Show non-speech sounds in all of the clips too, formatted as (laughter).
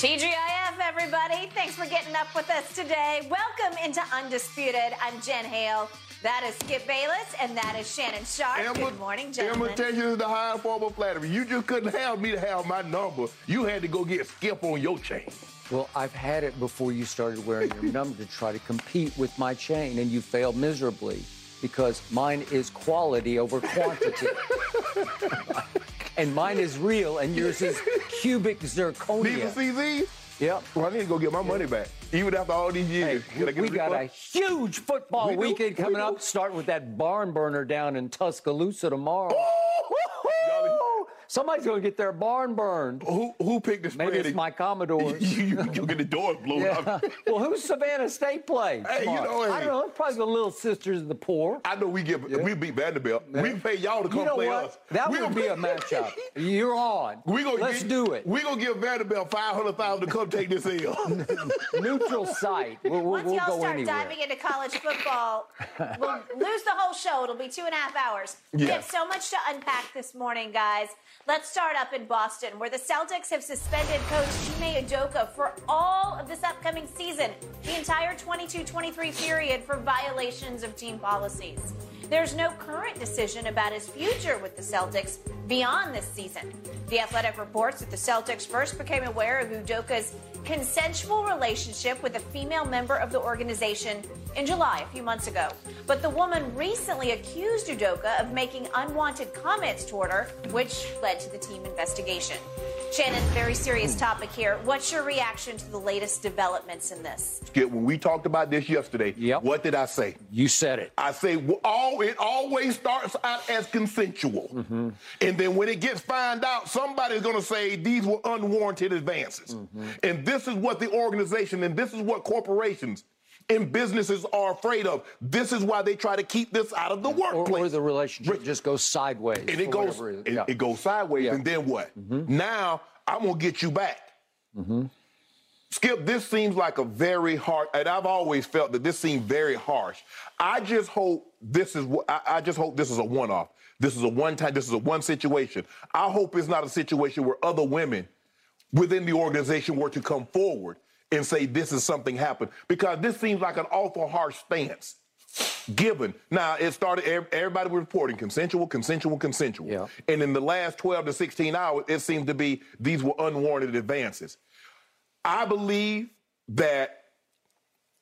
TGIF, everybody. Thanks for getting up with us today. Welcome into Undisputed. I'm Jen Hale. That is Skip Bayless, and that is Shannon Sharpe. Good morning, gentlemen. Imitation is the highest form of flattery. You just couldn't have me to have my number. You had to go get Skip on your chain. Well, I've had it before you started wearing your number to try to compete with my chain, and you failed miserably because mine is quality over quantity. (laughs) and mine is real, and yours is cubic zirconia. To see these? Yep. Well, I need to go get my money back, even after all these years. Hey, we, we got a huge football we weekend coming up, starting with that barn burner down in Tuscaloosa tomorrow. Oh! Somebody's going to get their barn burned. Who who picked the spread? Maybe it's my Commodores. (laughs) you, you, will get the door blown yeah. up. (laughs) well, who's Savannah State play? Hey, you know, hey. I don't know. It's probably the Little Sisters of the Poor. I know we give yeah. we beat Vanderbilt. Yeah. We pay y'all to come you know play what? us. That we would be a matchup. (laughs) You're on. We gonna Let's get, do it. We're going to give Vanderbilt 500000 to come take this L. Neutral site. We'll, Once we'll y'all start anywhere. diving into college football, we'll lose the whole show. It'll be two and a half hours. We have so much to unpack this morning, guys. Let's start up in Boston, where the Celtics have suspended coach Ime Udoka for all of this upcoming season, the entire 22-23 period for violations of team policies. There's no current decision about his future with the Celtics beyond this season. The Athletic reports that the Celtics first became aware of Udoka's consensual relationship with a female member of the organization in July, a few months ago. But the woman recently accused Udoka of making unwanted comments toward her, which led to the team investigation. Shannon, very serious topic here. What's your reaction to the latest developments in this? Skip, when we talked about this yesterday, yep. what did I say? You said it. I say all it always starts out as consensual, mm-hmm. and then when it gets found out, somebody's going to say these were unwarranted advances, mm-hmm. and this is what the organization and this is what corporations and businesses are afraid of. This is why they try to keep this out of the workplace. Or, or the relationship just goes sideways. And it goes, it, yeah. it, goes sideways, yeah. and then what? Mm-hmm. Now I'm gonna get you back. Mm-hmm. Skip, this seems like a very hard, and I've always felt that this seemed very harsh. I just hope this is what I, I just hope this is a one-off. This is a one-time. This is a one situation. I hope it's not a situation where other women within the organization were to come forward and say this is something happened because this seems like an awful harsh stance given. Now it started. Everybody was reporting consensual, consensual, consensual. Yeah. And in the last 12 to 16 hours, it seemed to be these were unwarranted advances. I believe that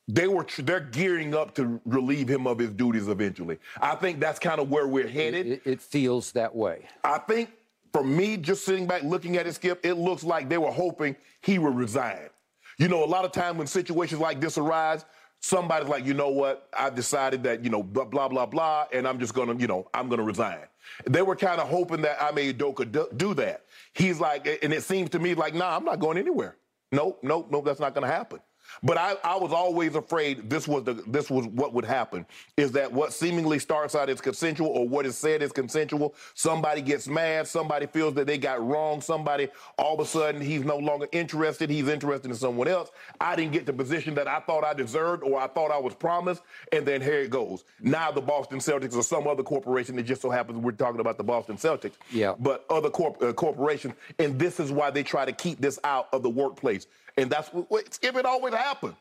they were they're gearing up to relieve him of his duties eventually. I think that's kind of where we're headed. It, it, feels that way. I think for me, just sitting back looking at it, Skip, it looks like they were hoping he would resign. You know, a lot of times when situations like this arise, somebody's like, you know what, I've decided that, you know, blah, blah, blah, blah, and I'm just going to, you know, I'm going to resign. They were kind of hoping that Ime Udoka do that. He's like, and it seems to me like, nah, I'm not going anywhere. Nope, nope, nope, that's not going to happen. But I, I was always afraid this was the this was what would happen is that what seemingly starts out as consensual or what is said is consensual, somebody gets mad, somebody feels that they got wrong, somebody all of a sudden he's no longer interested, he's interested in someone else. I didn't get the position that I thought I deserved or I thought I was promised, and then here it goes. Now the Boston Celtics or some other corporation that just so happens we're talking about the Boston Celtics. Yeah. But other corp- uh, corporations, and this is why they try to keep this out of the workplace and that's what if it always happens.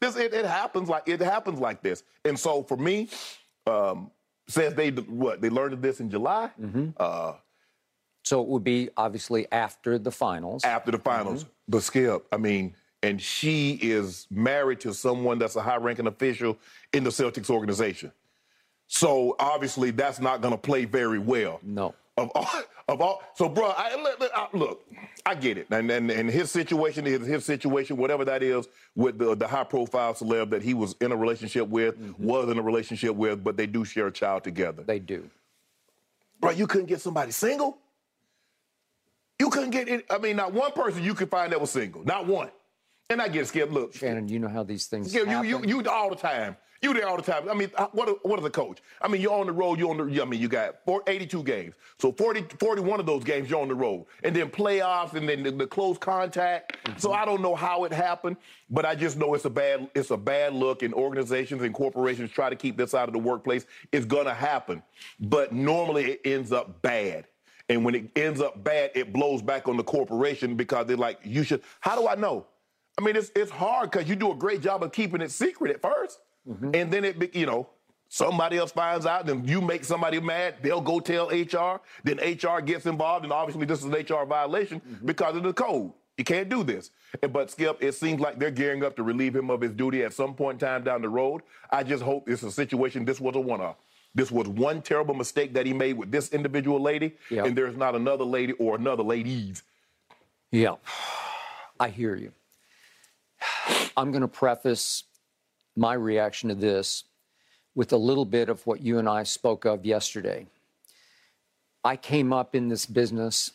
This it, it, happens like it happens like this. And so for me, um, says they what they learned of this in July. Mm-hmm. Uh, so it would be obviously after the finals. After the finals, mm-hmm. but Skip, I mean, and she is married to someone that's a high-ranking official in the Celtics organization. So obviously, that's not going to play very well. No. Of all, of all, so bro, I, look, look, I get it, and, and and his situation is his situation, whatever that is, with the the high profile celeb that he was in a relationship with, mm-hmm. was in a relationship with, but they do share a child together. They do. Bro, you couldn't get somebody single. You couldn't get it. I mean, not one person you could find that was single, not one. And I get scared. Look, Shannon, you know how these things happen. You, you, you all the time. You there all the time. I mean, what what is a coach? I mean, you're on the road. You're on the. I mean, you got 82 games. So 40, 41 of those games you're on the road, and then playoffs, and then the, the close contact. Mm-hmm. So I don't know how it happened, but I just know it's a bad it's a bad look, and organizations and corporations try to keep this out of the workplace. It's gonna happen, but normally it ends up bad. And when it ends up bad, it blows back on the corporation because they're like, you should. How do I know? I mean, it's it's hard because you do a great job of keeping it secret at 1st Mm-hmm. and then it, be- you know, somebody else finds out, then you make somebody mad. They'll go tell HR. Then HR gets involved, and obviously this is an HR violation Mm-hmm. because of the code. You can't do this. But Skip, it seems like they're gearing up to relieve him of his duty at some point in time down the road. I just hope it's a situation. This was a one-off. This was one terrible mistake that he made with this individual lady, Yeah. and there's not another lady or another ladies. Yeah, (sighs) I hear you. (sighs) I'm going to preface my reaction to this with a little bit of what you and I spoke of yesterday. I came up in this business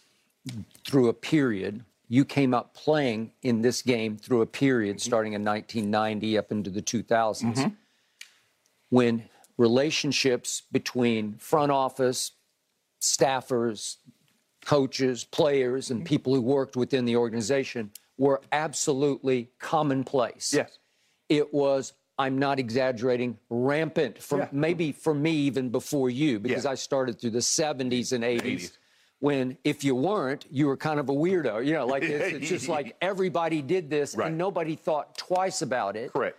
through a period. You came up playing in this game through a period mm-hmm. starting in 1990 up into the 2000s mm-hmm. when relationships between front office, staffers, coaches, players, and mm-hmm. people who worked within the organization were absolutely commonplace. Yes. It was, I'm not exaggerating, rampant from Yeah. maybe for me even before you, because Yeah. I started through the 70s and 80s. 80s. When if you weren't, you were kind of a weirdo. You know, like it's, it's just like (laughs) everybody did this Right. and nobody thought twice about it Correct.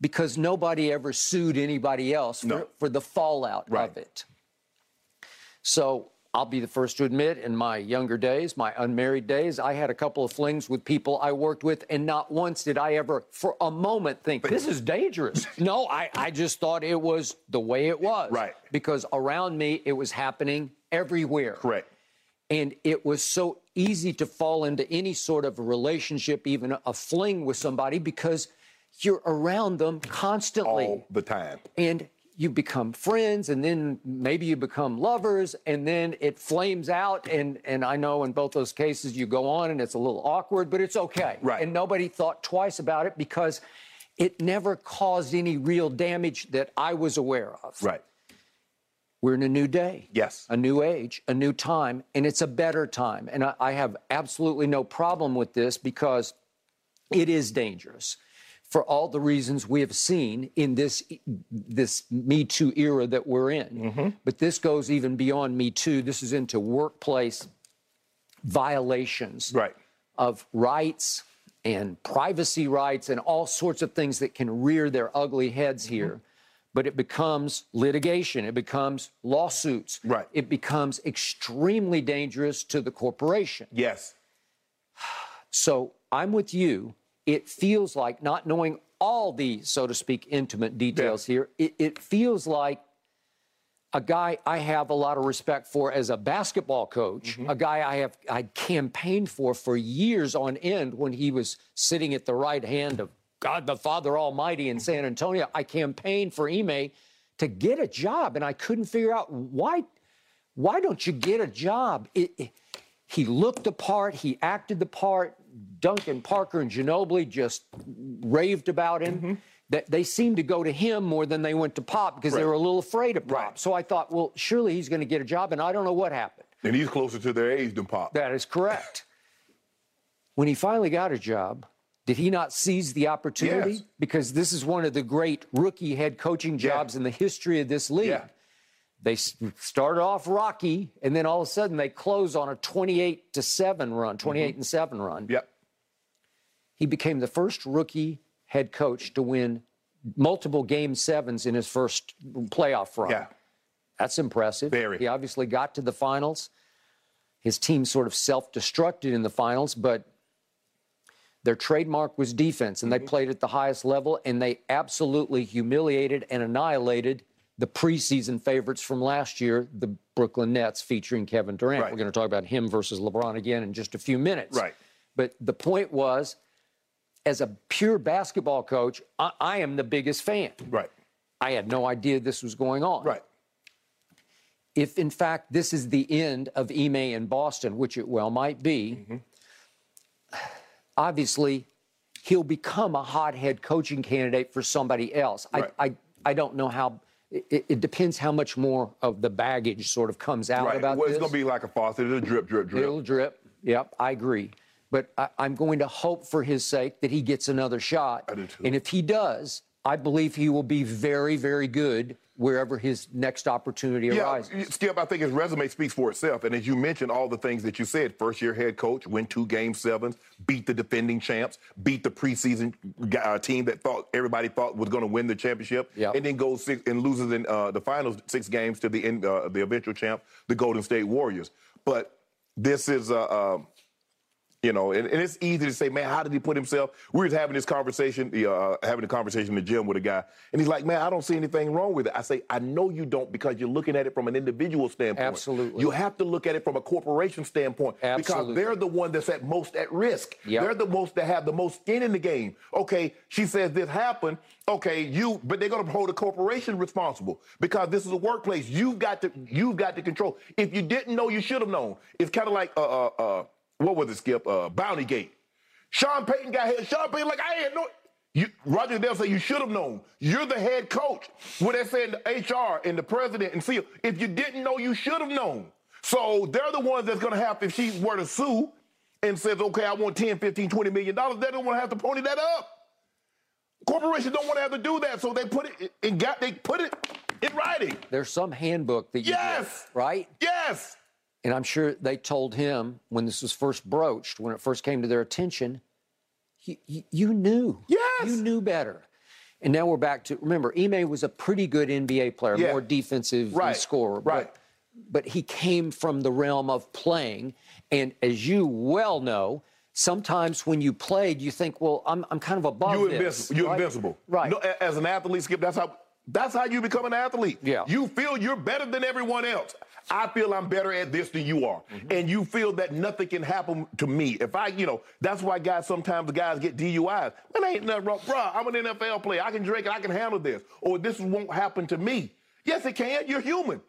because nobody ever sued anybody else for, No. for the fallout Right. of it. So I'll be the first to admit, in my younger days, my unmarried days, I had a couple of flings with people I worked with, and not once did I ever, for a moment, think this is dangerous. (laughs) no, I, I just thought it was the way it was. Right. Because around me, it was happening everywhere. Correct. And it was so easy to fall into any sort of a relationship, even a fling with somebody, because you're around them constantly. All the time. And you become friends, and then maybe you become lovers, and then it flames out. And, and I know in both those cases you go on and it's a little awkward, but it's okay. Right. And nobody thought twice about it because it never caused any real damage that I was aware of. Right. We're in a new day. Yes. A new age, a new time, and it's a better time. And I, I have absolutely no problem with this because it is dangerous for all the reasons we have seen in this this Me Too era that we're in. Mm-hmm. But this goes even beyond Me Too. This is into workplace violations Right. of rights and privacy rights and all sorts of things that can rear their ugly heads mm-hmm. here. But it becomes litigation, it becomes lawsuits, Right. it becomes extremely dangerous to the corporation. Yes. So I'm with you. It feels like not knowing all the, so to speak, intimate details here, it, it feels like a guy I have a lot of respect for as a basketball coach, mm-hmm. a guy I have I campaigned for for years on end when he was sitting at the right hand of God the Father Almighty in San Antonio. I campaigned for Ime eh, to get a job, and I couldn't figure out why. Why don't you get a job? It, it- he looked the part, he acted the part. Duncan Parker and Ginobili just raved about him. Mm-hmm. That they seemed to go to him more than they went to Pop because they were a little afraid of Pop. Right. So I thought, well, surely he's going to get a job, and I don't know what happened. And he's closer to their age than Pop. That is correct. when he finally got a job, did he not seize the opportunity? Yes. Because this is one of the great rookie head coaching jobs in the history of this league. Yeah. They started off rocky, and then all of a sudden they close on a 28 to 7 run, mm-hmm. 28 and 7 run. Yep. He became the first rookie head coach to win multiple game sevens in his first playoff run. Yeah. That's impressive. Very. He obviously got to the finals. His team sort of self destructed in the finals, but their trademark was defense, and they mm-hmm. played at the highest level, and they absolutely humiliated and annihilated the preseason favorites from last year, the Brooklyn Nets, featuring Kevin Durant. Right. We're going to talk about him versus LeBron again in just a few minutes. Right. But the point was, as a pure basketball coach, I, I am the biggest fan. Right. I had no idea this was going on Right. if in fact this is the end of Ime in Boston, which it well might be, mm-hmm. obviously he'll become a hot head coaching candidate for somebody else. Right. I, I, I don't know how. It, it depends how much more of the baggage sort of comes out Right. about well, this. it's gonna be like a faucet. It'll drip, drip, drip. It'll drip. Yep, I agree. But I, I'm going to hope for his sake that he gets another shot. I do too. And if he does, I believe he will be very, very good wherever his next opportunity yeah, arises. Skip, I think his resume speaks for itself. And as you mentioned, all the things that you said first year head coach, win two game sevens, beat the defending champs, beat the preseason uh, team that thought everybody thought was going to win the championship, yep. and then goes six and loses in uh, the finals six games to the, uh, the eventual champ, the Golden State Warriors. But this is. Uh, um, you know, and, and, it's easy to say, man, how did he put himself? We were having this conversation, uh, having a conversation in the gym with a guy, and he's like, man, I don't see anything wrong with it. I say, I know you don't because you're looking at it from an individual standpoint. Absolutely. You have to look at it from a corporation standpoint Absolutely. because they're the one that's at most at risk. Yep. They're the most that have the most skin in the game. Okay, she says this happened. Okay, you, but they're going to hold a corporation responsible because this is a workplace. You've got to, you've got to control. If you didn't know, you should have known. It's kind of like, uh, uh, uh what was it, Skip? Uh, Bounty Gate. Sean Payton got hit. Sean Payton like, I ain't no. You, Roger Goodell said you should have known. You're the head coach. What they said the HR and the president and CEO, if you didn't know, you should have known. So they're the ones that's going to have, to, if she were to sue and says, okay, I want 10, 15, 20 million dollars, they don't want to have to pony that up. Corporations don't want to have to do that, so they put it and got they put it in writing. There's some handbook that you yes, get, right? Yes. And I'm sure they told him when this was first broached, when it first came to their attention, you, you, you knew. Yes. You knew better. And now we're back to remember, Ime was a pretty good NBA player, yeah. more defensive right. scorer. Right. But, but he came from the realm of playing. And as you well know, sometimes when you played, you think, well, I'm, I'm kind of above You're this. You're right? invincible. Right. No, as an athlete, Skip, that's how that's how you become an athlete. Yeah. You feel you're better than everyone else. I feel I'm better at this than you are. Mm-hmm. And you feel that nothing can happen to me. If I, you know, that's why guys sometimes the guys get DUIs. Man, ain't nothing wrong. Bruh, I'm an NFL player. I can drink it. I can handle this. Or this won't happen to me. Yes, it can. You're human.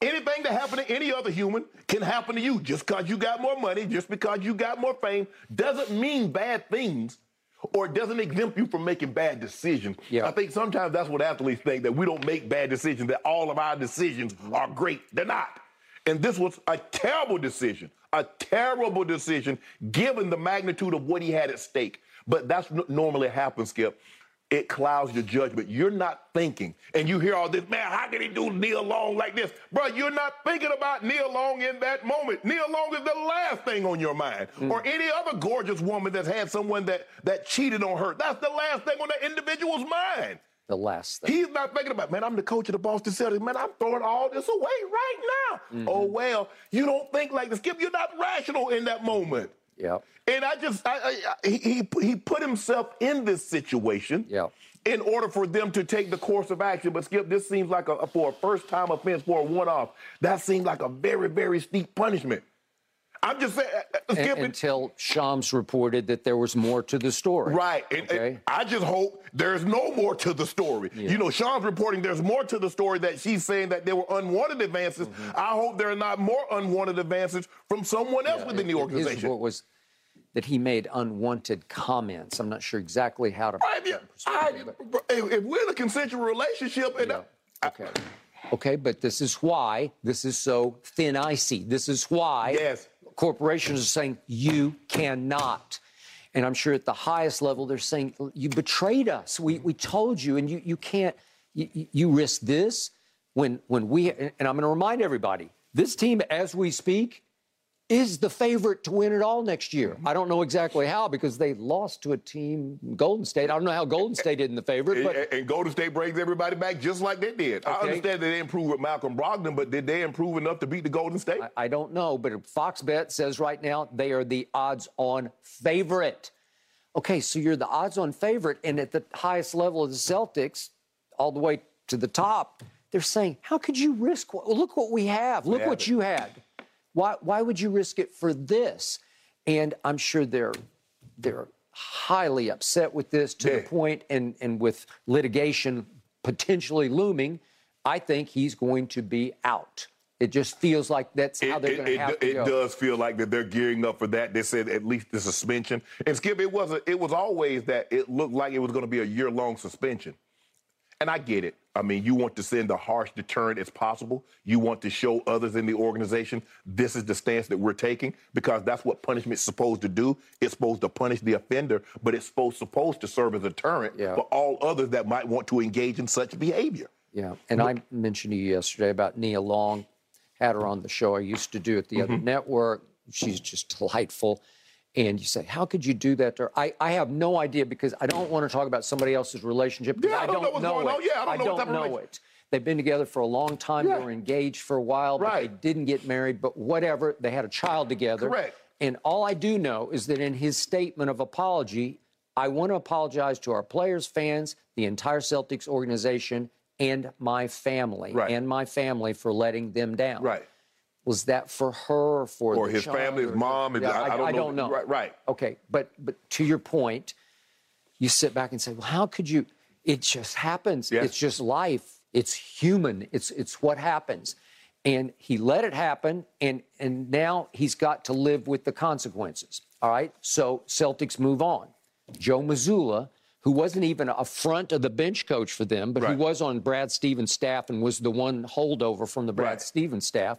Anything that happened to any other human can happen to you. Just because you got more money, just because you got more fame, doesn't mean bad things or it doesn't exempt you from making bad decisions. Yeah. I think sometimes that's what athletes think that we don't make bad decisions, that all of our decisions are great. They're not. And this was a terrible decision, a terrible decision given the magnitude of what he had at stake. But that's normally happens, Skip. It clouds your judgment. You're not thinking. And you hear all this, man, how can he do Nia Long like this? Bro, you're not thinking about Nia Long in that moment. Nia Long is the last thing on your mind. Mm. Or any other gorgeous woman that's had someone that, that cheated on her. That's the last thing on that individual's mind the last thing. He's not thinking about, man, I'm the coach of the Boston Celtics. Man, I'm throwing all this away right now. Mm-hmm. Oh, well, you don't think like this. Skip, you're not rational in that moment. Yeah. And I just, I, I, he, he put himself in this situation. Yeah. In order for them to take the course of action, but Skip, this seems like a for a first time offense for a one off. That seems like a very very steep punishment. I'm just saying. Uh, and, until Shams reported that there was more to the story. Right. And, okay? and I just hope there's no more to the story. Yeah. You know, Shams reporting there's more to the story that she's saying that there were unwanted advances. Mm-hmm. I hope there are not more unwanted advances from someone else yeah, within the organization. Report was that he made unwanted comments. I'm not sure exactly how to. Right, yeah. I, if we're in a consensual relationship, and yeah. okay. Okay, but this is why this is so thin icy. This is why yes corporations are saying you cannot. And I'm sure at the highest level, they're saying, you betrayed us. We, we told you, and you, you can't, you, you risk this when, when we, and I'm going to remind everybody, this team, as we speak, is the favorite to win it all next year. Mm-hmm. I don't know exactly how because they lost to a team, Golden State. I don't know how Golden State did in the favorite. But... And, Golden State brings everybody back just like they did. Okay. I understand that they didn't with Malcolm Brogdon, but did they improve enough to beat the Golden State? I, I don't know, but Fox Bet says right now they are the odds-on favorite. Okay, so you're the odds-on favorite, and at the highest level of the Celtics, all the way to the top, they're saying, "How could you risk? Look what we have. Look what you had." Why, why would you risk it for this? And I'm sure they're, they're highly upset with this to yeah. the point, and, and with litigation potentially looming, I think he's going to be out. It just feels like that's how they're going to have to it go. It does feel like that they're gearing up for that. They said at least the suspension. And Skip, it wasn't. It was always that it looked like it was going to be a year long suspension. and I get it. I mean, you want to send a harsh deterrent as possible. You want to show others in the organization this is the stance that we're taking because that's what punishment's supposed to do. It's supposed to punish the offender, but it's supposed supposed to serve as a deterrent Yeah. for all others that might want to engage in such behavior. Yeah, and I mentioned to you yesterday about Nia Long. Had her on the show. I used to do at the other mm-hmm. network. She's just delightful. And you say, how could you do that to her? I, I have no idea because I don't want to talk about somebody else's relationship. because Yeah, I don't know what's going it. on. Yeah, I don't know what type of know it. They've been together for a long time. Yeah. They were engaged for a while, but Right. they didn't get married. But whatever, they had a child together. Correct. And all I do know is that in his statement of apology, I want to apologize to our players, fans, the entire Celtics organization, and my family, Right. and my family for letting them down. Right. Was that for her or for Or his child family, his mom, Yeah, I- I don't know. know. Right, right. Okay, but but to your point, you sit back and say, well, how could you? It just happens. Yes. It's just life. It's human. It's it's what happens. And he let it happen, and and now he's got to live with the consequences. All right. So Celtics move on. Joe Mazzulla, who wasn't even a front of the bench coach for them, but he Right. was on Brad Stevens' staff and was the one holdover from the Brad Right. Stevens staff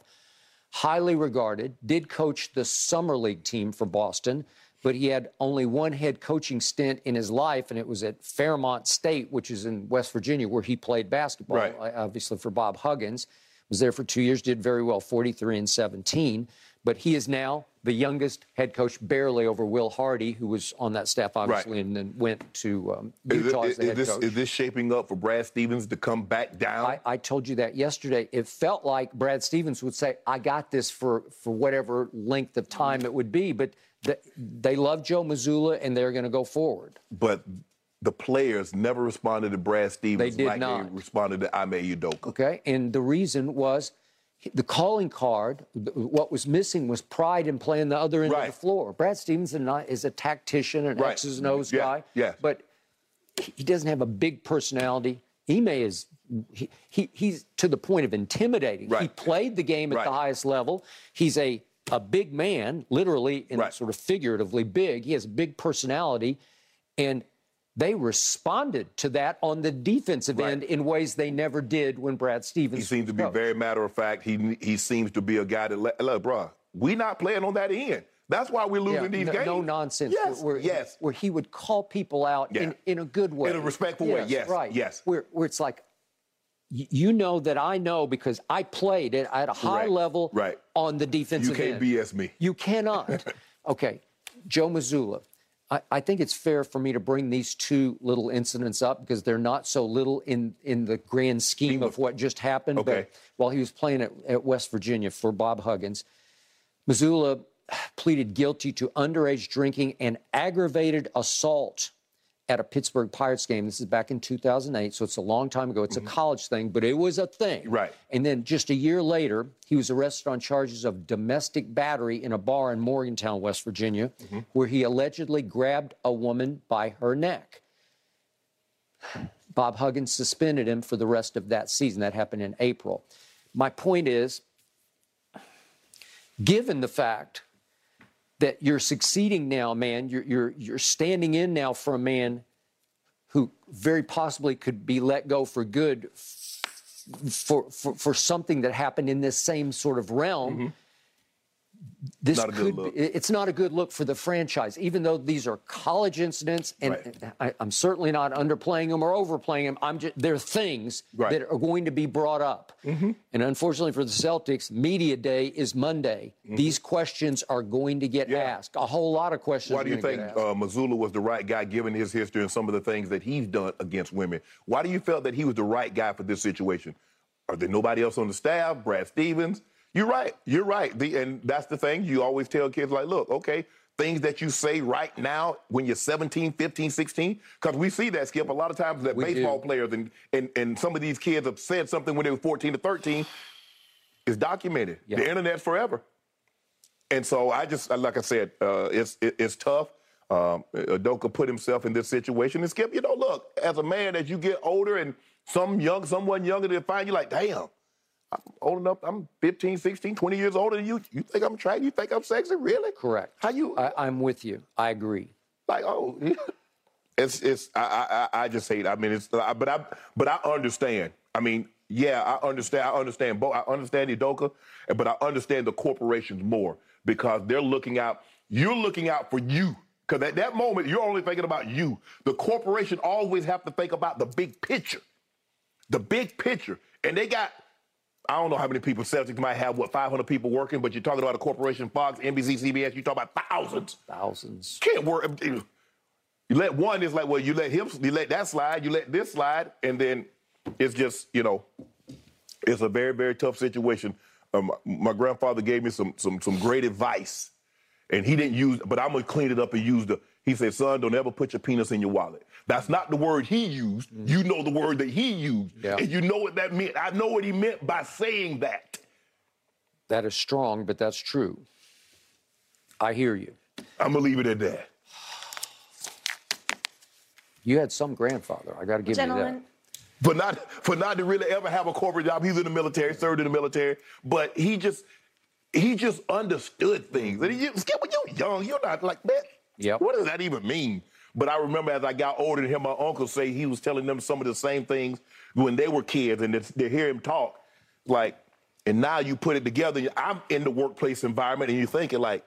highly regarded, did coach the summer league team for Boston, but he had only one head coaching stint in his life, and it was at Fairmont State, which is in West Virginia, where he played basketball, Right. uh, obviously for Bob Huggins. Was there for two years, did very well, 43 and 17. But he is now the youngest head coach, barely over Will Hardy, who was on that staff, obviously, and then went to um, Is, Utah it- as the is head this, coach. is this shaping up for Brad Stevens to come back down? I, I told you that yesterday. It felt like Brad Stevens would say, "I got this for for whatever length of time it would be," but th- they love Joe Mazzulla and they're going to go forward. but the players never responded to Brad Stevens They did like not. they responded to Ime Udoka. Okay, and the reason was the calling card. What was missing was pride in playing the other end of the floor. Brad Stevens is a tactician, an Right. X's and O's Yeah, guy. yes. but he- doesn't have a big personality. Ime is he, he he's to the point of intimidating. He played the game at the highest level. He's a a big man, literally and Right. sort of figuratively big. He has a big personality, and they responded to that on the defensive Right. end in ways they never did when Brad Stevens. He seems to be coach. very matter of fact. He he seems to be a guy that let, look, bro, we not playing on that end. That's why we're losing Yeah, these no, games. no nonsense. Yes, where, yes. Where he would call people out Yeah. in, in a good way. In a respectful way, yes, Right. yes. Where, where it's like, you know that I know because I played it at a high Right, level right. on the defensive end. You can't end. BS me. You cannot. (laughs) okay, Joe Mazzulla. I, I think it's fair for me to bring these two little incidents up because they're not so little in, in the grand scheme of what just happened. Okay. But while he was playing at, at West Virginia for Bob Huggins, Mazzulla pleaded guilty to underage drinking and aggravated assault at a Pittsburgh Pirates game. This is back in 2008, so it's a long time ago. It's a college thing, but it was a thing. Mm-hmm. Right. And then just a year later, he was arrested on charges of domestic battery in a bar in Morgantown, West Virginia, Mm-hmm. where he allegedly grabbed a woman by her neck. Bob Huggins suspended him for the rest of that season. That happened in April. My point is, given the fact that you're succeeding now, man, you're, you're, you're standing in now for a man who very possibly could be let go for good for, for, for something that happened in this same sort of realm. Mm-hmm. Good could. Be, it's not a good look for the franchise, even though these are college incidents, and Right. I, I'm certainly not underplaying them or overplaying them. I'm just they're things Right. that are going to be brought up, Mm-hmm. and unfortunately for the Celtics, media day is Monday. These questions are going to get Mm-hmm. Yeah. asked. A whole lot of questions. Why do you think uh, Mazzulla was the right guy given his history and some of the things that he's done against women? Why do you felt that he was the right guy for this situation? Are there nobody else on the staff? Brad Stevens? You're right. You're right. The, and that's the thing. You always tell kids, like, look, okay, things that you say right now when you're 17, 15, 16, because we see that, Skip, a lot of times that We baseball do. players and, and, and some of these kids have said something when they were 14 to 13 is documented. Yeah. The internet's forever. And so I just, like I said, uh, it's it, it's tough. Um, Udoka put himself in this situation. And Skip, you know, look, as a man, as you get older and some young, someone younger to find you like, damn, I'm old enough, I'm 15, 16, 20 years older than you. You think I'm attractive? You think I'm sexy? Really? Correct. How you, I, I'm with you. I agree. like, oh, (laughs) It's it's I I, I just hate. I mean, it's but I but I understand. I mean, yeah, I understand. I understand both. I understand Udoka, but I understand the corporations more because they're looking out. You're looking out for you. Because at that moment, you're only thinking about you. The corporation always have to think about the big picture. The big picture. And they got, I don't know how many people, Celtics might have, what, 500 people working, but you're talking about a corporation, Fox, NBC, CBS, you're talking about thousands. Thousands. Can't work. You let one, it's like, well, you let him, you let that slide, you let this slide, and then it's just, you know, it's a very, very tough situation. Um, my grandfather gave me some, some, some great advice and he didn't use, but I'm gonna clean it up and use the. He said, "Son, don't ever put your penis in your wallet." That's not the word he used. Mm. You know the word that he used, yeah. and you know what that meant. I know what he meant by saying that. That is strong, but that's true. I hear you. I'm gonna leave it at that. You had some grandfather. I got to give Gentlemen. you that. For not for not to really ever have a corporate job. He's in the military, served in the military, but he just he just understood things. And he just, when you're young, you're not like that. Yeah. What does that even mean? But I remember as I got older and hear my uncle say he was telling them some of the same things when they were kids, and to hear him talk, like, and now you put it together. I'm in the workplace environment, and you're thinking like,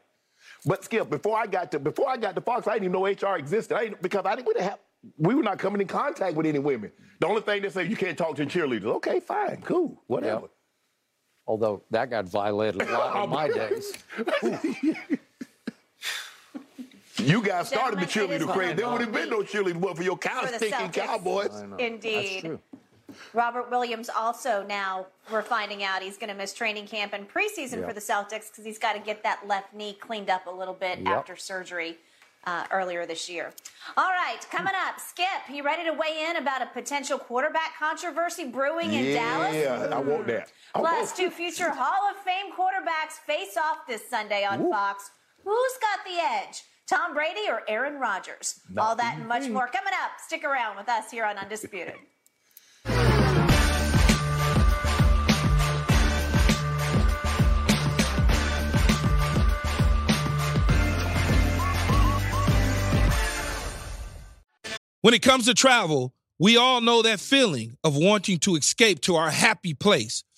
but Skip, before I got to before I got to Fox, I didn't even know HR existed. I because I didn't, we didn't have we were not coming in contact with any women. The only thing they say you can't talk to cheerleaders. Okay, fine, cool, whatever. Although that got violated a lot in (laughs) my days. (laughs) (laughs) You guys started the cheerleader craze. There would have been no cheerleader but for your cow stinking cowboys. Indeed. Robert Williams also now we're finding out he's going to miss training camp and preseason yep. for the Celtics because he's got to get that left knee cleaned up a little bit yep. after surgery uh, earlier this year. All right, coming up, Skip, you ready to weigh in about a potential quarterback controversy brewing in yeah, Dallas? Yeah, I want that. I Plus, want two future Hall of Fame quarterbacks face off this Sunday on Ooh. Fox. Who's got the edge? Tom Brady or Aaron Rodgers? Not All that and much more coming up. Stick around with us here on Undisputed. (laughs) When it comes to travel, we all know that feeling of wanting to escape to our happy place,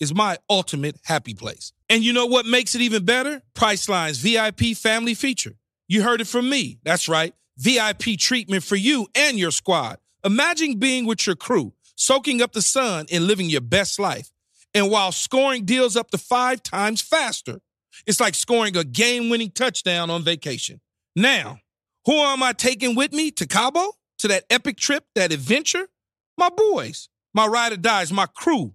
is my ultimate happy place. And you know what makes it even better? Priceline's VIP family feature. You heard it from me. That's right. VIP treatment for you and your squad. Imagine being with your crew, soaking up the sun and living your best life. And while scoring deals up to five times faster, it's like scoring a game winning touchdown on vacation. Now, who am I taking with me to Cabo? to that epic trip, that adventure? My boys, my ride or dies, my crew,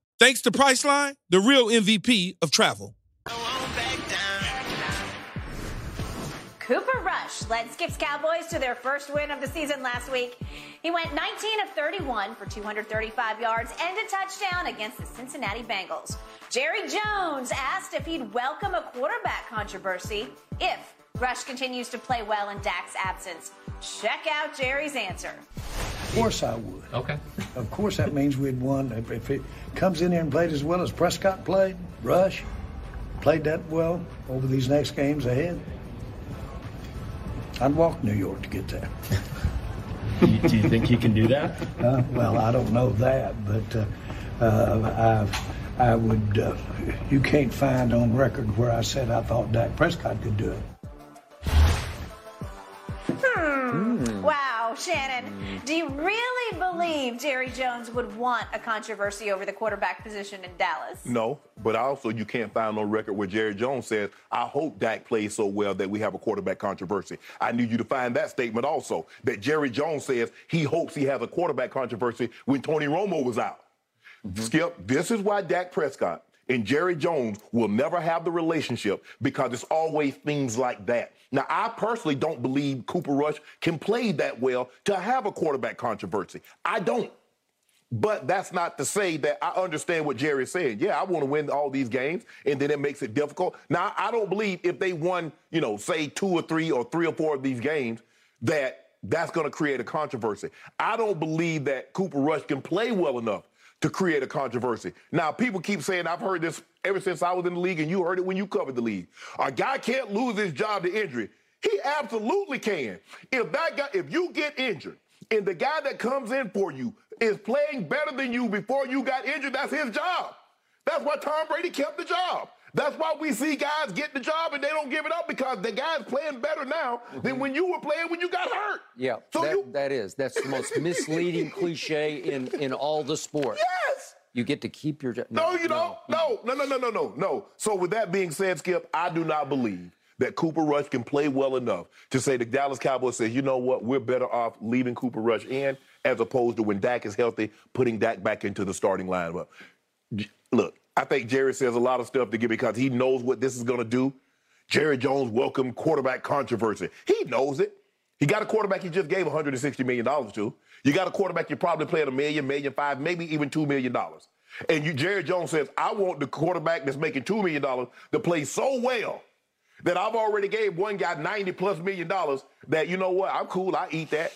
Thanks to Priceline, the real MVP of travel. Cooper Rush led Skip's Cowboys to their first win of the season last week. He went 19 of 31 for 235 yards and a touchdown against the Cincinnati Bengals. Jerry Jones asked if he'd welcome a quarterback controversy if Rush continues to play well in Dak's absence. Check out Jerry's answer. Of course I would. Okay. Of course that means we'd won. If, if it comes in there and played as well as Prescott played, Rush played that well over these next games ahead, I'd walk New York to get there. do you think he can do that? (laughs) Uh, well, I don't know that, but uh, uh, I, I would. Uh, you can't find on record where I said I thought Dak Prescott could do it. Hmm. Wow. Shannon, do you really believe Jerry Jones would want a controversy over the quarterback position in Dallas? No, but also you can't find on record where Jerry Jones says, I hope Dak plays so well that we have a quarterback controversy. I need you to find that statement also, that Jerry Jones says he hopes he has a quarterback controversy when Tony Romo was out. Mm-hmm. Skip, this is why Dak Prescott and Jerry Jones will never have the relationship because it's always things like that. Now, I personally don't believe Cooper Rush can play that well to have a quarterback controversy. I don't. But that's not to say that I understand what Jerry saying. Yeah, I want to win all these games, and then it makes it difficult. Now, I don't believe if they won, you know, say two or three or three or four of these games, that that's going to create a controversy. I don't believe that Cooper Rush can play well enough to create a controversy. Now, people keep saying, I've heard this ever since I was in the league, and you heard it when you covered the league. A guy can't lose his job to injury. He absolutely can. If that guy, if you get injured, and the guy that comes in for you is playing better than you before you got injured, that's his job. That's why Tom Brady kept the job. That's why we see guys get the job and they don't give it up because the guy's playing better now mm-hmm. than when you were playing when you got hurt. Yeah, so that, you... that is. That's the most misleading (laughs) cliche in, in all the sports. Yes. You get to keep your job. No, no, you don't. No, no, no, no, no, no, no. So with that being said, Skip, I do not believe that Cooper Rush can play well enough to say the Dallas Cowboys say, you know what, we're better off leaving Cooper Rush in as opposed to when Dak is healthy, putting Dak back into the starting lineup. Look, I think Jerry says a lot of stuff to get because he knows what this is going to do. Jerry Jones welcome quarterback controversy. He knows it. He got a quarterback he just gave $160 million to. You got a quarterback you're probably played a million, million five, maybe even $2 million. And you, Jerry Jones says, I want the quarterback that's making $2 million to play so well that I've already gave one guy 90 plus million dollars that, you know what, I'm cool, I eat that.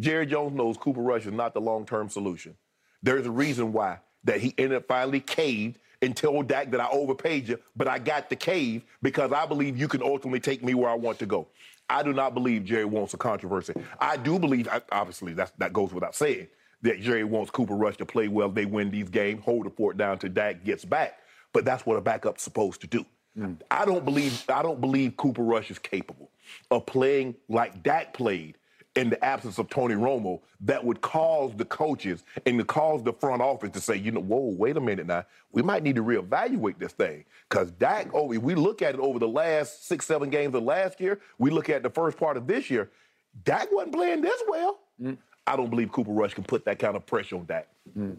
Jerry Jones knows Cooper Rush is not the long-term solution. There's a reason why that he ended up finally caved and told Dak that I overpaid you, but I got the cave because I believe you can ultimately take me where I want to go. I do not believe Jerry wants a controversy. I do believe, obviously, that goes without saying, that Jerry wants Cooper Rush to play well. They win these games, hold the fort down till Dak gets back. But that's what a backup's supposed to do. Mm. I don't believe I don't believe Cooper Rush is capable of playing like Dak played in the absence of Tony Romo that would cause the coaches and to cause the front office to say, you know, whoa, wait a minute now, we might need to reevaluate this thing. Because Dak, oh, if we look at it over the last six, seven games of last year, we look at the first part of this year, Dak wasn't playing this well. Mm. I don't believe Cooper Rush can put that kind of pressure on Dak. Mm.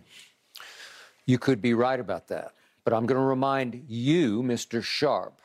You could be right about that. But I'm going to remind you, Mr. Sharpe,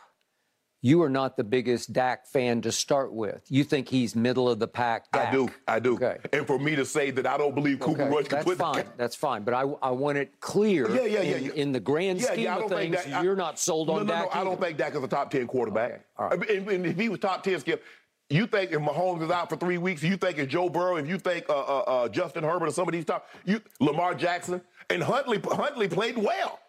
you are not the biggest Dak fan to start with. You think he's middle of the pack. Dak. I do, I do. Okay. And for me to say that I don't believe Cooper okay. Rush can put That's put fine. The... (laughs) That's fine. But I, I want it clear. Yeah, yeah, yeah. In, yeah. in the grand scheme yeah, of things, that, you're not sold no, on no, Dak. No, no, I don't think Dak is a top ten quarterback. Okay. All right. And, and if he was top ten, Skip, you think if Mahomes is out for three weeks, you think if Joe Burrow, if you think uh, uh, uh, Justin Herbert or some of these top, you Lamar Jackson and Huntley, Huntley played well.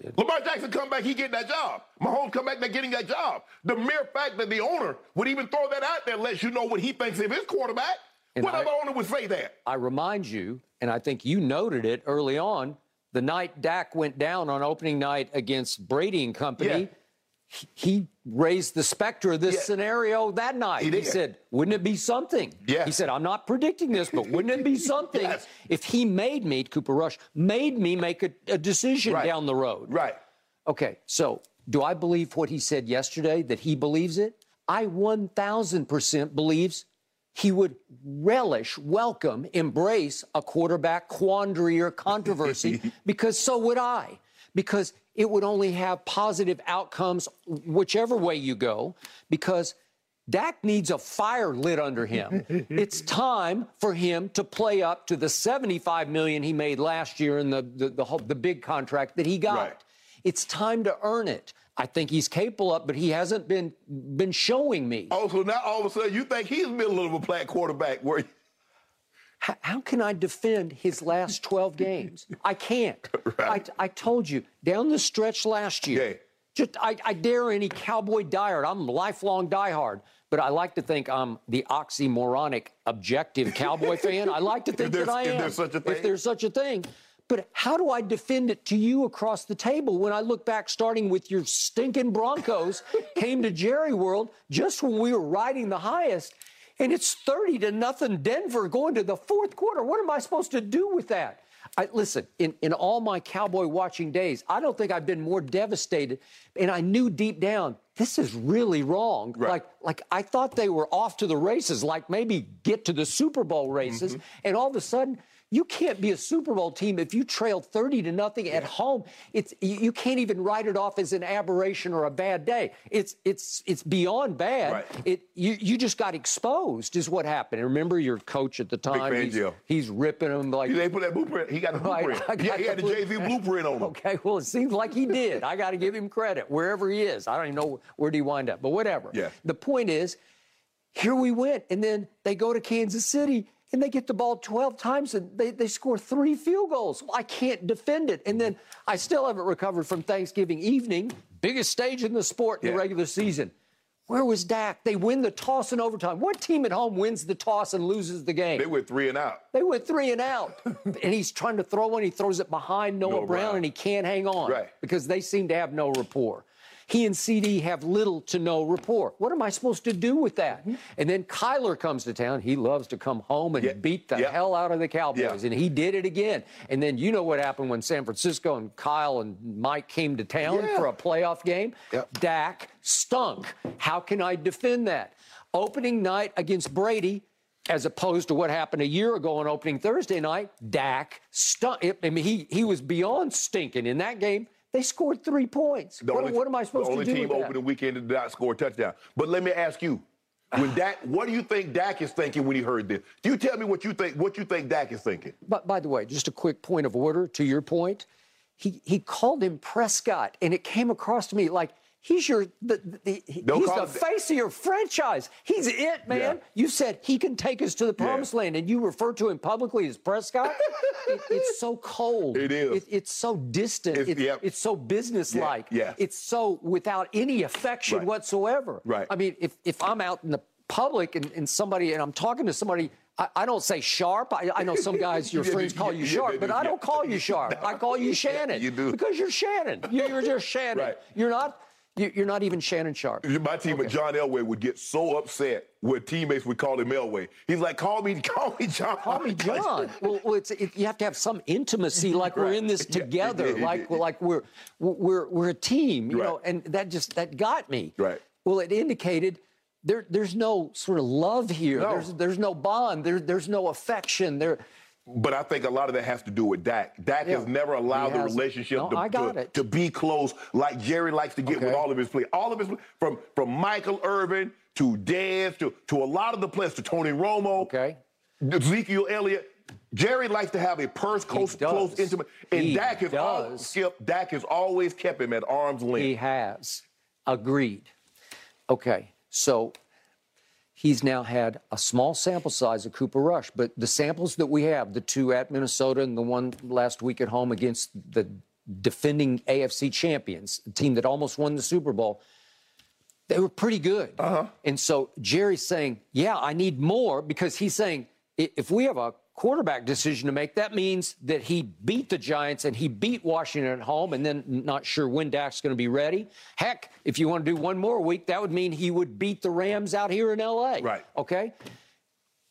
Did. Lamar Jackson come back, he get that job. Mahomes come back, they're getting that job. The mere fact that the owner would even throw that out there lets you know what he thinks of his quarterback. And what I, other owner would say that? I remind you, and I think you noted it early on, the night Dak went down on opening night against Brady and company. Yeah he raised the specter of this yeah. scenario that night. He, he, said, wouldn't it be something? Yeah. He said, I'm not predicting this, but wouldn't it be (laughs) something yes. if he made me, Cooper Rush, made me make a, a decision right. down the road? Right. Okay, so do I believe what he said yesterday, that he believes it? I 1,000% believes he would relish, welcome, embrace a quarterback quandary or controversy (laughs) because so would I. Because it would only have positive outcomes whichever way you go because Dak needs a fire lit under him. (laughs) it's time for him to play up to the 75 million he made last year in the the, the, the big contract that he got. Right. It's time to earn it. I think he's capable of, but he hasn't been been showing me. Oh, so now all of a sudden you think he's a middle little of a plat quarterback? Where how, how, can I defend his last 12 games? I can't. (laughs) Right. I, I, told you, down the stretch last year, yeah. just I, I, dare any cowboy diehard. I'm a lifelong diehard, but I like to think I'm the oxymoronic objective cowboy fan. I like to (laughs) think that I am. If there's such a thing. If there's such a thing. But how do I defend it to you across the table when I look back, starting with your stinking Broncos, (laughs) came to Jerry World just when we were riding the highest? And it's 30 to nothing Denver going to the fourth quarter. What am I supposed to do with that? I, listen, in, in all my cowboy watching days, I don't think I've been more devastated. And I knew deep down, this is really wrong. Right. Like, like I thought they were off to the races, like maybe get to the Super Bowl races. Mm-hmm. And all of a sudden, you can't be a Super Bowl team if you trail 30 to nothing at home. It's you, you can't even write it off as an aberration or a bad day. It's it's it's beyond bad. Right. It you you just got exposed is what happened. And remember your coach at the time. Big he's, he's ripping them like They put that blueprint. He got (laughs) the blueprint. I got yeah, he had the blueprint. blueprint on him. (laughs) Okay, well, it seems like he did. I got to give him credit wherever he is. I don't even know where do you wind up, but whatever. Yeah. The point is, here we went, and then they go to Kansas City and they get the ball 12 times and they, they score three field goals. I can't defend it. And then I still haven't recovered from Thanksgiving evening, biggest stage in the sport in Yeah. the regular season. Where was Dak? They win the toss in overtime. What team at home wins the toss and loses the game? They went three and out. They went three and out. (laughs) and he's trying to throw one. He throws it behind Noah, Noah Brown, Brown. and he can't hang on Right. because they seem to have no rapport. He and CD have little to no rapport. What am I supposed to do with that? Mm-hmm. And then Kyler comes to town. He loves to come home and Yeah. beat the Yeah. hell out of the Cowboys. Yeah. And he did it again. And then you know what happened when San Francisco and Kyle and Mike came to town for a playoff game? Yep. Dak stunk. How can I defend that? Opening night against Brady, as opposed to what happened a year ago on opening Thursday night, Dak stunk. I mean, he he was beyond stinking in that game. They scored three points. The What, only- what am I supposed to do? the only team that? opening weekend did not score a touchdown. But let me ask you, when Dak, what do you think Dak is thinking when he heard this? Do you tell me what you think? What you think Dak is thinking? But by the way, just a quick point of order to your point. He he called him Prescott, and it came across to me like he's your the, the, he's the face of your franchise. He's it, man. Yeah. You said he can take us to the promised land, and you refer to him publicly as Prescott. (laughs) it, it's so cold. It is. It, it's so distant. It's- It's, yep. it's so businesslike. Yeah, yeah. It's so without any affection Right. whatsoever. Right. I mean, if if I'm out in the public and, and somebody and I'm talking to somebody. I, don't say Sharpe. I, I know some guys, (laughs) your Yeah, friends call you yeah, Sharpe, they but I don't call you (laughs) Sharpe. I call you Shannon. you do. Because you're Shannon. You're, you're just Shannon. Right. You're not. You- You're not even Shannon Sharpe. My team at John Elway would get so upset when teammates would call him Elway. He's like, "Call me, (laughs) call me John." Call me John. (laughs) well, well it's, it, you have to have some intimacy, (laughs) like we're in this together, yeah, yeah, like like we're we're we're a team, you Right. know. And that just that got me. Right. Well, it indicated there there's no sort of love here. No. There's there's no bond. There there's no affection. There. But I think a lot of that has to do with Dak. Dak Yeah. has never allowed He the relationship No, to, to, to be close like Jerry likes to get with all of his players. All of his from from Michael Irvin to Dez to to a lot of the players to Tony Romo, Okay. Ezekiel Elliott. Jerry likes to have a purse close, close, intimate. And He Dak has al- does. Skip, Dak has always kept him at arm's length. He has. Agreed. Okay, so he's now had a small sample size of Cooper Rush, but the samples that we have, the two at Minnesota and the one last week at home against the defending AFC champions, a team that almost won the Super Bowl, they were pretty good. Uh-huh. And so Jerry's saying, yeah, I need more because he's saying, if we have a quarterback decision to make, that means that he beat the Giants and he beat Washington at home and then not sure when Dak's going to be ready. Heck, if you want to do one more week, that would mean he would beat the Rams out here in LA. Right. Okay?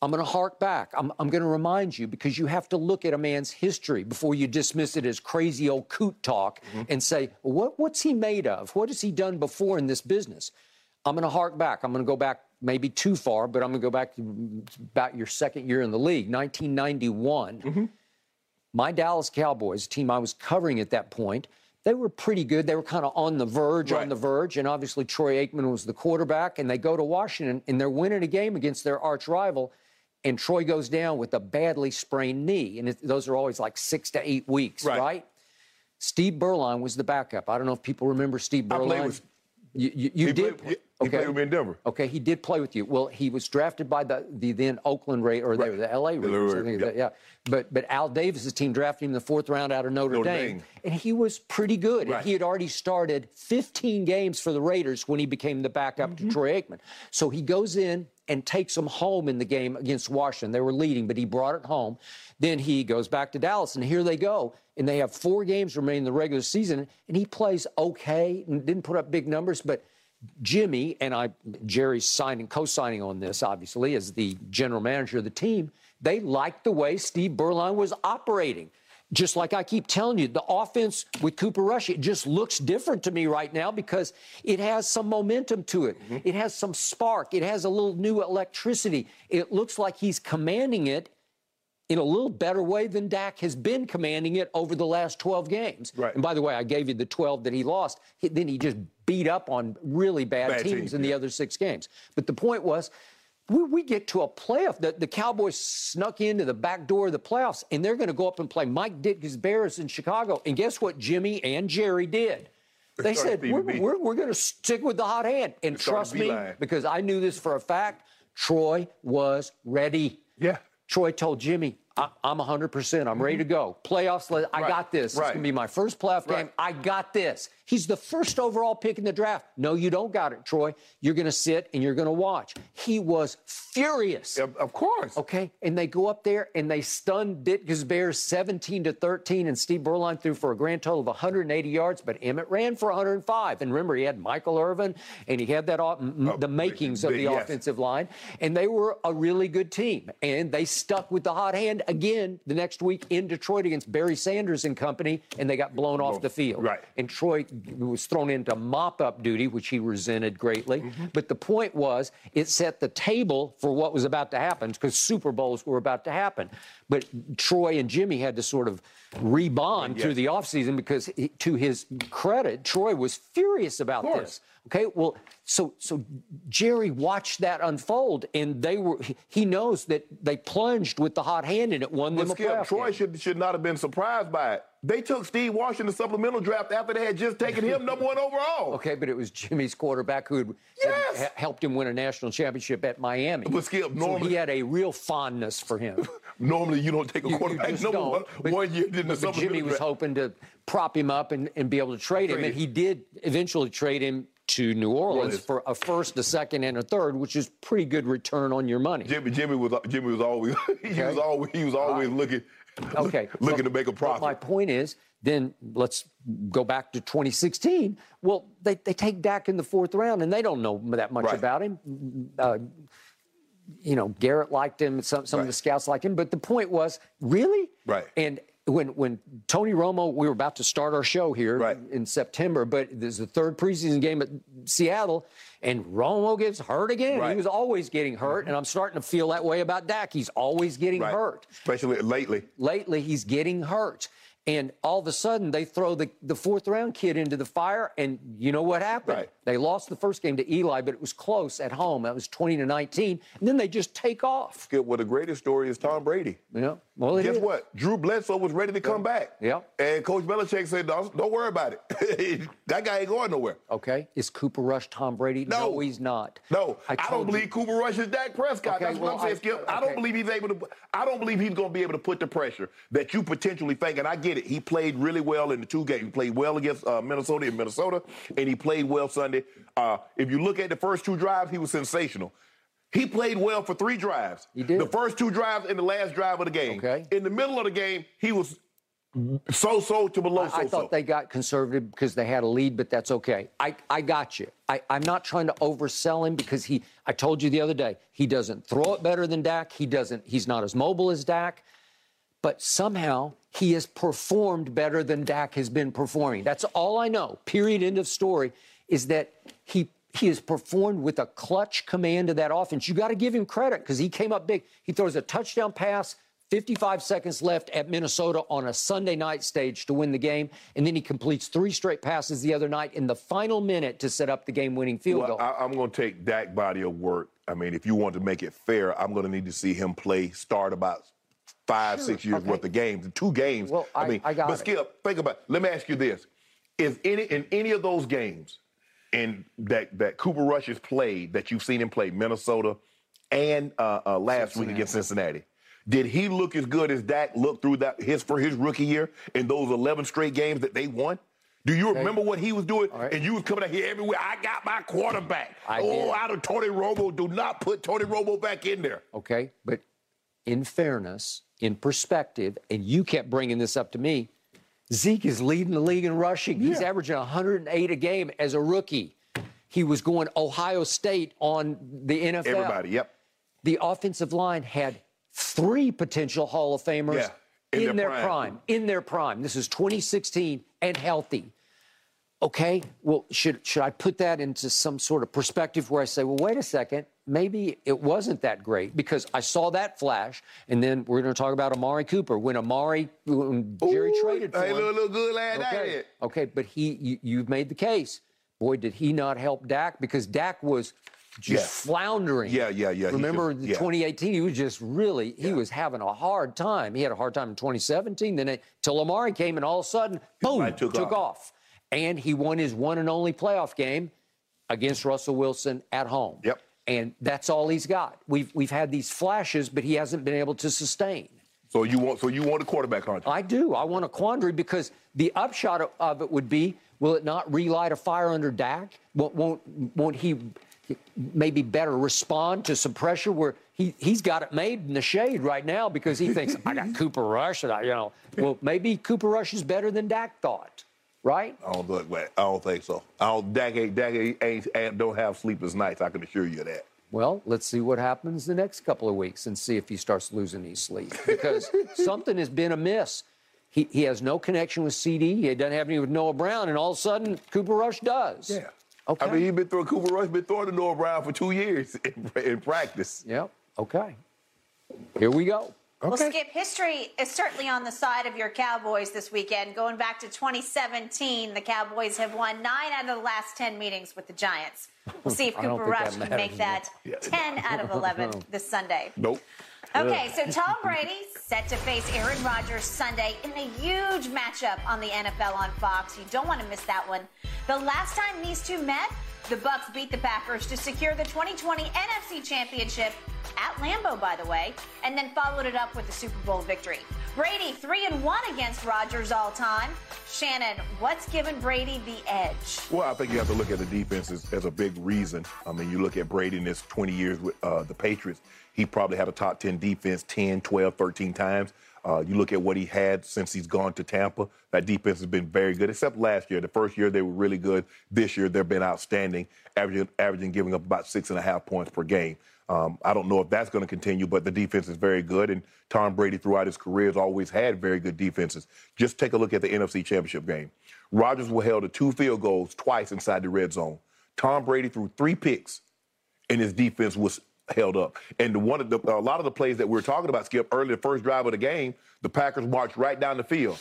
I'm going to hark back. I'm, I'm going to remind you because you have to look at a man's history before you dismiss it as crazy old coot talk mm-hmm. and say, what, what's he made of? What has he done before in this business? I'm going to hark back. I'm going to go back maybe too far, but I'm going to go back to about your second year in the league, 1991. My Dallas Cowboys, team I was covering at that point, they were pretty good. They were kind of on the verge, on the verge, and obviously Troy Aikman was the quarterback, and they go to Washington and they're winning a game against their arch rival, and Troy goes down with a badly sprained knee, and it, those are always like six to eight weeks, Right. right? Steve Beuerlein was the backup. I don't know if people remember Steve I played with- you, you, you did. played- he played with me in Denver. Okay, he did play with you. Well, he was drafted by the, the then Oakland Raiders, or they were the LA Raiders. I Raiders, think yeah. that- yeah. But but Al Davis' team drafted him in the fourth round out of Notre, Notre Dame, Dame. and he was pretty good. And Right. he had already started 15 games for the Raiders when he became the backup Mm-hmm. to Troy Aikman. So he goes in and takes them home in the game against Washington. They were leading, but he brought it home. Then he goes back to Dallas, and here they go. And they have four games remaining in the regular season, and he plays okay and didn't put up big numbers, but Jimmy and I, Jerry's signing, co-signing on this, obviously, as the general manager of the team. They liked the way Steve Beuerlein was operating. Just like I keep telling you, the offense with Cooper Rush, it just looks different to me right now because it has some momentum to it. Mm-hmm. It has some spark. It has a little new electricity. It looks like he's commanding it in a little better way than Dak has been commanding it over the last 12 games. Right. And by the way, I gave you the 12 that he lost. He, then he just beat up on really bad, Bad teams teams, in the yeah. other six games. But the point was, we, we get to a playoff. The, the Cowboys snuck into the back door of the playoffs, and they're going to go up and play Mike Ditka's Bears in Chicago. And guess what Jimmy and Jerry did? They said, we're, we're, we're going to stick with the hot hand. And trust me, because I knew this for a fact, Troy was ready. Yeah. Troy told Jimmy, I, I'm 100%. I'm ready to go. Playoffs, I Right, got this. It's going to be my first playoff game. Right. I got this. He's the first overall pick in the draft. No, you don't got it, Troy. You're going to sit and you're going to watch. He was furious. Of, course. Okay, and they go up there and they stun Ditka's Bears 17 to 13, and Steve Beuerlein threw for a grand total of 180 yards, but Emmett ran for 105. And remember, he had Michael Irvin, and he had that off- Oh, the makings of big- the yes. offensive line, and they were a really good team. And they stuck with the hot hand again the next week in Detroit against Barry Sanders and company, and they got blown off the field. Right. And Troy was thrown into mop up duty, which he resented greatly. Mm-hmm. But the point was, it set the table for what was about to happen because Super Bowls were about to happen. But Troy and Jimmy had to sort of rebond Yes. through the offseason because, he- to his credit, Troy was furious about this. Okay, well, so so Jerry watched that unfold, and they were. he- knows that they plunged with the hot hand, and it won But them a Skip, playoff Troy game. should should not have been surprised by it. They took Steve Washington supplemental draft after they had just taken him number one overall. (laughs) Okay, but it was Jimmy's quarterback who had, Yes. had helped him win a national championship at Miami. But Skip, so normally- he had a real fondness for him. (laughs) Normally, you don't take a You- you quarterback just number don't. one, But- one year in the But Jimmy was draft. hoping to prop him up and, and be able to trade him, and he did eventually trade him to New Orleans for a first, a second, and a third, which is pretty good return on your money. Jimmy, Jimmy was Jimmy was always (laughs) he Okay. was always he was always looking Okay. (laughs) looking but- to make a profit. my point is, then let's go back to 2016. Well, they, they take Dak in the fourth round, and they don't know that much Right. about him. Uh, you know, Garrett liked him, some, some of the scouts liked him, but the point was, really? Right. And when when Tony Romo, we were about to start our show here Right. in September, but there's the third preseason game at Seattle, and Romo gets hurt again. He was always getting hurt, and I'm starting to feel that way about Dak. He's always getting Right. hurt especially lately. lately he's getting hurt. And all of a sudden, they throw the, the fourth round kid into the fire, and you know what happened? Right. They lost the first game to Eli, but it was close at home. That was 20 to 19. And then they just take off. Skip, well, the greatest story is Tom Brady. Yeah. Well, Guess is. what? Drew Bledsoe was ready to come back. Yeah. And Coach Belichick said, don't, don't worry about it. (laughs) that guy ain't going nowhere. Okay. Is Cooper Rush Tom Brady? No. he's not. No, I, told don't you- believe Cooper Rush is Dak Prescott. Okay, That's what I'm saying, I- Skip. I don't believe he's able to. I don't believe he's going to be able to put the pressure that you potentially think. And I get it. He played really well in the two games. He played well against uh, Minnesota in Minnesota, and he played well Sunday. Uh, if you look at the first two drives, he was sensational. He played well for three drives. He did. The first two drives and the last drive of the game. Okay. In the middle of the game, he was so-so to below so-so. I thought they got conservative because they had a lead, but that's okay. I, I got you. I, I'm not trying to oversell him because he. I told you the other day he doesn't throw it better than Dak. He doesn't. He's not as mobile as Dak, but somehow he has performed better than Dak has been performing. That's all I know. Period. End of story. Is that he he has performed with a clutch command of that offense. You got to give him credit because he came up big. He throws a touchdown pass. 55 seconds left at Minnesota on a Sunday night stage to win the game. And then he completes three straight passes the other night in the final minute to set up the game winning field Well, goal. I, I'm going to take Dak body of work. I mean, if you want to make it fair, I'm going to need to see him play, start about five, Sure, six years okay. worth of games, two games. Well, I- mean, I got but it. Skip, think about. it. Let me ask you this: Is any in any of those games, in that that Cooper Rush has played, that you've seen him play, Minnesota, and uh, uh, last week against Cincinnati? Did he look as good as Dak looked through that his for his rookie year in those 11 straight games that they won? Do you remember what he was doing? right. And you was coming out here everywhere. I got my quarterback. I oh, did. out of Tony Romo. Do not put Tony Romo back in there. okay? But in fairness, in perspective, and you kept bringing this up to me, Zeke is leading the league in rushing. He's Yeah. averaging 108 a game as a rookie. He was going Ohio State on the NFL. Everybody, yep. The offensive line had three potential Hall of Famers Yeah, in in, their their, prime. prime. In their prime. This is 2016 and healthy. Okay, well, should should I put that into some sort of perspective where I say, well, wait a second, maybe it wasn't that great because I saw that flash, and then we're going to talk about Amari Cooper when Amari when Jerry Ooh, traded for hey, him. look, look good last Okay. night. Okay, but he, you, you've made the case. Boy, did he not help Dak because Dak was just Yes. floundering. Yeah, yeah, yeah, Remember just- yeah. 2018? He was just really, he was having a hard time. He had a hard time in 2017. Then it, till Amari came, and all of a sudden, boom, took took, off. off. And he won his one and only playoff game against Russell Wilson at home. Yep. And that's all he's got. We've we've had these flashes, but he hasn't been able to sustain. So you want so you want a quarterback, aren't you? I do. I want a quandary because the upshot of- of it would be: Will it not relight a fire under Dak? Won't won't, won't he maybe better respond to some pressure where he he's got it made in the shade right now because he thinks I got (laughs) Cooper Rush and I you know well maybe Cooper Rush is better than Dak thought, right? I don't man. I don't think so. I don't. Dak ain't. Dak ain't, ain't, ain't- don't have sleepless nights. I can assure you of that. Well, let's see what happens the next couple of weeks and see if he starts losing his sleep because (laughs) something has been amiss. He, he has no connection with CD. He doesn't have any with Noah Brown, and all of a sudden, Cooper Rush does. Yeah. Okay. I mean, he's been throwing Cooper Rush, been throwing to Noah Brown for two years (laughs) in, in practice. Yep. Okay. Here we go. Well, Skip, history is certainly on the side of your Cowboys this weekend. Going back to 2017, the Cowboys have won nine out of the last 10 meetings with the Giants. We'll see if (laughs) Cooper Rush can make that Yeah. 10 (laughs) out of 11 this Sunday. Nope. Okay, so Tom Brady set to face Aaron Rodgers Sunday in a huge matchup on the NFL on Fox. You don't want to miss that one. The last time these two met, the Bucs beat the Packers to secure the 2020 NFC Championship at Lambeau, by the way, and then followed it up with the Super Bowl victory. Brady three and one against Rodgers all time. Shannon, what's given Brady the edge? Well, I think you have to look at the defense as, as a big reason. I mean, you look at Brady in his 20 years with uh, the Patriots, he probably had a top 10 defense 10, 12, 13 times. Uh, you look at what he had since he's gone to Tampa. That defense has been very good, except last year. The first year they were really good. This year they've been outstanding, averaging, averaging giving up about six and a half points per game. Um, I don't know if that's going to continue, but the defense is very good. And Tom Brady, throughout his career, has always had very good defenses. Just take a look at the NFC Championship game. Rodgers was held to two field goals twice inside the red zone. Tom Brady threw three picks, and his defense was held up. And one of the, a lot of the plays that we were talking about, Skip, early the first drive of the game, the Packers marched right down the field,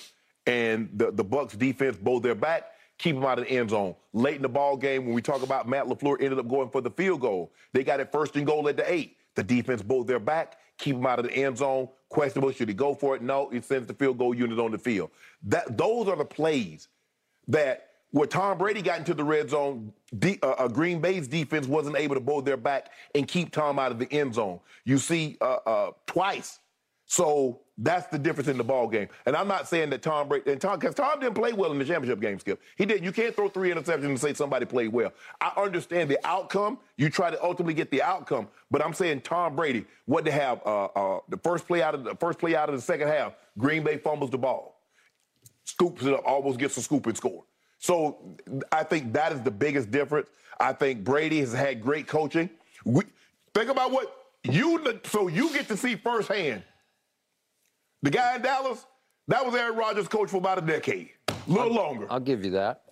and the the Bucs defense bowed their back, keep them out of the end zone. Late in the ball game, when we talk about Matt LaFleur, ended up going for the field goal. They got it first and goal at the eight. The defense bowed their back, keep them out of the end zone. Questionable, should he go for it? No, he sends the field goal unit on the field. That those are the plays that where Tom Brady got into the red zone, D, uh, uh, Green Bay's defense wasn't able to bow their back and keep Tom out of the end zone. You see uh, uh, twice. So that's the difference in the ball game. And I'm not saying that Tom Brady and Tom because Tom didn't play well in the championship game, Skip. He didn't. You can't throw three interceptions and say somebody played well. I understand the outcome. You try to ultimately get the outcome, but I'm saying Tom Brady, what they have, uh, uh, the first play out of the first play out of the second half, Green Bay fumbles the ball scoops it up, almost gets a scoop and score. So I think that is the biggest difference. I think Brady has had great coaching. We, think about what you so you get to see firsthand. The guy in Dallas, that was Aaron Rodgers' coach for about a decade, a little longer. I'll give you that.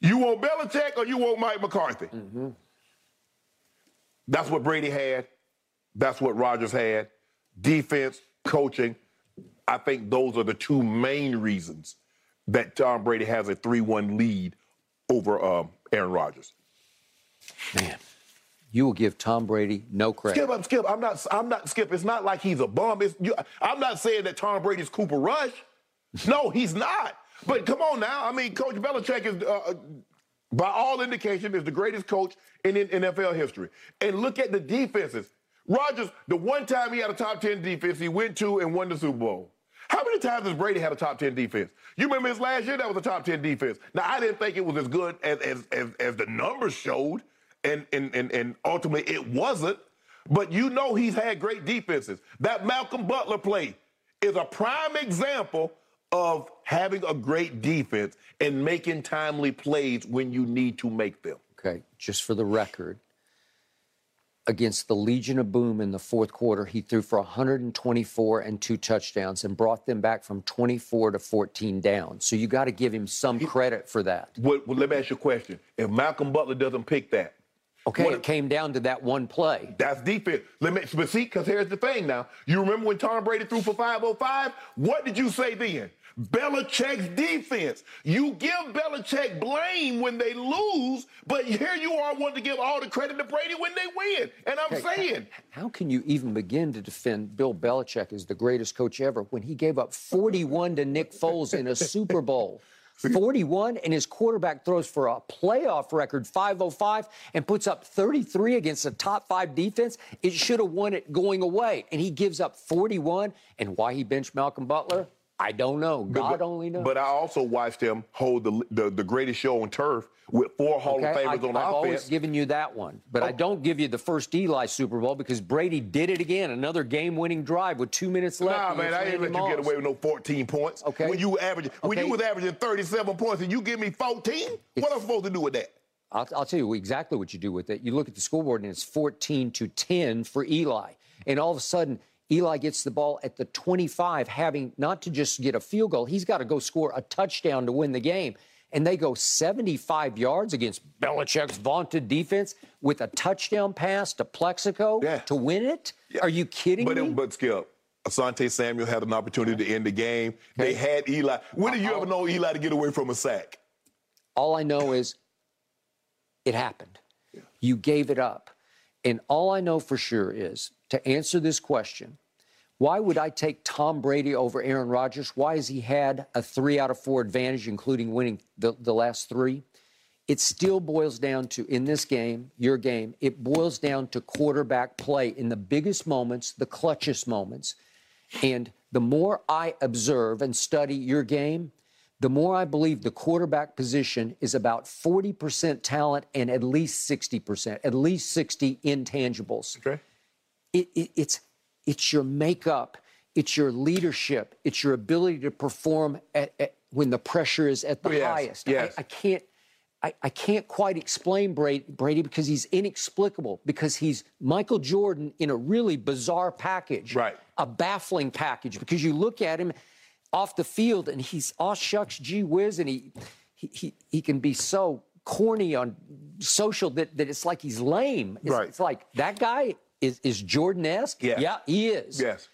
You want Belichick or you want Mike McCarthy? That's what Brady had. That's what Rodgers had. Defense, coaching. I think those are the two main reasons that Tom Brady has a 3 1 lead over um, Aaron Rodgers. Man, you will give Tom Brady no credit. Skip, I'm Skip. I'm not. I'm not Skip. It's not like he's a bum. You, I'm not saying that Tom Brady's Cooper Rush. No, he's not. But come on now. I mean, Coach Belichick is, uh, by all indication, is the greatest coach in, in NFL history. And look at the defenses. Rodgers, the one time he had a top 10 defense, he went to and won the Super Bowl. How many times has Brady had a top 10 defense? You remember his last year? That was a top 10 defense. Now, I didn't think it was as good as, as, as, as the numbers showed, and, and, and, and ultimately it wasn't. But you know he's had great defenses. That Malcolm Butler play is a prime example of having a great defense and making timely plays when you need to make them. Okay, just for the record, against the Legion of Boom in the fourth quarter, he threw for 124 and two touchdowns and brought them back from 24 to 14 down. So you got to give him some credit for that. Well, well, let me ask you a question. If Malcolm Butler doesn't pick that, Okay, What- it came down to that one play. that's defense. Let me, but see, because here's the thing now. You remember when Tom Brady threw for 505? What did you say then? Belichick's defense. You give Belichick blame when they lose, but here you are wanting to give all the credit to Brady when they win. And I'm Okay, saying, How can you even begin to defend Bill Belichick as the greatest coach ever when he gave up 41 to Nick Foles in a Super Bowl? (laughs) 41 and his quarterback throws for a playoff record 505 and puts up 33 against a top 5 defense. It should have won it going away and he gives up 41 and why he benched Malcolm Butler? I don't know. God but, only knows. But I also watched him hold the, the, the greatest show on turf with four Hall of Okay, I, Famers on offense. I've always given you that one, but I Oh. don't give you the first Eli Super Bowl because Brady did it again. Another game-winning drive with two minutes left. Nah, man, I ain't let you get away with no 14 points. Okay. When you average, when you was averaging 37 points and you give me 14, what am I supposed to do with that? I'll, I'll tell you exactly what you do with it. You look at the scoreboard and it's 14 to 10 for Eli, and all of a sudden Eli gets the ball at the 25, having not to just get a field goal, he's got to go score a touchdown to win the game. And they go 75 yards against Belichick's vaunted defense with a touchdown pass to Plaxico Yeah. to win it. Are you kidding But, me? but Skip, Asante Samuel had an opportunity to end the game. They had Eli. When did you ever know Eli to get away from a sack? All I know is it happened. You gave it up. And all I know for sure is to answer this question why would I take Tom Brady over Aaron Rodgers? Why has he had a three out of four advantage, including winning the, the last three? It still boils down to, in this game, your game, it boils down to quarterback play in the biggest moments, the clutchest moments. And the more I observe and study your game, the more I believe the quarterback position is about 40% talent and at least 60%, at least 60 intangibles. Okay. It, it, it's, it's your makeup, it's your leadership, it's your ability to perform at, at, when the pressure is at the oh, Yes, highest. yes. I, I can't. I, I can't quite explain Brady, Brady because he's inexplicable, because he's Michael Jordan in a really bizarre package, Right. a baffling package, because you look at him off the field and he's oh shucks gee whiz and he he he, he can be so corny on social that, that it's like he's lame. It's, Right. it's like that guy is is Jordan esque. Yeah. yeah, he is. Yes.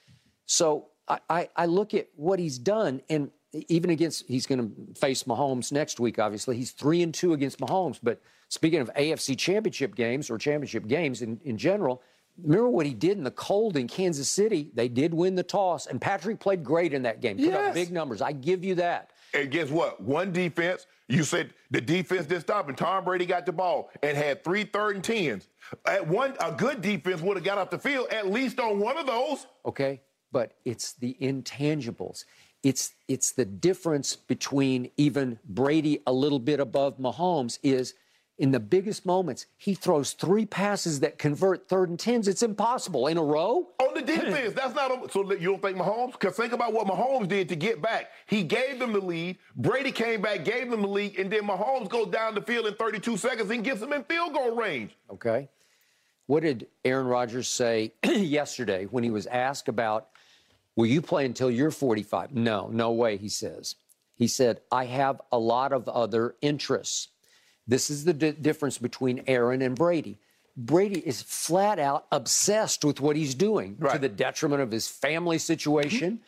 So I, I, I look at what he's done, and even against he's going to face Mahomes next week. Obviously, he's three and two against Mahomes. But speaking of AFC Championship games or championship games in, in general, remember what he did in the cold in Kansas City? They did win the toss, and Patrick played great in that game. Put Yes. up big numbers. I give you that. And guess what? One defense, you said the defense didn't stop, and Tom Brady got the ball and had three third and tens. At one, a good defense would have got off the field at least on one of those. okay? But it's the intangibles. It's it's the difference between even Brady a little bit above Mahomes is in the biggest moments he throws three passes that convert third and tens. It's impossible in a row. On the defense, (clears throat) that's not a, so. You don't think Mahomes? Because think about what Mahomes did to get back. He gave them the lead. Brady came back, gave them the lead, and then Mahomes goes down the field in 32 seconds and gets them in field goal range. Okay. What did Aaron Rodgers say (clears throat) yesterday when he was asked about, will you play until you're 45? No, no way, he says. He said, I have a lot of other interests. This is the di- difference between Aaron and Brady. Brady is flat out obsessed with what he's doing to the detriment of his family situation,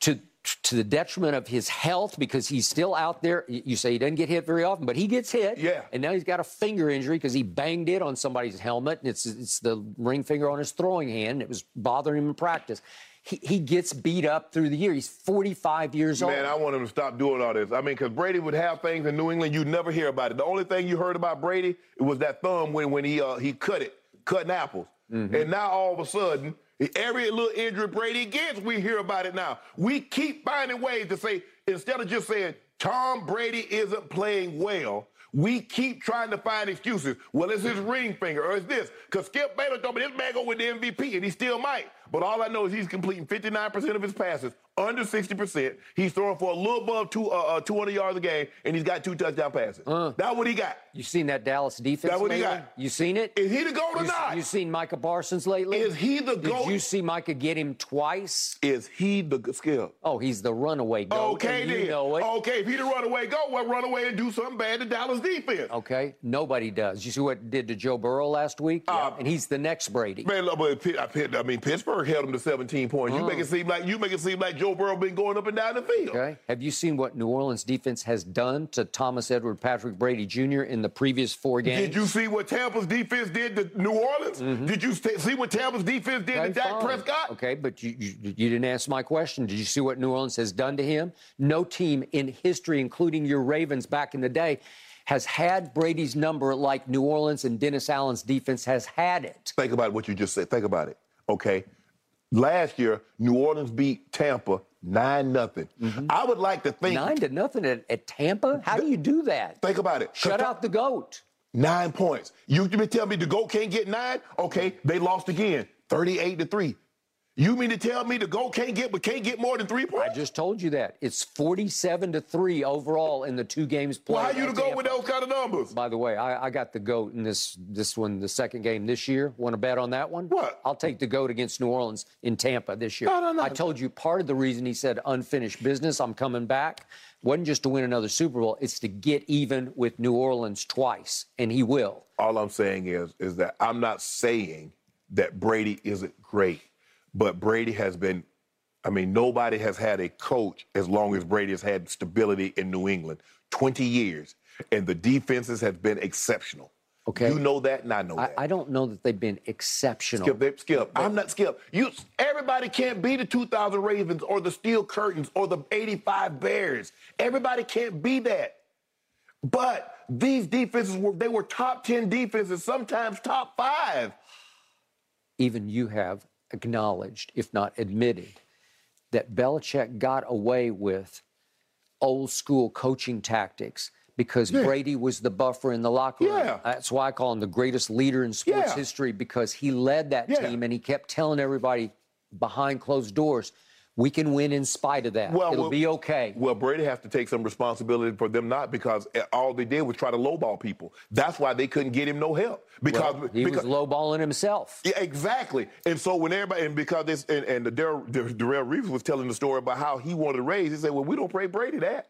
to to the detriment of his health because he's still out there. You say he doesn't get hit very often, but he gets hit. Yeah. And now he's got a finger injury because he banged it on somebody's helmet, and it's it's the ring finger on his throwing hand. It was bothering him in practice. He, he gets beat up through the year. He's 45 years old. Man, I want him to stop doing all this. I mean, because Brady would have things in New England you'd never hear about it. The only thing you heard about Brady it was that thumb when when he uh, he cut it, cutting apples. And now all of a sudden, every little injury Brady gets, we hear about it now. We keep finding ways to say instead of just saying Tom Brady isn't playing well. We keep trying to find excuses. Well, it's his ring finger, or it's this. Because Skip Bayless told me this man go with the MVP, and he still might. But all I know is he's completing 59% of his passes, under 60%. He's throwing for a little above two, uh, uh, 200 yards a game, and he's got two touchdown passes. Uh. That's what he got. You seen that Dallas defense? That what he got. You seen it? Is he the GOAT or you, not? You seen Micah Parsons lately? Is he the Did you see Micah get him twice? Is he the skill? Oh, he's the runaway goat. Okay, then. you know it. Okay, if he the runaway go, well, run away and do something bad to Dallas defense. Okay, nobody does. You see what it did to Joe Burrow last week? Uh, and he's the next Brady. Man, look, but I, Pitt- I mean, Pittsburgh held him to 17 points. You make it seem like you make it seem like Joe Burrow been going up and down the field. Okay. Have you seen what New Orleans defense has done to Thomas Edward Patrick Brady Jr. in the previous four games? Did you see what Tampa's defense did to New Orleans? Did you see what Tampa's defense did Mm-hmm. Okay, to Dak fine. Prescott? Okay, but you, you, you didn't answer my question. Did you see what New Orleans has done to him? No team in history, including your Ravens back in the day, has had Brady's number like New Orleans and Dennis Allen's defense has had it. Think about what you just said. Think about it. Okay. Last year, New Orleans beat Tampa 9 nothing. I would like to think. Mm-hmm. Nine to nothing at, at Tampa? How do you do that? Think about it. Shut out the GOAT. Nine points. You mean to tell me the GOAT can't get nine? Okay, they lost again, 38 to 3. You mean to tell me the GOAT can't get but can't get more than three points? I just told you that. It's 47 to 3 overall in the two games played. Well, how you to go with those kind of numbers? By the way, I, I got the goat in this this one, the second game this year. Want to bet on that one? What? I'll take the goat against New Orleans in Tampa this year. No, no, no. I told you part of the reason he said unfinished business. I'm coming back. wasn't just to win another Super Bowl. It's to get even with New Orleans twice, and he will. All I'm saying is, is that I'm not saying that Brady isn't great, but Brady has been. I mean, nobody has had a coach as long as Brady has had stability in New England, 20 years, and the defenses have been exceptional. Okay. you know that, and I know I, that. I don't know that they've been exceptional. Skip, they, Skip. I'm not Skip. You, everybody can't be the 2000 Ravens or the Steel Curtains or the 85 Bears. Everybody can't be that. But these defenses were they were top 10 defenses, sometimes top five. even you have acknowledged, if not admitted, that Belichick got away with old school coaching tactics because Brady was the buffer in the locker room. Yeah. That's why I call him the greatest leader in sports Yeah. history because he led that Yeah. team and he kept telling everybody behind closed doors, we can win in spite of that. Well, It'll well- be okay. Well, Brady has to take some responsibility for them not because eh, all they did was try to lowball people. That's why they couldn't get him no help because Well, he because, was lowballing himself. Yeah, exactly. And so when everybody and because this and, and the Darrelle, Darrelle Revis was telling the story about how he wanted to raise, he said, "Well, we don't pay Brady that."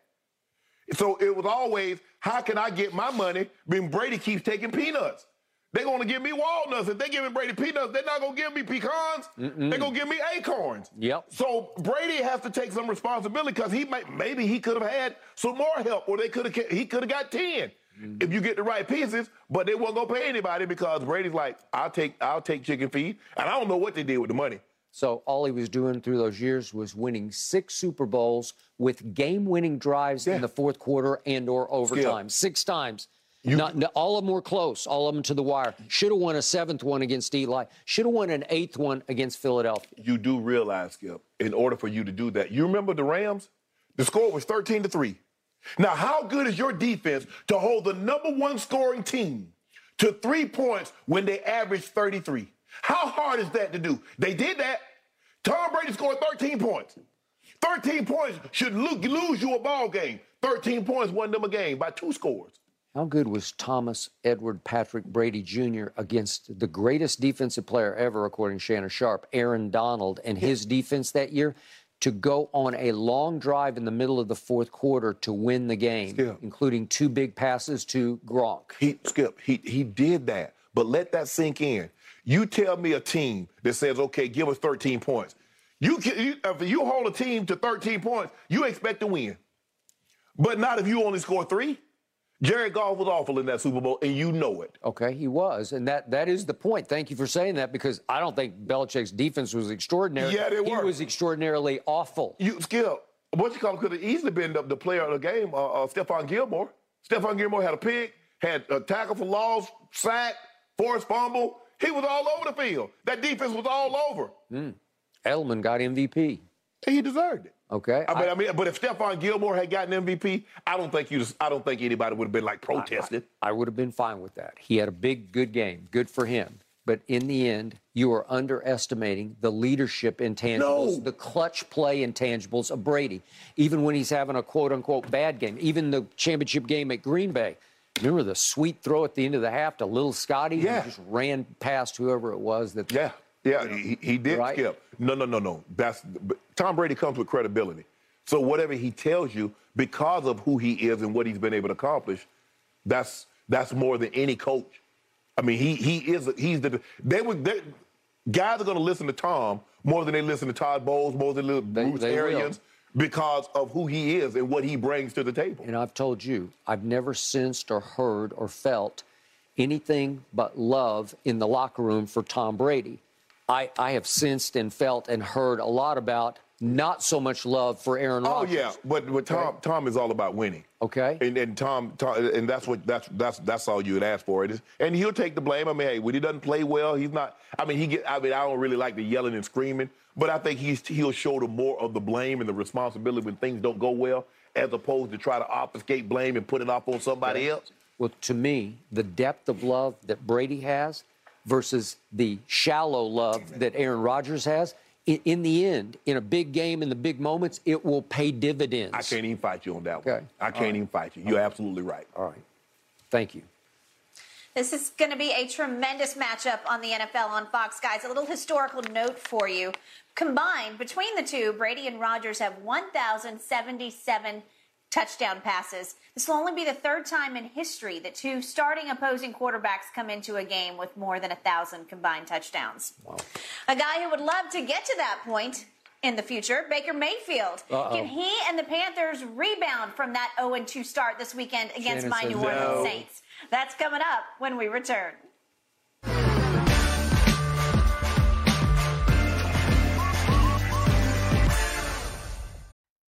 So it was always, how can I get my money when Brady keeps taking peanuts? They're to give me walnuts. If they give me Brady peanuts, they're not to give me pecans. They're going to give me acorns. Yep. So Brady has to take some responsibility because he might maybe he could have had some more help, or they could have he could have got 10 mm-hmm. if you get the right pieces. But they weren't gonna pay anybody because Brady's like, I'll take I'll take chicken feed, and I don't know what they did with the money. So all he was doing through those years was winning six Super Bowls with game-winning drives Yeah. in the fourth quarter and or overtime. Six times. Not, no- all of them were close. All of them to the wire. Should have won a seventh one against Eli. Should have won an eighth one against Philadelphia. You do realize, Skip, in order for you to do that, you remember the Rams? The score was 13 to 3. Now, how good is your defense to hold the number one scoring team to three points when they average 33? How hard is that to do? They did that. Tom Brady scored 13 points. 13 points should lose you a ball game. 13 points won them a game by two scores. How good was Thomas Edward Patrick Brady Jr. against the greatest defensive player ever, according to Shannon Sharpe, Aaron Donald, and his defense that year to go on a long drive in the middle of the fourth quarter to win the game, Yeah. including two big passes to Gronk? He Skip, he he did that. But let that sink in. You tell me a team that says, okay, give us 13 points. You can you, if you hold a team to 13 points, you expect to win. But not if you only score three. Jared Goff was awful in that Super Bowl, and you know it. Okay, he was, and that that is the point. Thank you for saying that because I don't think Belichick's defense was extraordinary. Yeah, they He were. was extraordinarily awful. You Skip, what you call could have easily been the, the player of the game, uh, uh, Stephon Gilmore. Stephon Gilmore had a pick, had a tackle for loss, sack, forced fumble. He was all over the field. That defense was all over. Edelman got MVP. He deserved it. Okay, I mean, I, mean, but if Stephon Gilmore had gotten MVP, I don't think you. I don't think anybody would have been like protested. I would have been fine with that. He had a big, good game. Good for him. But in the end, you are underestimating the leadership intangibles, No. the clutch play intangibles of Brady. Even when he's having a quote unquote bad game, even the championship game at Green Bay. Remember the sweet throw at the end of the half to little Scotty? who Yeah. just ran past whoever it was that Yeah, yeah, he, he did Right? skip. No, no, no, no. That's Tom Brady comes with credibility. So whatever he tells you, because of who he is and what he's been able to accomplish, that's that's more than any coach. I mean, he he is he's the they would they, guys are going to listen to Tom more than they listen to Todd Bowles, more than They- Bruce they will. Arians because of who he is and what he brings to the table. And I've told you, I've never sensed or heard or felt anything but love in the locker room for Tom Brady. I, I have sensed and felt and heard a lot about not so much love for Aaron Oh yeah, but but Tom Tom is all about winning. Okay. And and Tom, Tom and that's what that's that's that's all you would ask for. It is, and he'll take the blame. I mean, hey, when he doesn't play well, he's not. I mean, he get. I mean, I don't really like the yelling and screaming, but I think he's he'll shoulder more of the blame and the responsibility when things don't go well, as opposed to try to obfuscate blame and put it off on somebody else. Well, to me, the depth of love that Brady has versus the shallow love that Aaron Rodgers has, in, in the end, in a big game, in the big moments, it will pay dividends. I can't even fight you on that one. Okay. I can't even fight you. You're absolutely right. All right. Thank you. This is going to be a tremendous matchup on the NFL on Fox, guys. A little historical note for you. Combined between the two, Brady and Rodgers have 1,077 touchdown passes. This will only be the third time in history that two starting opposing quarterbacks come into a game with more than a 1,000 combined touchdowns. A guy who would love to get to that point in the future, Baker Mayfield. Uh-oh. Can he and the Panthers rebound from that 0 2 start this weekend against Shannon my New Orleans no. Saints? That's coming up when we return.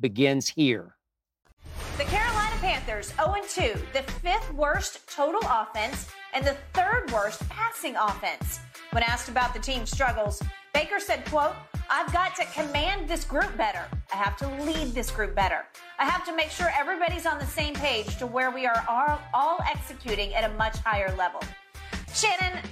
begins here. The Carolina Panthers 0-2, the fifth worst total offense and the third worst passing offense. When asked about the team's struggles, Baker said, quote, I've got to command this group better. I have to lead this group better. I have to make sure everybody's on the same page to where we are all, all executing at a much higher level. Shannon,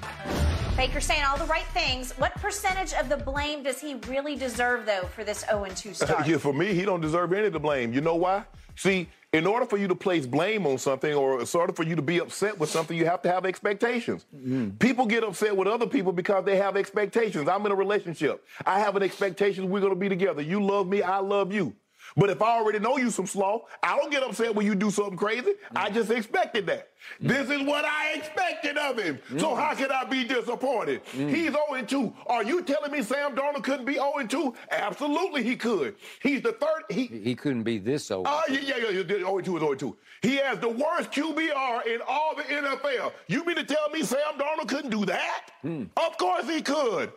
Baker saying all the right things. What percentage of the blame does he really deserve, though, for this 0-2 (laughs) start? yeah, for me, he don't deserve any of the blame. You know why? See, in order for you to place blame on something or in order for you to be upset with something, you have to have expectations. Mm-hmm. People get upset with other people because they have expectations. I'm in a relationship. I have an expectation we're going to be together. You love me, I love you. But if I already know you some slaw, I don't get upset when you do something crazy. I mm. just expected that. Mm. This is what I expected of him. So mm. how could I be disappointed? He's 0-2. Are you telling me Sam Darnold couldn't be 0-2? Absolutely he could. He's the third. He, He couldn't be this old. Oh, uh, yeah, yeah, yeah, yeah. 0 2 is 0 2. He has the worst QBR in all the NFL. You mean to tell me Sam Darnold couldn't do that? Of course he could.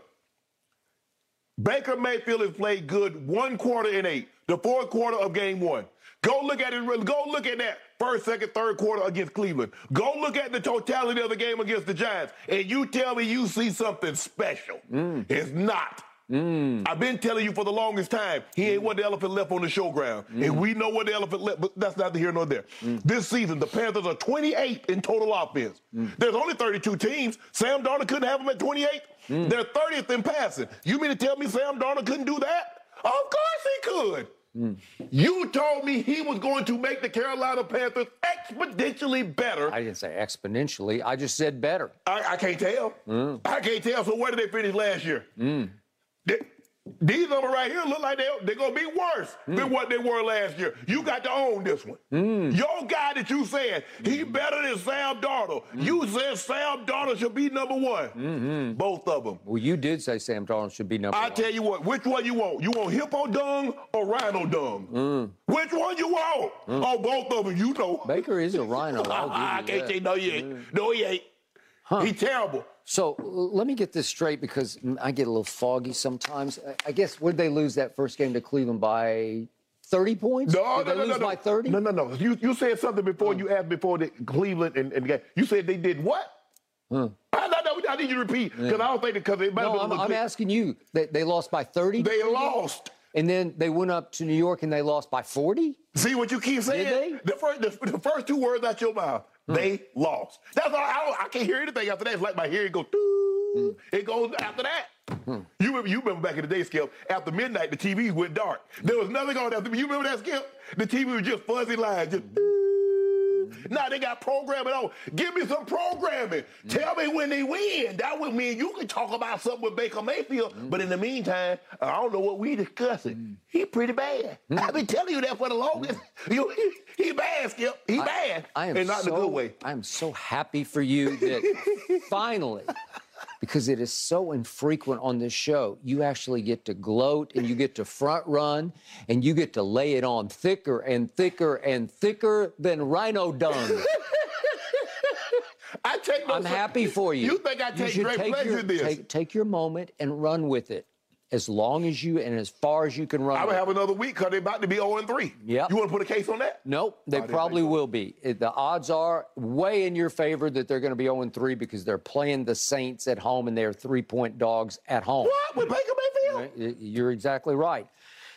Baker Mayfield has played good one quarter in eight, the fourth quarter of game one. Go look at it. Go look at that first, second, third quarter against Cleveland. Go look at the totality of the game against the Giants, and you tell me you see something special. Mm. It's not. Mm. I've been telling you for the longest time, he ain't what the elephant left on the showground. And mm. we know what the elephant left, but that's neither here nor there. This season, the Panthers are 28 in total offense. There's only 32 teams. Sam Darnold couldn't have them at 28. They're 30th in passing. You mean to tell me Sam Darnold couldn't do that? Of course he could. Mm. You told me he was going to make the Carolina Panthers exponentially better. I didn't say exponentially. I just said better. I, I can't tell. Mm. I can't tell. So where did they finish last year? Mm. They- these of them right here look like they, they're going to be worse than mm. what they were last year. You mm. got to own this one. Mm. Your guy that you said, he better than Sam Darnold. You said Sam Darnold should be number one. Mm-hmm. Both of them. Well, you did say Sam Darnold should be number I one. I tell you what, which one you want? You want hippo dung or rhino dung? Which one you want? Oh, both of them, you know. Baker is a (laughs) rhino. I can't say no, he ain't. No, he ain't. He terrible. So let me get this straight because mm, I get a little foggy sometimes. I- guess would they lose that first game to Cleveland by 30 points? No, Did no, they no, lose no, no. by 30? No, no, no. You, you said something before you asked before the Cleveland and, and the game. You said they did what? I, no, no, I need you to repeat because I don't think because it might No, I'm, I'm asking you. They, they lost by 30? They lost. and then they went up to New York and they lost by 40? See what you keep saying? Did they? The first, the, the first two words out your mouth. Mm. They lost. That's all. I, don't, I can't hear anything after that. It's like my hearing goes. doo. Mm. It goes after that. Mm. You remember? You remember back in the day, Skip? After midnight, the TVs went dark. There was nothing on after. You remember that, Skip? The TV was just fuzzy lines. Just. Now they got programming on. Give me some programming. Tell me when they win. That would mean you can talk about something with Baker Mayfield. But in the meantime, I don't know what we discussing. Mm. He pretty bad. Mm. I've been telling you that for the longest. Mm. You, he, he bad, Skip. He bad. I am and not so, in a good way. I am so happy for you that (laughs) finally, because it is so infrequent on this show, you actually get to gloat and you get to front run and you get to lay it on thicker and thicker and thicker than rhino dung. (laughs) I take no I'm happy for you. You think I take great pleasure your, in this? Take, take your moment and run with it. As long as you and as far as you can run. I would have another week because they're about to be 0 and 3. Yep. You want to put a case on that? Nope, they oh, didn't probably will be. The odds are way in your favor that they're going to be 0 3 because they're playing the Saints at home and they're three point dogs at home. What? With Baker Mayfield? You're exactly right.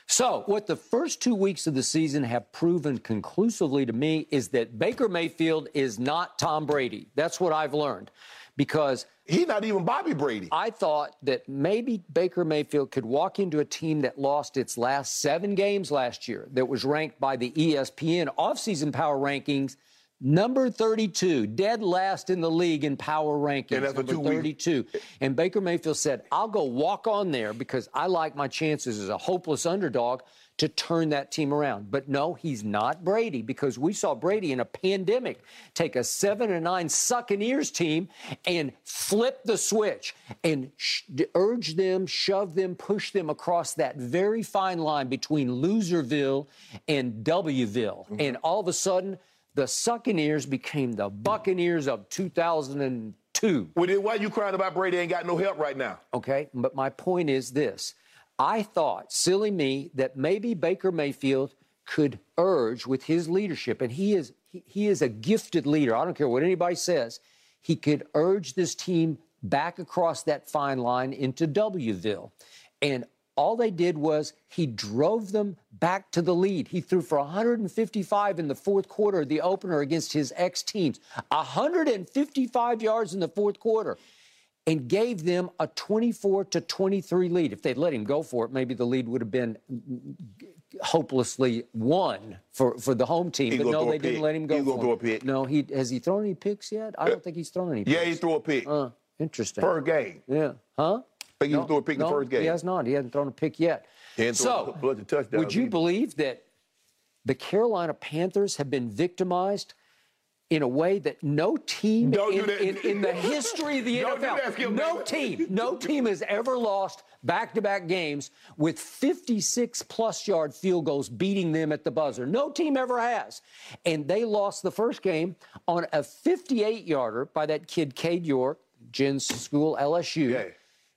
So, what the first two weeks of the season have proven conclusively to me is that Baker Mayfield is not Tom Brady. That's what I've learned because He's not even Bobby Brady. I thought that maybe Baker Mayfield could walk into a team that lost its last seven games last year, that was ranked by the ESPN offseason power rankings, number 32, dead last in the league in power rankings, And that's a number two-week- 32. And Baker Mayfield said, I'll go walk on there because I like my chances as a hopeless underdog to turn that team around. But no, he's not Brady because we saw Brady in a pandemic take a seven and nine Succaneers team and flip the switch and sh- urge them, shove them, push them across that very fine line between Loserville and Wville. Mm-hmm. And all of a sudden, the Succaneers became the Buccaneers of 2002. Well, then why you crying about Brady ain't got no help right now? Okay, but my point is this. I thought, silly me, that maybe Baker Mayfield could urge with his leadership, and he is he, he is a gifted leader. I don't care what anybody says. He could urge this team back across that fine line into Wville. And all they did was he drove them back to the lead. He threw for 155 in the fourth quarter, the opener against his ex teams. 155 yards in the fourth quarter and gave them a 24 to 23 lead. If they'd let him go for it, maybe the lead would have been hopelessly won for, for the home team. He but no, they didn't pick. let him go. He gonna for throw it. a pick. No, he has he thrown any picks yet? I don't think he's thrown any. Yeah, picks. he threw a pick. Uh, interesting. Per game. yeah, huh? I think he threw a pick no, the first game. He has not. He hasn't thrown a pick yet. He ain't thrown so, would you either. believe that the Carolina Panthers have been victimized in a way that no team in, that. in, in the history of the NFL, (laughs) that, no team, no team has ever lost back-to-back games with 56 plus yard field goals beating them at the buzzer. No team ever has. And they lost the first game on a 58 yarder by that kid Cade York, Jen's school LSU Yeah.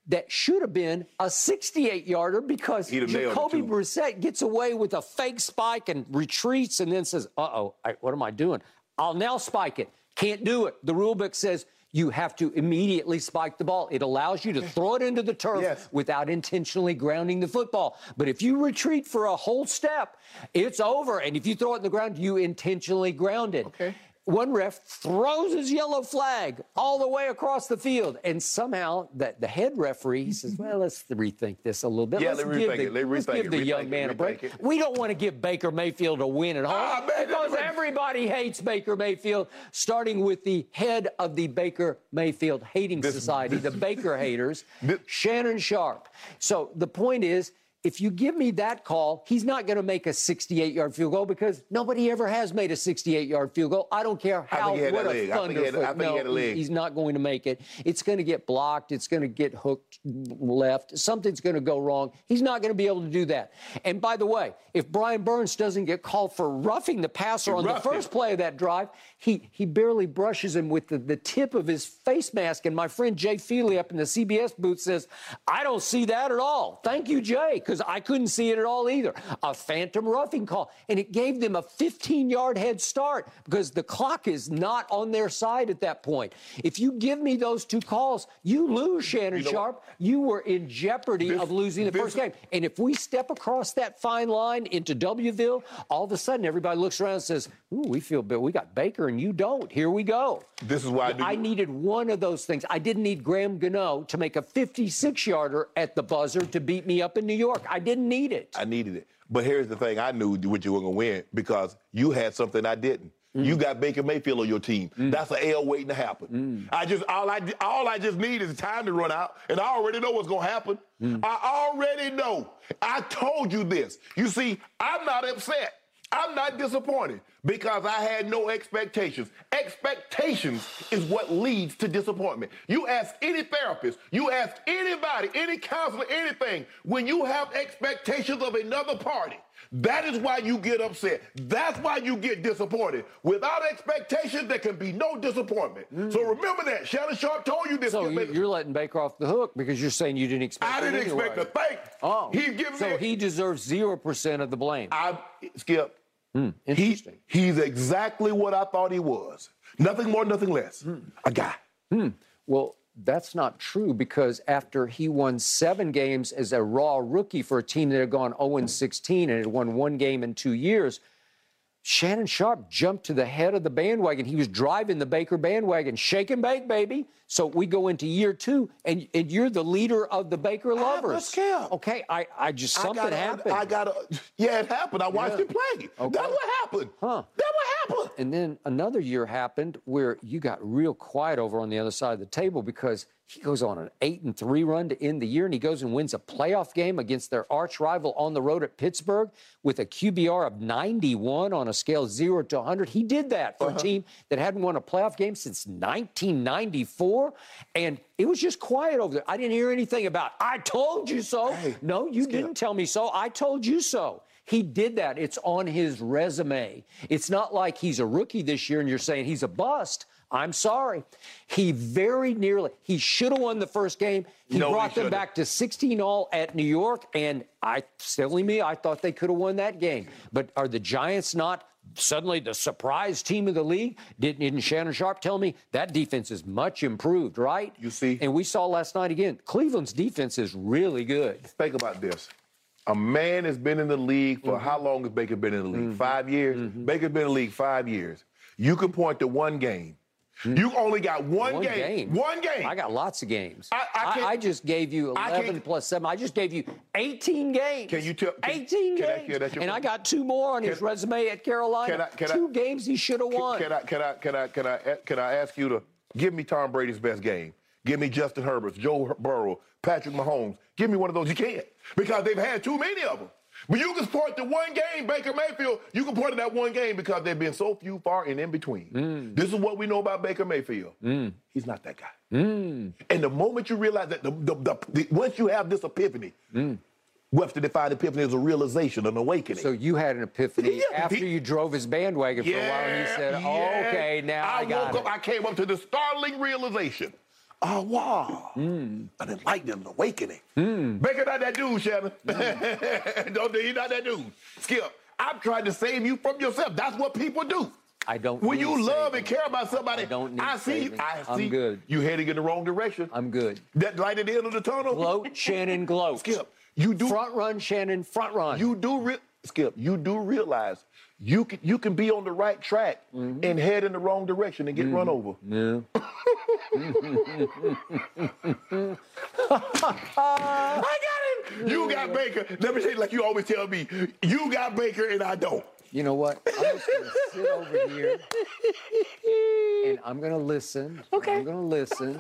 that should have been a 68 yarder because He'd have nailed it, Jacoby. Brissett gets away with a fake spike and retreats and then says, uh oh, what am I doing? I'll now spike it. Can't do it. The rule book says you have to immediately spike the ball. It allows you to throw it into the turf Yes. without intentionally grounding the football. But if you retreat for a whole step, it's over. And if you throw it in the ground, you intentionally ground it. Okay. One ref throws his yellow flag all the way across the field, and somehow the, the head referee says, "Well, let's rethink this a little bit. Yeah, let's let give the, it. Let let's give it. the young it. man a break. It. We don't want to give Baker Mayfield a win at home Ah, because everybody hates Baker Mayfield, starting with the head of the Baker Mayfield Hating This- Society, the Baker (laughs) haters, This- Shannon Sharpe. So the point is, if you give me that call, he's not going to make a 68-yard field goal because nobody ever has made a 68-yard field goal. I don't care how what a leg. I think he had- thunderfoot. He no, had a leg. he's not going to make it. It's going to get blocked. It's going to get hooked left. Something's going to go wrong. He's not going to be able to do that. And by the way, if Brian Burns doesn't get called for roughing the passer He on the roughed him. first play of that drive, he he barely brushes him with the, the tip of his face mask. And my friend Jay Feely up in the CBS booth says, I don't see that at all. Thank you, Jay, because I couldn't see it at all either. A phantom roughing call. And it gave them a 15 yard head start because the clock is not on their side at that point. If you give me those two calls, you lose, Shannon You know Sharpe. You were in jeopardy This- of losing the this- first game. And if we step across that fine line into Wville, all of a sudden everybody looks around and says, Ooh, we feel bad. We got Baker and you don't. Here we go. This is why I do- I needed one of those things. I didn't need Graham Gano to make a 56 yarder at the buzzer to beat me up in New York. I didn't need it. I needed it. But here's the thing: I knew what you were gonna win because you had something I didn't. Mm. You got Baker Mayfield on your team. That's an L waiting to happen. Mm. I just all I all I just need is time to run out, and I already know what's gonna happen. Mm. I already know. I told you this. You see, I'm not upset. I'm not disappointed because I had no expectations. Expectations is what leads to disappointment. You ask any therapist, you ask anybody, any counselor, anything, when you have expectations of another party, that is why you get upset. That's why you get disappointed. Without expectations, there can be no disappointment. Mm. So remember that. Shannon Sharpe told you this. So you, you're letting Baker off the hook because you're saying you didn't expect I didn't anyway. expect a thing. Oh, He's giving so me. he deserves zero percent of the blame. I Skip. He, interesting. he's exactly what I thought he was. Nothing more, nothing less. Hmm. A guy. Well, that's not true because after he won seven games as a raw rookie for a team that had gone 0 16 and had won one game in two years, Shannon Sharpe jumped to the head of the bandwagon. He was driving the Baker bandwagon, shake and bake, baby. So we go into year two, and, and you're the leader of the Baker lovers. scared. Okay, I, I just something I gotta, happened. I got to. Yeah, it happened. I watched Yeah. it play. That's what happened. Huh. And then another year happened where you got real quiet over on the other side of the table because he goes on an eight and three run to end the year, and he goes and wins a playoff game against their arch rival on the road at Pittsburgh with a QBR of 91 on a scale zero to 100. He did that for a uh-huh. team that hadn't won a playoff game since 1994, and it was just quiet over there. I didn't hear anything about "I told you so." Hey, no, you didn't tell me so. I told you so. He did that. It's on his resume. It's not like he's a rookie this year and you're saying he's a bust. I'm sorry. He very nearly, he should have won the first game. He No, he brought them back to 16 all at New York, and I, silly me, I thought they could have won that game. But are the Giants not suddenly the surprise team of the league? Didn't, didn't Shannon Sharpe tell me that defense is much improved, right? You see? And we saw last night again, Cleveland's defense is really good. Think about this. A man has been in the league for Mm-hmm. how long has Baker been in the league? Five years? Baker's been in the league five years. You can point to one game. You only got one, Mm. One game. One game. I got lots of games. I- I I, just gave you 11 plus 7. I just gave you 18 games. Can you tell- can- 18 can I- games. can and I got two more on his resume at Carolina. Can I- can I- two games he should have won. Can I can I can I can I can I ask you to give me Tom Brady's best game? Give me Justin Herbert's, Joe Burrow, Patrick Mahomes. Give me one of those. You can't because they've had too many of them. But you can point to one game, Baker Mayfield. You can point to that one game because there've been so few, far, and in between. Mm. This is what we know about Baker Mayfield. He's not that guy. And the moment you realize that, the, the, the, the- once you have this epiphany, Webster defined epiphany as a realization, an awakening. Mm. so you had an epiphany Yeah, after he- you drove his bandwagon for a while and you said, oh, yeah. okay, now I, got woke it. up, I came up to the startling realization. Wow. Hmm. An enlightenment, an awakening. Baker not that dude, Shannon. Hmm. (laughs) Don't he's not that dude. Skip, I'm trying to save you from yourself. That's what people do. I don't. When need you love saving. and care about somebody, I don't need I see. saving. I I'm see. good. You heading in the wrong direction. I'm good. that light at the end of the tunnel. Gloat, Shannon, gloat. Skip. You do. Front run, Shannon, front run. You do. Re- Skip. You do realize you can you can be on the right track Mm-hmm. and head in the wrong direction and get run over. Yeah. (laughs) I got him. You got Baker. Let me say, like you always tell me, you got Baker and I don't. You know what? I'm just gonna sit over here and I'm gonna listen. Okay. I'm gonna listen.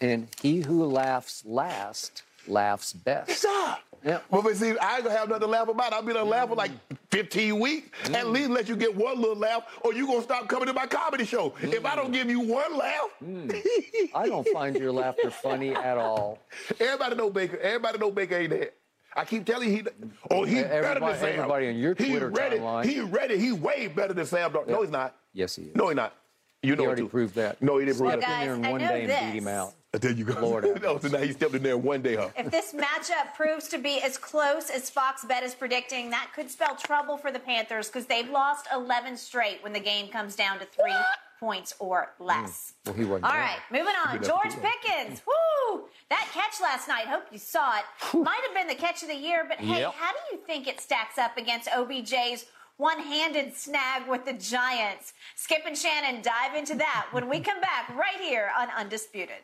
And he who laughs last laughs best. Stop. Yeah. Well, but see, I ain't gonna have nothing to laugh about. I'll be done laugh for like 15 weeks. Mm. At least let you get one little laugh, or you gonna stop coming to my comedy show. If I Mm. don't give you one laugh, I don't find your laughter funny at all. everybody know Baker. Everybody know Baker ain't that. I keep telling you, he, oh, he's better than Everybody- Sam. everybody on your he Twitter ready, timeline. He ready. He way better than Sam. Darnold. No, he's not. Yes, he is. No, he's not. You know He it already too. proved that. No, he didn't prove Stepped that. Guys, in there I in one know day and beat him out. There you go. Lord (laughs) have no, so now he stepped in there one day, huh? If this matchup proves to be as close as Fox Bet is predicting, that could spell trouble for the Panthers because they've lost 11 straight when the game comes down to three points or less. Mm. Well, he wasn't All down. right, moving on. George Pickens. Woo! That catch last night, hope you saw it. Might have been the catch of the year, but hey, Yep. how do you think it stacks up against OBJ's one handed snag with the Giants? Skip and Shannon dive into that when we come back right here on Undisputed.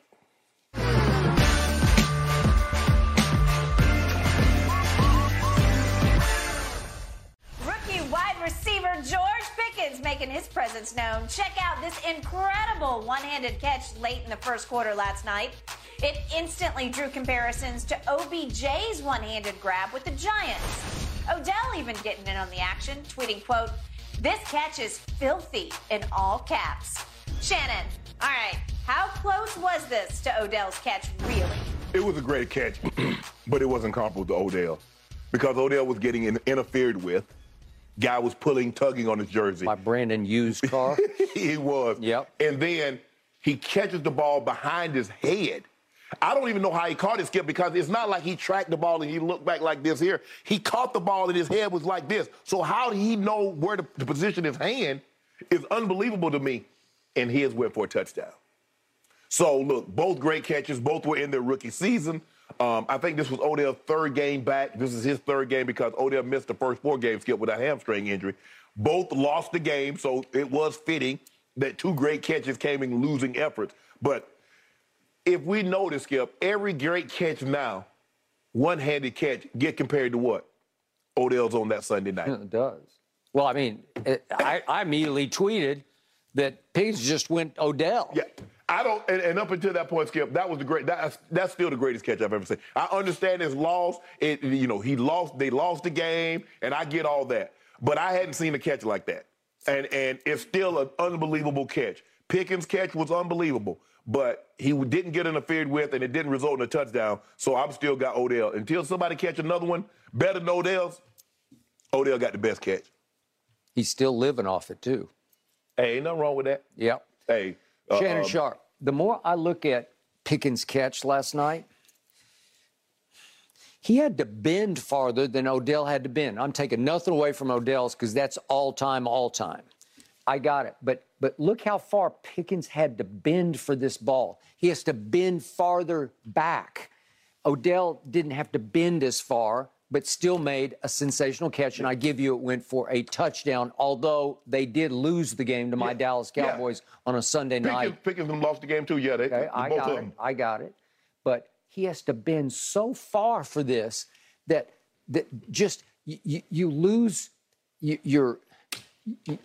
His presence known. Check out this incredible one handed catch late in the first quarter last night. It instantly drew comparisons to OBJ's one handed grab with the Giants. Odell even getting in on the action, tweeting, quote, This catch is filthy in all caps. Shannon, all right, how close was this to Odell's catch, really? It was a great catch, (clears throat) but it wasn't comparable to Odell because Odell was getting in, interfered with. Guy was pulling, tugging on his jersey. My Brandon used (laughs) car. he was. Yep. And then he catches the ball behind his head. I don't even know how he caught it, Skip, because it's not like he tracked the ball and he looked back like this here. He caught the ball and his head was like this. So how did he know where to, to position his hand is unbelievable to me. And his went for a touchdown. So look, both great catches. Both were in their rookie season. Um, I think this was Odell's third game back. This is his third game because Odell missed the first four games, Skip, with a hamstring injury. Both lost the game, so it was fitting that two great catches came in losing efforts. But if we notice, Skip, every great catch now, one-handed catch, get compared to what? Odell's on that Sunday night. (laughs) It does. Well, I mean, it, I, I immediately tweeted that Pigs just went Odell. Yeah. I don't, and, and up until that point, Skip, that was the great. That's that's still the greatest catch I've ever seen. I understand his loss. It, you know, he lost. They lost the game, and I get all that. But I hadn't seen a catch like that, and and it's still an unbelievable catch. Pickens' catch was unbelievable, but he didn't get interfered with, and it didn't result in a touchdown. So I'm still got Odell until somebody catch another one better than Odell's. Odell got the best catch. He's still living off it, too. Hey, ain't nothing wrong with that. Yep. Hey, uh, Shannon um, Sharpe, the more I look at Pickens' catch last night, he had to bend farther than Odell had to bend. I'm taking nothing away from Odell's because that's all time, all time. I got it. But but look how far Pickens had to bend for this ball. He has to bend farther back. Odell didn't have to bend as far, but still made a sensational catch. And I give you, it went for a touchdown, although they did lose the game to my Yeah. Dallas Yeah. Cowboys on a Sunday night. Pickens, Pickens them lost the game too. Yeah, they, Okay, I both got of it. them. I got it. But he has to bend so far for this that that just you, you, lose you, you're you,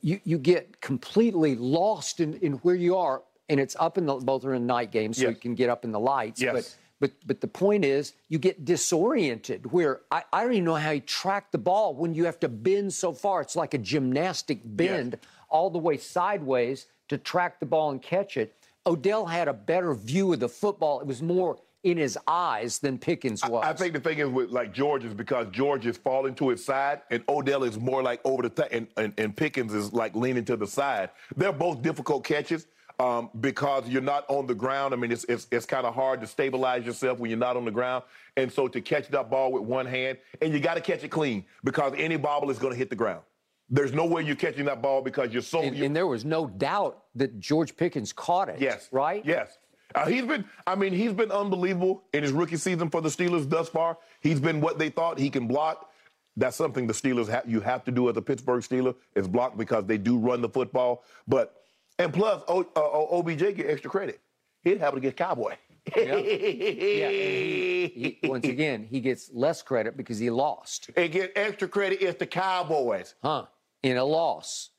you, you get completely lost in, in where you are, and it's up in the both are in night games, so Yes. you can get up in the lights. Yes. But but but the point is, you get disoriented. Where I, I don't even know how you track the ball when you have to bend so far. It's like a gymnastic bend all the way sideways to track the ball and catch it. Odell had a better view of the football. It was more in his eyes than Pickens was. I think the thing is with like George is because George is falling to his side and Odell is more like over the top and, and, and Pickens is like leaning to the side. They're both difficult catches um, because you're not on the ground. I mean, it's, it's, it's kind of hard to stabilize yourself when you're not on the ground. And so to catch that ball with one hand, and you got to catch it clean because any bobble is going to hit the ground. There's no way you're catching that ball because you're so. And, you're, and there was no doubt that George Pickens caught it. yes. Right? Yes. Uh, he's been. I mean, he's been unbelievable in his rookie season for the Steelers thus far. He's been what they thought he can block. That's something the Steelers have. You have to do as a Pittsburgh Steeler is block because they do run the football. But and plus, o, uh, OBJ get extra credit. It happened against Cowboy. Yeah. (laughs) Yeah, he, he, once again, he gets less credit because he lost. and get extra credit if the Cowboys. Huh. In a loss.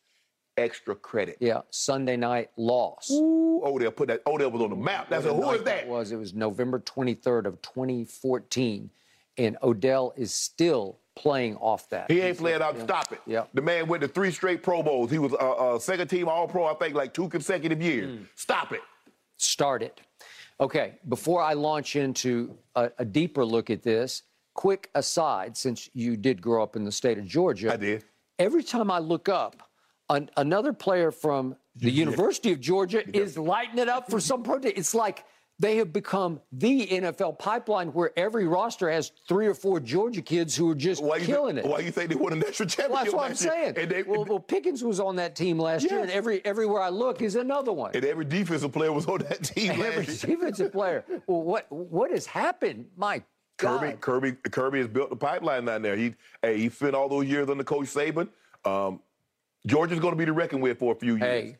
Extra credit. Yeah. Sunday night loss. Ooh, Odell put that. Odell was on the map. That's a, who is night that? Was it was November 23rd of 2014, and Odell is still playing off that. He ain't playing out. Stop it. Yeah. The man went to three straight Pro Bowls. He was a uh, uh, second team All Pro. I think like two consecutive years. Hmm. Stop it. Start it. Okay. Before I launch into a, a deeper look at this, quick aside, since you did grow up in the state of Georgia, I did. Every time I look up, an, another player from the University of Georgia is lighting it up for some project. It's like they have become the NFL pipeline where every roster has three or four Georgia kids who are just Why killing think, it. Why you think they won a national championship? Well, that's what I'm saying. And, they, well, well, Pickens was on that team last year, and every everywhere I look is another one. and every defensive player was on that team every last year. Every defensive player. Well, what what has happened? My God. Kirby, Kirby, Kirby has built the pipeline down there. He, hey, he spent all those years under Coach Saban. Um, Georgia's going to be the reckon with for a few years. Hey,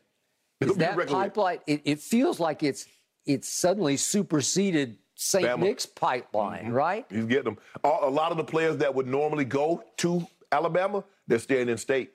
is that pipeline? It, it feels like it's it's suddenly superseded St. Bama. Nick's pipeline, mm-hmm. right? He's getting them. A lot of the players that would normally go to Alabama, they're staying in state.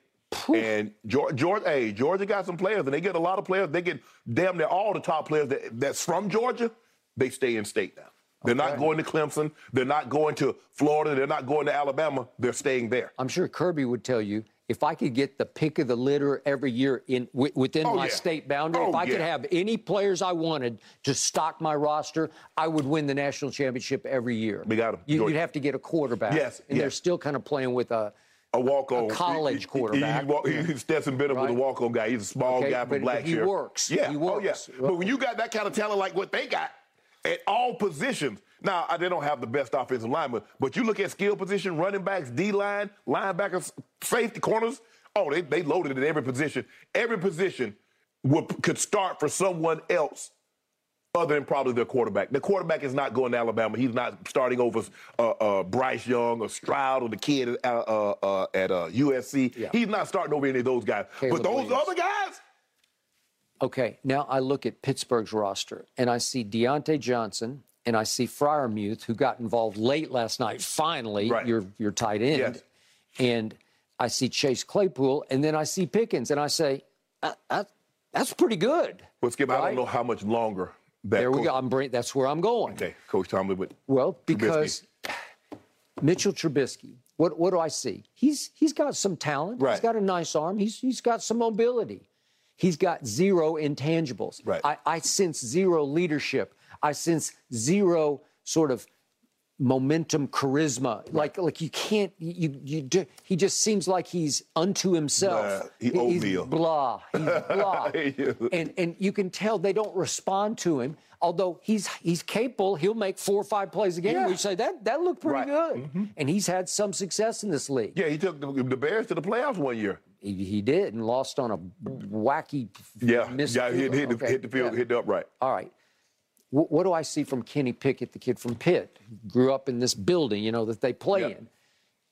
And Georgia, Georgia, hey, Georgia got some players, and they get a lot of players. They get damn near all the top players that, that's from Georgia. They stay in state now. They're not going to Clemson. They're not going to Florida. They're not going to Alabama. They're staying there. I'm sure Kirby would tell you if I could get the pick of the litter every year in wi- within Oh, my yeah. state boundary, oh, if Oh, I could have any players I wanted to stock my roster, I would win the national championship every year. We got. You, would have to get a quarterback. Yes, and they're still kind of playing with a. A walk on. college quarterback. He, he, he, Stetson Bennett was a Right. walk on guy. He's a small Okay, guy from but he works. Yeah. He Oh, yeah. works. But when you got that kind of talent like what they got at all positions, now uh, they don't have the best offensive linemen, but you look at skill position, running backs, D line, linebackers, safety corners. Oh, they, they loaded at every position. Every position would, could start for someone else other than probably their quarterback. The quarterback is not going to Alabama. He's not starting over uh, uh, Bryce Young or Stroud or the kid at, uh, uh, uh, at uh, USC. Yeah. He's not starting over any of those guys. Caleb but those Williams. other guys, Okay, now I look at Pittsburgh's roster and I see Diontae Johnson and I see Freiermuth, who got involved late last night. Finally, Right. your your tight end, Yes. and I see Chase Claypool, and then I see Pickens, and I say, "Uh, uh, that's pretty good. but Skip, I don't know how much longer that. There we Coach- go. I'm bring, that's where I'm going. Okay, Coach Tomlin, but Well, because Mitchell Trubisky, what what do I see? He's he's got some talent. Right. He's got a nice arm. He's he's got some mobility. He's got zero intangibles. Right. I, I sense zero leadership. I sense zero sort of momentum, charisma. Like like you can't you you do, he just seems like he's unto himself. Blah. He he's blah. (laughs) He's blah. And and you can tell they don't respond to him. Although he's he's capable, he'll make four or five plays a game. Yeah. We say that that looked pretty Right. Mm-hmm. good, and he's had some success in this league. yeah, he took the, the Bears to the playoffs one year. He, he did and lost on a wacky Yeah, missed yeah, hit, hit, goal. the, hit the field, yeah. hit the upright. All right. Wh- what do I see from Kenny Pickett, the kid from Pitt, grew up in this building, you know, that they play Yep. in?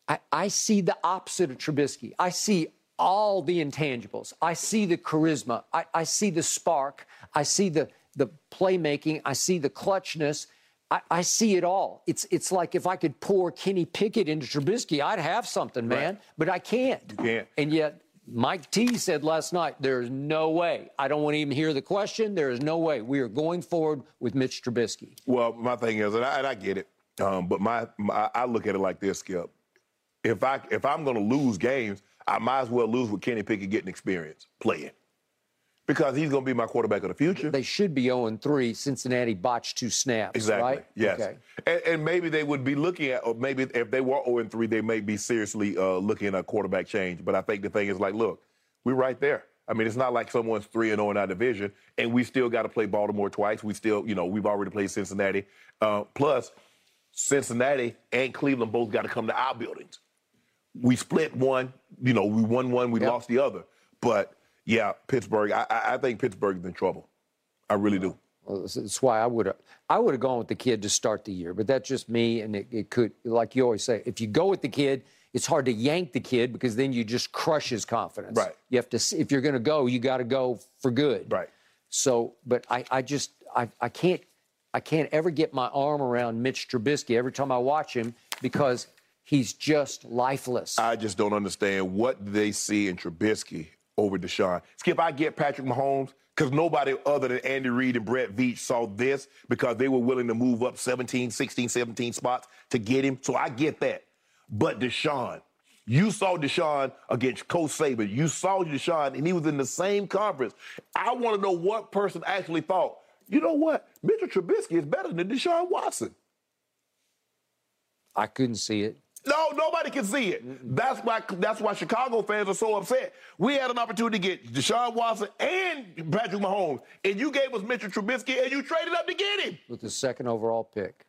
I, I see the opposite of Trubisky. I see all the intangibles. I see the charisma. I, I see the spark. I see the the playmaking. I see the clutchness. I, I see it all. It's it's like if I could pour Kenny Pickett into Trubisky, I'd have something, man. But I can't. You can't. And yet, Mike T said last night, there's no way. I don't want to even hear the question. There is no way. We are going forward with Mitch Trubisky. Well, my thing is, and I, and I get it, um, but my, my I look at it like this, Skip. If I if I'm going to lose games, I might as well lose with Kenny Pickett getting experience playing, because he's going to be my quarterback of the future. They should be 0 3. Cincinnati botched two snaps. Exactly. Right? Yes. Okay. And, and maybe they would be looking at, or maybe if they were 0 3, they may be seriously uh, looking at a quarterback change. But I think the thing is, like, look, we're right there. I mean, it's not like someone's 3 and 0 in our division, and we still got to play Baltimore twice. We still, you know, we've already played Cincinnati. Uh, plus, Cincinnati and Cleveland both got to come to our buildings. we split one. You know, we won one, we Yep. lost the other. But yeah, Pittsburgh. I, I think Pittsburgh's in trouble. I really do. Well, that's- That's why I would have I would have gone with the kid to start the year, but that's just me. And it, it could, like you always say, if you go with the kid, it's hard to yank the kid because then you just crush his confidence. Right. You have to. If you're going to go, you got to go for good. Right. So, but I, I just I, I can't I can't ever get my arm around Mitch Trubisky every time I watch him because he's just lifeless. I just don't understand what they see in Trubisky over Deshaun. Skip, I get Patrick Mahomes because nobody other than Andy Reid and Brett Veach saw this because they were willing to move up 17, 16, 17 spots to get him. So I get that. But Deshaun, you saw Deshaun against Coach Saban. You saw Deshaun, and he was in the same conference. I want to know what person actually thought, you know what? Mitchell Trubisky is better than Deshaun Watson. I couldn't see it. No, nobody can see it. That's why that's why Chicago fans are so upset. We had an opportunity to get Deshaun Watson and Patrick Mahomes, and you gave us Mitchell Trubisky, and you traded up to get him. with the second overall pick.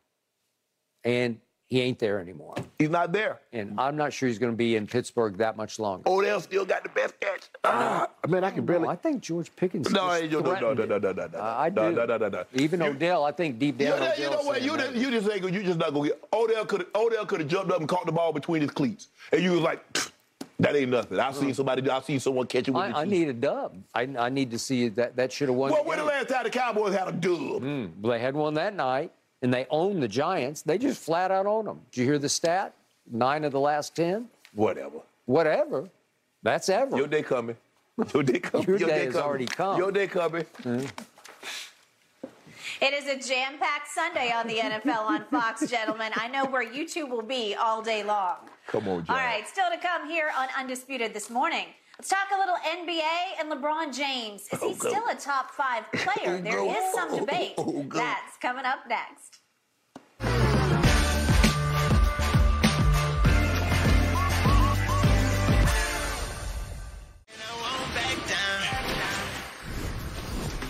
And he ain't there anymore. He's not there. And I'm not sure he's going to be in Pittsburgh that much longer. Odell still got the best catch. Ah, man, I can barely. I think George Pickens. No, no, no, no, no, no, no, no. I I No, do. no, no, no, no. Even Odell, I think deep down. you know what? You, just, you just ain't you just not gonna get. Odell could Odell could have jumped up and caught the ball between his cleats, and you was like, "Pfft, that ain't nothing. I've seen somebody. I've seen someone catch it with the I, I need a dub. I, I need to see that. That should have won. Well, when the last time the Cowboys had a dub? Mm, they had one that night, and they own the Giants. They just flat out own them. Did you hear the stat? Nine of the last ten. Whatever. Whatever. That's ever. Your day coming. (laughs) Your day coming. Your day has coming. already come. Your day coming. Mm-hmm. It is a jam packed Sunday on the NFL on Fox, (laughs) gentlemen. I know where you two will be all day long. Come on, John. All right, still to come here on Undisputed this morning. Let's talk a little NBA and LeBron James. Is he Oh, still a top five player? (laughs) There is some debate. Oh. That's coming up next.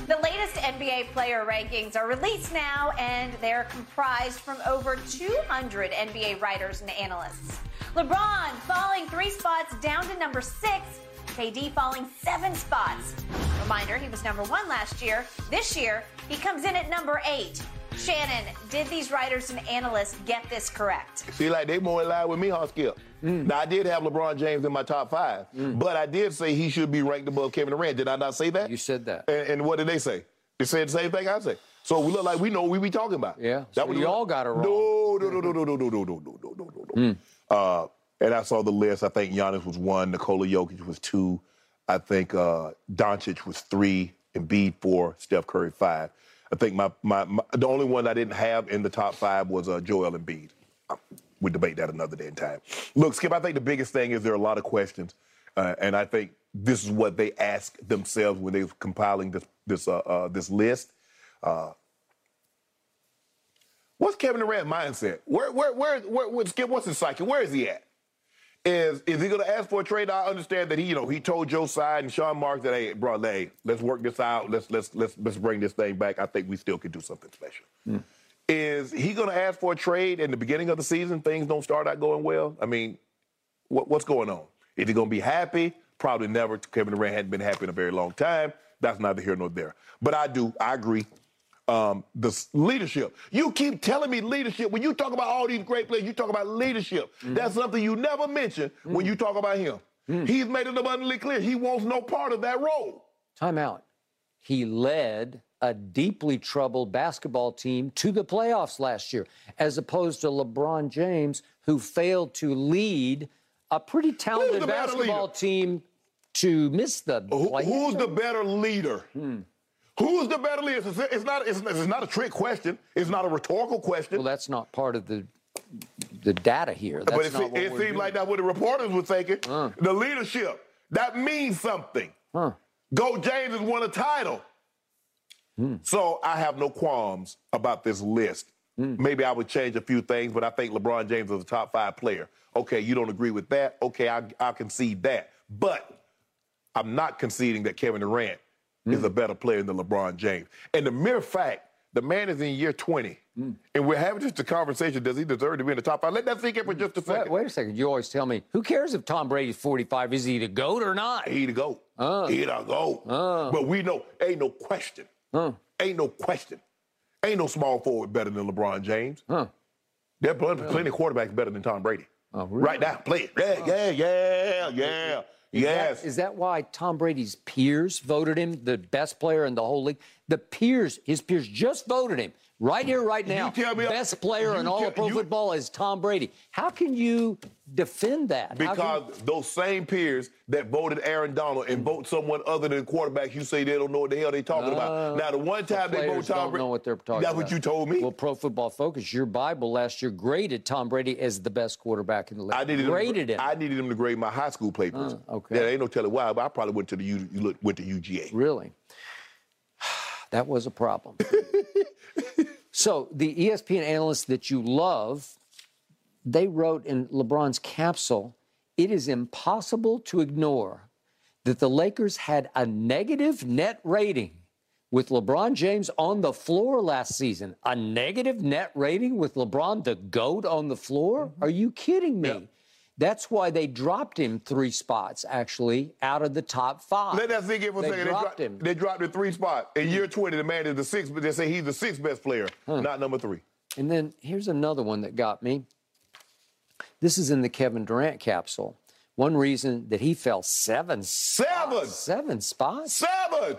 The latest NBA player rankings are released now, and they're comprised from over 200 NBA writers and analysts. LeBron falling three spots down to number six, KD falling seven spots. Reminder, he was number one last year. This year, he comes in at number eight. Shannon, did these writers and analysts get this correct? See, like they more in line with me, huh, Skip? Mm. Now I did have LeBron James in my top five, but I did say he should be ranked above Kevin Durant. Did I not say that? You said that. And, and what did they say? They said the same thing I said. So we look like we know what we be talking about. Yeah, so what you all got it wrong. No, no, no, no, no, no, no, no, no, no, no, no, no, no. Uh, and I saw the list. I think Giannis was one, Nikola Jokic was two, I think uh, Doncic was three, Embiid four, Steph Curry five. I think my, my, my the only one I didn't have in the top five was uh, Joel Embiid. We debate that another day in time. Look, Skip, I think the biggest thing is there are a lot of questions, uh, and I think this is what they ask themselves when they're compiling this this uh, uh, this list. Uh, what's Kevin Durant's mindset? Where where where where, where Skip? What's his psyche? Where is he at? Is is he going to ask for a trade? I understand that he you know he told Joe Tsai and Sean Marks that hey, bro, hey, let's work this out. Let's let's let's let's bring this thing back. I think we still could do something special. Hmm. Is he going to ask for a trade in the beginning of the season? Things don't start out going well. I mean, what, what's going on? Is he going to be happy? Probably never. Kevin Durant hadn't been happy in a very long time. That's neither here nor there. But I do. I agree. Um, the leadership. You keep telling me leadership. When you talk about all these great players, you talk about leadership. Mm-hmm. That's something you never mention when mm-hmm. you talk about him. Mm. He's made it abundantly clear he wants no part of that role. Time out. He led a deeply troubled basketball team to the playoffs last year, as opposed to LeBron James, who failed to lead a pretty talented basketball leader? team to miss the Who- who's the better leader? Hmm. Who's the better leader? It's, not. It's, it's not a trick question. It's not a rhetorical question. Well, that's not part of the the data here. That's but it, not se- what it doing. like that's what the reporters were thinking. The leadership that means something. Go James has won a title. Hmm. So I have no qualms about this list. Hmm. Maybe I would change a few things, but I think LeBron James is a top five player. Okay, you don't agree with that. Okay, I, I concede that. But I'm not conceding that Kevin Durant is mm. a better player than LeBron James. And the mere fact The man is in year 20. Hmm. And we're having just a conversation. Does he deserve to be in the top five? Let that sink in for mm. just a Wait, second. wait a second. You always tell me, who cares if Tom Brady's 45? Is he the GOAT or not? He the GOAT. Uh. He the GOAT. Uh. But we know, ain't no question. Uh. Ain't no question. Ain't no small forward better than LeBron James. Huh. There are plenty, plenty of quarterbacks better than Tom Brady. Oh, really? Right now, play it. Yeah, yeah, yeah, yeah. Is yes. That, is that why Tom Brady's peers voted him the best player in the whole league? The peers, his peers just voted him right here, right now. tell me- best player in all of pro you- football is Tom Brady. How can you defend that? Because those same peers that voted Aaron Donald and vote someone other than quarterback, you say they don't know what the hell they talking about. Now, the one time they vote Tom don't Brady, know what they're talking that's about. what you told me. Well, Pro Football Focus, your Bible last year graded Tom Brady as the best quarterback in the league. I needed graded him. him. I needed him to grade my high school papers. Oh, okay. Yeah, ain't no telling why, but I probably went to the U, went to UGA. Really? That was a problem. (laughs) so the ESPN analysts that you love, they wrote in LeBron's capsule, it is impossible to ignore that the Lakers had a negative net rating with LeBron James on the floor last season. A negative net rating with LeBron the GOAT on the floor? Mm-hmm. Are you kidding me? That's why they dropped him three spots, actually, out of the top five. Let that sink in for a second. dropped dropped, him. they dropped him three spots. In year 20, the man is the sixth, but they say he's the sixth best player, hmm. not number three. And then here's another one that got me. This is in the Kevin Durant capsule. One reason that he fell seven Seven! seven spots. Seven!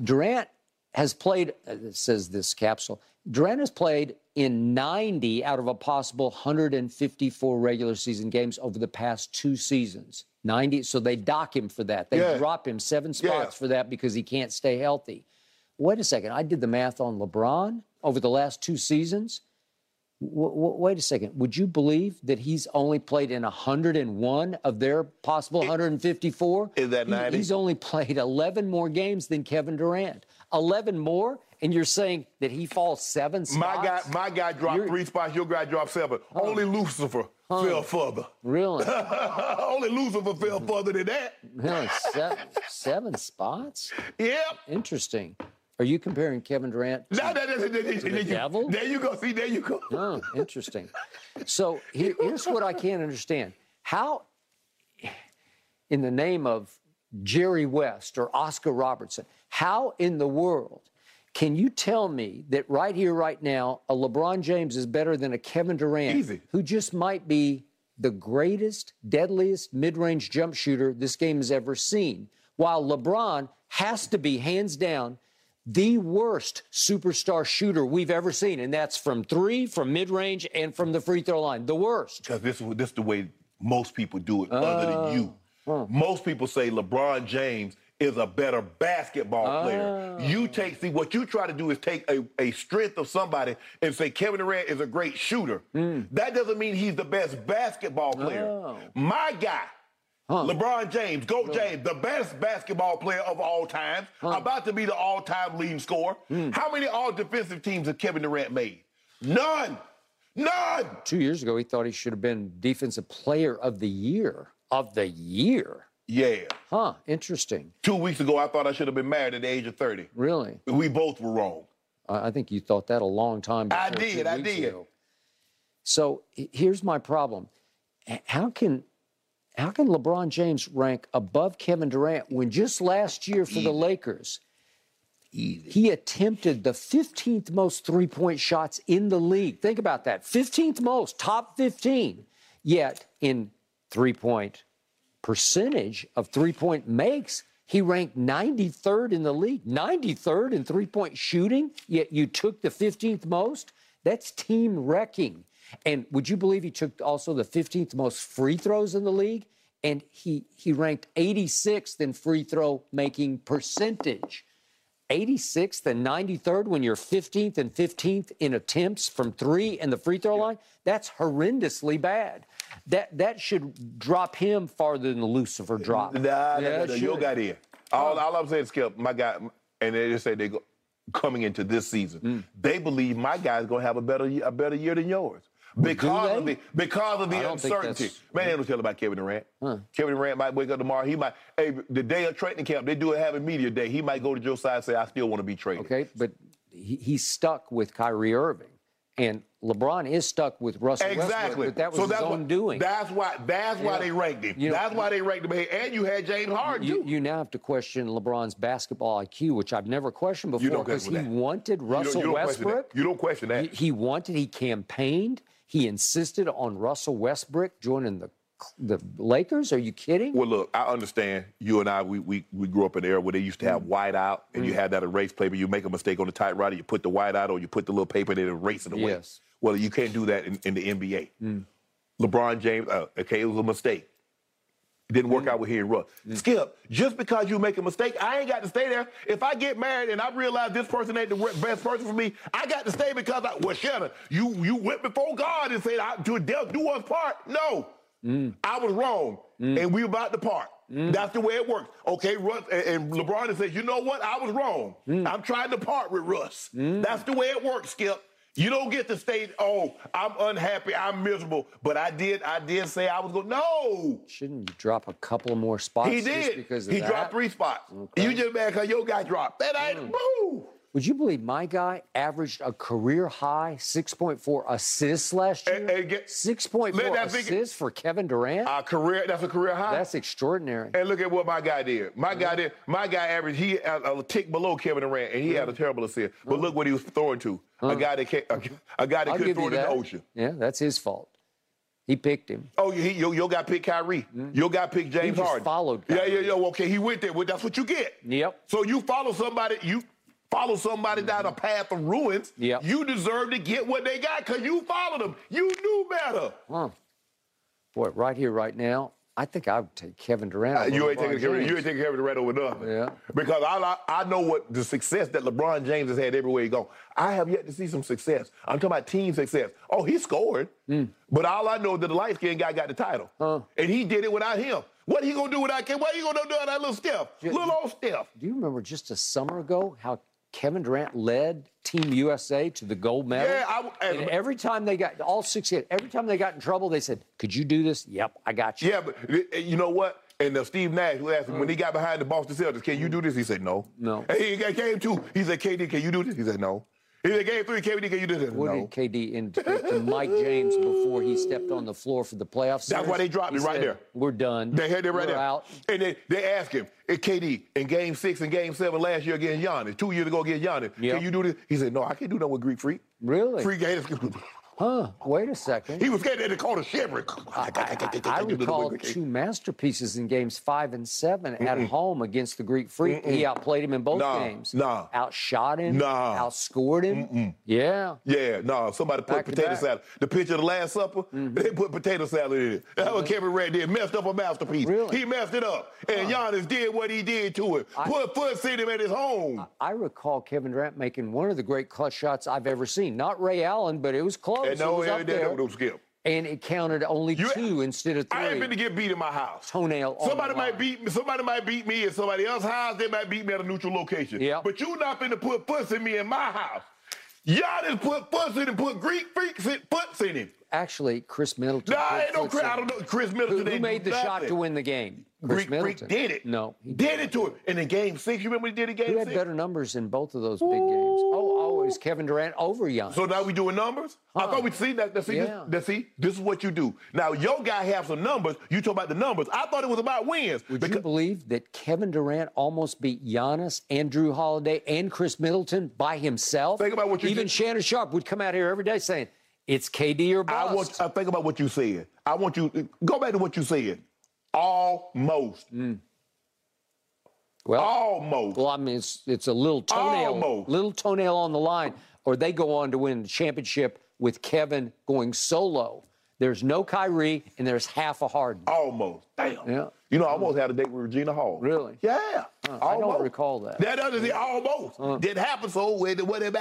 Durant has played, uh, says this capsule, Durant has played in 90 out of a possible 154 regular season games over the past two seasons. 90, so they dock him for that. They Yeah. drop him seven spots Yeah. for that because he can't stay healthy. Wait a second, I did the math on LeBron over the last two seasons. W- w- wait a second. Would you believe that he's only played in 101 of their possible 154? Is that He- 90? he's only played 11 more games than Kevin Durant. 11 more, and you're saying that he falls seven spots? My guy, my guy dropped You're- three spots. Your guy dropped seven. Only Lucifer fell further. Really? (laughs) Only Lucifer fell further than that. really? Seven, seven spots? Yep. Interesting. Are you comparing Kevin Durant? to- Now, that, that, that, that, the there, devil? you, there you go. See, there you go. Oh, interesting. So here, here's what I can't understand. How, in the name of Jerry West or Oscar Robertson, how in the world can you tell me that right here, right now, a LeBron James is better than a Kevin Durant, Easy. who just might be the greatest, deadliest mid range jump shooter this game has ever seen, while LeBron has to be hands down the worst superstar shooter we've ever seen, and that's from three, from mid range, and from the free throw line. The worst. Because this, is- this is the way most people do it, other than you. Oh. Most people say LeBron James is a better basketball Oh. player. You take, see, what you try to do is take a, a strength of somebody and say Kevin Durant is a great shooter. That doesn't mean he's the best basketball player. Oh. My guy, LeBron James, go James, the best basketball player of all time, about to be the all-time leading scorer. Hmm. How many all-defensive teams have Kevin Durant made? None. None. Two years ago, he thought he should have been Defensive Player of the Year. Of the year. Yeah. Huh, interesting. Two weeks ago, I thought I should have been married at the age of 30. Really? We both were wrong. I I think you thought that a long time before. I did, I did. ago. So here's my problem. How can how can LeBron James rank above Kevin Durant when just last year for the Lakers he attempted the 15th most three-point shots in the league. Think about that. 15th most, top 15. Yet in three-point percentage of three-point makes, he ranked 93rd in the league. 93rd in three-point shooting, yet you took the 15th most? That's team wrecking. And would you believe he took also the 15th most free throws in the league? And he he ranked 86th in free throw making percentage. 86th and 93rd when you're 15th and 15th in attempts from three and the free throw line, that's horrendously bad. That that should drop him farther than the Lucifer drop. Nah, Yeah, nah, it nah, you should. got in. All, all I'm saying, Skip, my guy, and they just say they go coming into this season. Mm. They believe my guy's gonna have a better a better year than yours. Because of the because of the I don't think uncertainty. Man, they don't tell about Kevin Durant. Kevin Durant might wake up tomorrow. He might hey, the day of training camp, they do have a media day. He might go to Joe Tsai and say, I still want to be traded. Okay, but he, he's stuck with Kyrie Irving. And LeBron is stuck with Russell Exactly. Westbrook, but that was so his own doing. That's why. That's why they ranked him. You know- that's why they ranked him. And you had James Harden you, too. you now have to question LeBron's basketball IQ, which I've never questioned before because he that. wanted You don't- Russell you don't. Westbrook. You don't question that. He, he wanted, he campaigned, he insisted on Russell Westbrook joining the the Lakers. Are you kidding? Well, look, I understand. You and I, we, we, we grew up in an era where they used to Mm. have white out, and you had that erase paper. You make a mistake on the typewriter, you put the white out, or you put the little paper and then erase it away. Yes. Well, you can't do that in, in the NBA. LeBron James, uh, okay, it was a mistake. It didn't work out with and Russ. Skip, just because you make a mistake, I ain't got to stay there. If I get married and I realize this person ain't the best person for me, I got to stay because I, well, Shannon, you you went before God and said, I, to death do us part. No, Mm. I was wrong, mm. and we about to part. Mm. That's the way it works. Okay, Russ and, and LeBron said, you know what? I was wrong. I'm trying to part with Russ. That's the way it works, Skip. You don't get to say, "Oh, I'm unhappy, I'm miserable," but I did. I did say I was going. No, Shouldn't you drop a couple more spots? he did. because He that? dropped three spots. You just mad because your guy dropped. That ain't boo. Would you believe my guy averaged a career high 6.4 assists last year? And- and get- 6.4 Let that assists for Kevin Durant? A career. That's a career high. That's extraordinary. and look at what my guy did. My guy mm-hmm. did. My guy averaged. He had a tick below Kevin Durant, and he had a mm-hmm. terrible assist. But look mm-hmm. what he was throwing to. A guy that a, a guy that I'll couldn't throw it in the ocean. Yeah, that's his fault. He picked him. Oh, he, your, your guy picked Kyrie. Your got picked James just Harden. followed Yeah, yeah, yeah. Okay, he went there. Well, that's what you get. Yep. So you follow somebody. You follow somebody down a path of ruins. Yep. You deserve to get what they got because you followed them. You knew better. Huh. Boy, right here, right now, I think I would take Kevin Durant. Uh, you ain't taking Kevin. You ain't taking Kevin Durant over nothing. Yeah. Because I, I I know what the success that LeBron James has had everywhere he go. I have yet to see some success. I'm talking about team success. Oh, he scored, Hmm. but all I know is that the light skinned guy got the title, Huh. and he did it without him. What he gonna do without Kevin? What he gonna do without that little Steph? Little old Steph. Do you remember just a summer ago how Kevin Durant led Team USA to the gold medal? Yeah, I- and and- every time they got all six hit, every time they got in trouble, they said, "Could you do this?" Yep, I got you. Yeah, but uh, you know what? And uh, Steve Nash who asked him when he got behind the Boston Celtics, can you do this? He said no. No. And he came two. He said, KD, can you do this? He said no. He said game three, KD, can you do this? What no. did KD indicate to Mike James before he stepped on the floor for the playoffs? That's why they dropped it right said, there. We're done. They had it right We're there. out. And they, they asked him, hey, KD, in game six and game seven last year against Giannis, two years ago against Giannis, Yep. can you do this? He said, no, I can't do that with Greek Freak. Really? Freak (laughs) Huh? Wait a second. He was getting that they called a shivering. I, I recall two masterpieces in games five and 7 at home against the Greek Freak. He outplayed him in both Nah, games. nah. Outshot him. Nah. Outscored him. Yeah. Yeah, no, somebody put Back potato salad. The picture of the Last Supper, mm-hmm. they put potato salad in it. That's what mm-hmm. Kevin Durant did. Messed up a masterpiece. Really? He messed it up. And Giannis did what he did to it. put foot in him at his home. I recall Kevin Durant making one of the great clutch shots I've ever seen. Not Ray Allen, but it was close. And no, it was up that, there. that, that, skip. and it counted only You- two instead of three. I ain't been to get beat in my house. Toenail Somebody might beat me. Somebody might beat me in somebody else's house. They might beat me at a neutral location. Yeah. But you not finna put puss in me in my house. Y'all just put puss in and put Greek freaks in puts in him. Actually, Khris Middleton. Nah, ain't no Chris. I don't know. Chris Who, Middleton who ain't made the shot to win the game? Chris Greek Middleton. did it. No, he did it to him. And in game six, you remember he did a game Who had six? better numbers in both of those big games? Oh, was Kevin Durant over Giannis. So now we doing numbers? I thought we see that. that see, Yeah. this, that, see, this is what you do. Now your guy have some numbers. You talk about the numbers. I thought it was about wins. Would Because- you believe that Kevin Durant almost beat Giannis and Jrue Holiday and Khris Middleton by himself? Think about what you Even did- Shannon Sharpe would come out here every day saying, "It's KD or bust." I want. I think about what you said. I want you go back to what you said. Almost. Mm. Well, Almost. well, I mean, it's it's a little toenail, Almost. little toenail on the line, or they go on to win the championship with Kevin going solo. There's no Kyrie, and there's half a Harden. Almost. Damn. Yeah. You know, I almost had a date with Regina Hall. Really? Yeah. I don't recall that. That doesn't say almost. Didn't happen, so it what what it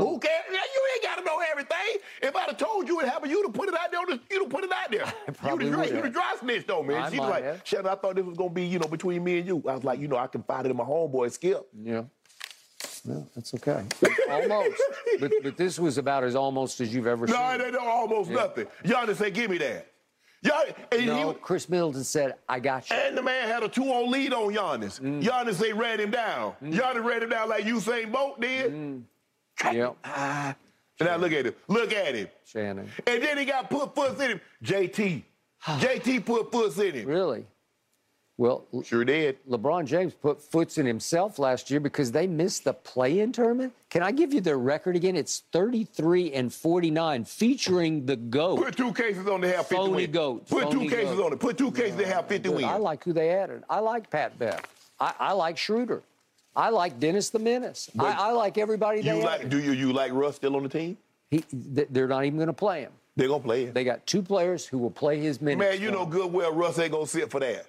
Who cares? You ain't got to know everything. If I'd have told you it happened, you'd have put it out there. You'd have put it out there. you'd have you'd have. dry snitched on me. I And she might was like, have. Shannon, I thought this was going to be, you know, between me and you. I was like, you know, I confided in my homeboy, Skip. Yeah. Well, that's okay. (laughs) almost. But, but this was about as almost as you've ever No, seen. it ain't no almost nothing. Giannis said, give me that. Y'all, and, No, he, Khris Middleton said, I got you. and the man had a 2-0 lead on Giannis. Mm. Giannis, they ran him down. Giannis ran him down like Usain Bolt did. Yep. Ah. And now look at him. Look at him. Shannon. And then he got put foots in him. JT. (sighs) JT put foots in him. Really? Well, Sure did. LeBron James put foots in himself last year because they missed the play-in tournament. Can I give you their record again? It's 33 and 49, featuring the GOAT. Put two cases on to have 50 Phony goat. Put Phony two cases goat. on it. Put two cases to have 50 Good. wins. I like who they added. I like Pat Bev. I, I like Schroeder. I like Dennis the Menace. I, I like everybody you like? Do you you like Russ still on the team? He, th- they're not even going to play him. They're gonna play him. They got two players who will play his minutes. Man, you know good well Russ ain't gonna sit for that.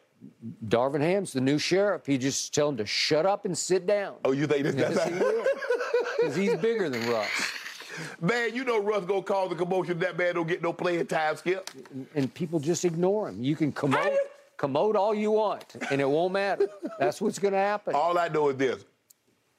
Darvin Ham's the new sheriff. He just tell him to shut up and sit down. Oh, you think that's, Yes, he will. (laughs) Because he's bigger than Russ. Man, you know Russ gonna cause a commotion. That man don't get no playing time, Skip. And people just ignore him. You can commode, I- commode all you want, and it won't matter. That's what's going to happen. All I know is this: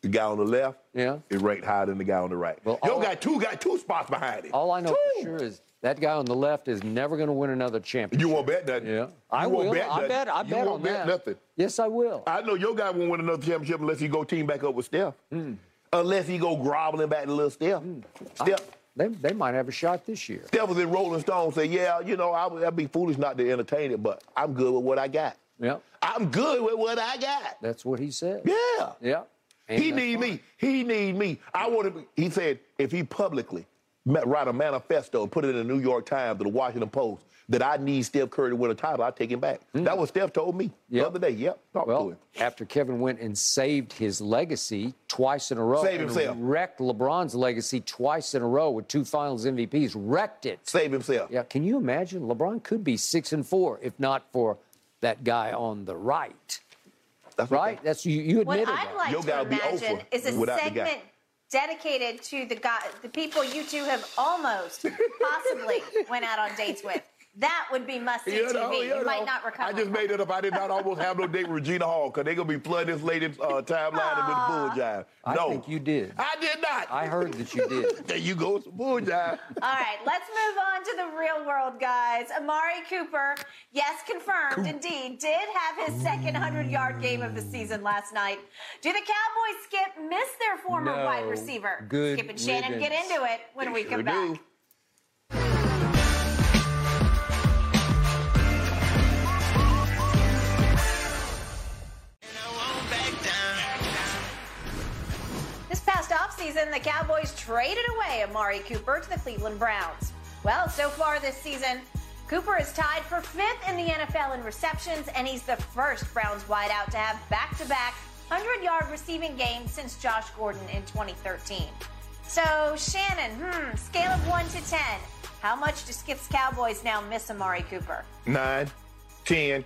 the guy on the left Yeah. is ranked higher than the guy on the right. Well, Yo got two got two spots behind him. All I know Two. for sure is that guy on the left is never going to win another championship. You won't bet nothing. Yeah, You I won't will. Bet I bet. I you bet won't on bet that. nothing. Yes, I will. I know your guy won't win another championship unless he go team back up with Steph. Hmm. Unless he go groveling back to little Steph. Steph. They, they might have a shot this year. Was in Rolling Stone say, yeah, you know, I would, I'd be foolish not to entertain it, but I'm good with what I got. Yeah, I'm good with what I got. that's what he said. Yeah. Yeah. And He need fine. me. He need me. I want to. He said if he publicly write a manifesto and put it in the New York Times or the Washington Post that I need Steph Curry to win a title, I take him back. Mm. That was Steph told me Yep. the other day. Yep, talk to. Well, him. after Kevin went and saved his legacy twice in a row, Saved and himself. wrecked LeBron's legacy twice in a row with two Finals MVPs, wrecked it. Save himself. Yeah, can you imagine? LeBron could be six and four if not for that guy on the right. That's Right? That's you. You What admitted I'd that. like Your to guy would be imagine over is a without the guy. segment dedicated to the guy, the people you two have almost, (laughs) possibly went out on dates with. That would be must see You TV. know, You, you might not recover. I just made it. it up. I did not almost have no date with Regina Hall because they're gonna be flooding this lady's uh, (laughs) timeline with bull jive. I no, think you did. I did not. I heard that you did. (laughs) There you go, some bull jive. All right, let's move on to the real world, guys. Amari Cooper, yes, confirmed, indeed, did have his second 100 yard game of the season last night. Do the Cowboys skip miss their former No. wide receiver? Good Skip and Shannon get into it when we Sure come back. do. Offseason, the Cowboys traded away Amari Cooper to the Cleveland Browns. Well, so far this season, Cooper is tied for fifth in the NFL in receptions, and he's the first Browns wideout to have back to back 100 yard receiving games since Josh Gordon in 2013. So, Shannon, hmm, scale of 1 to 10. How much do Skip's Cowboys now miss Amari Cooper? nine, ten,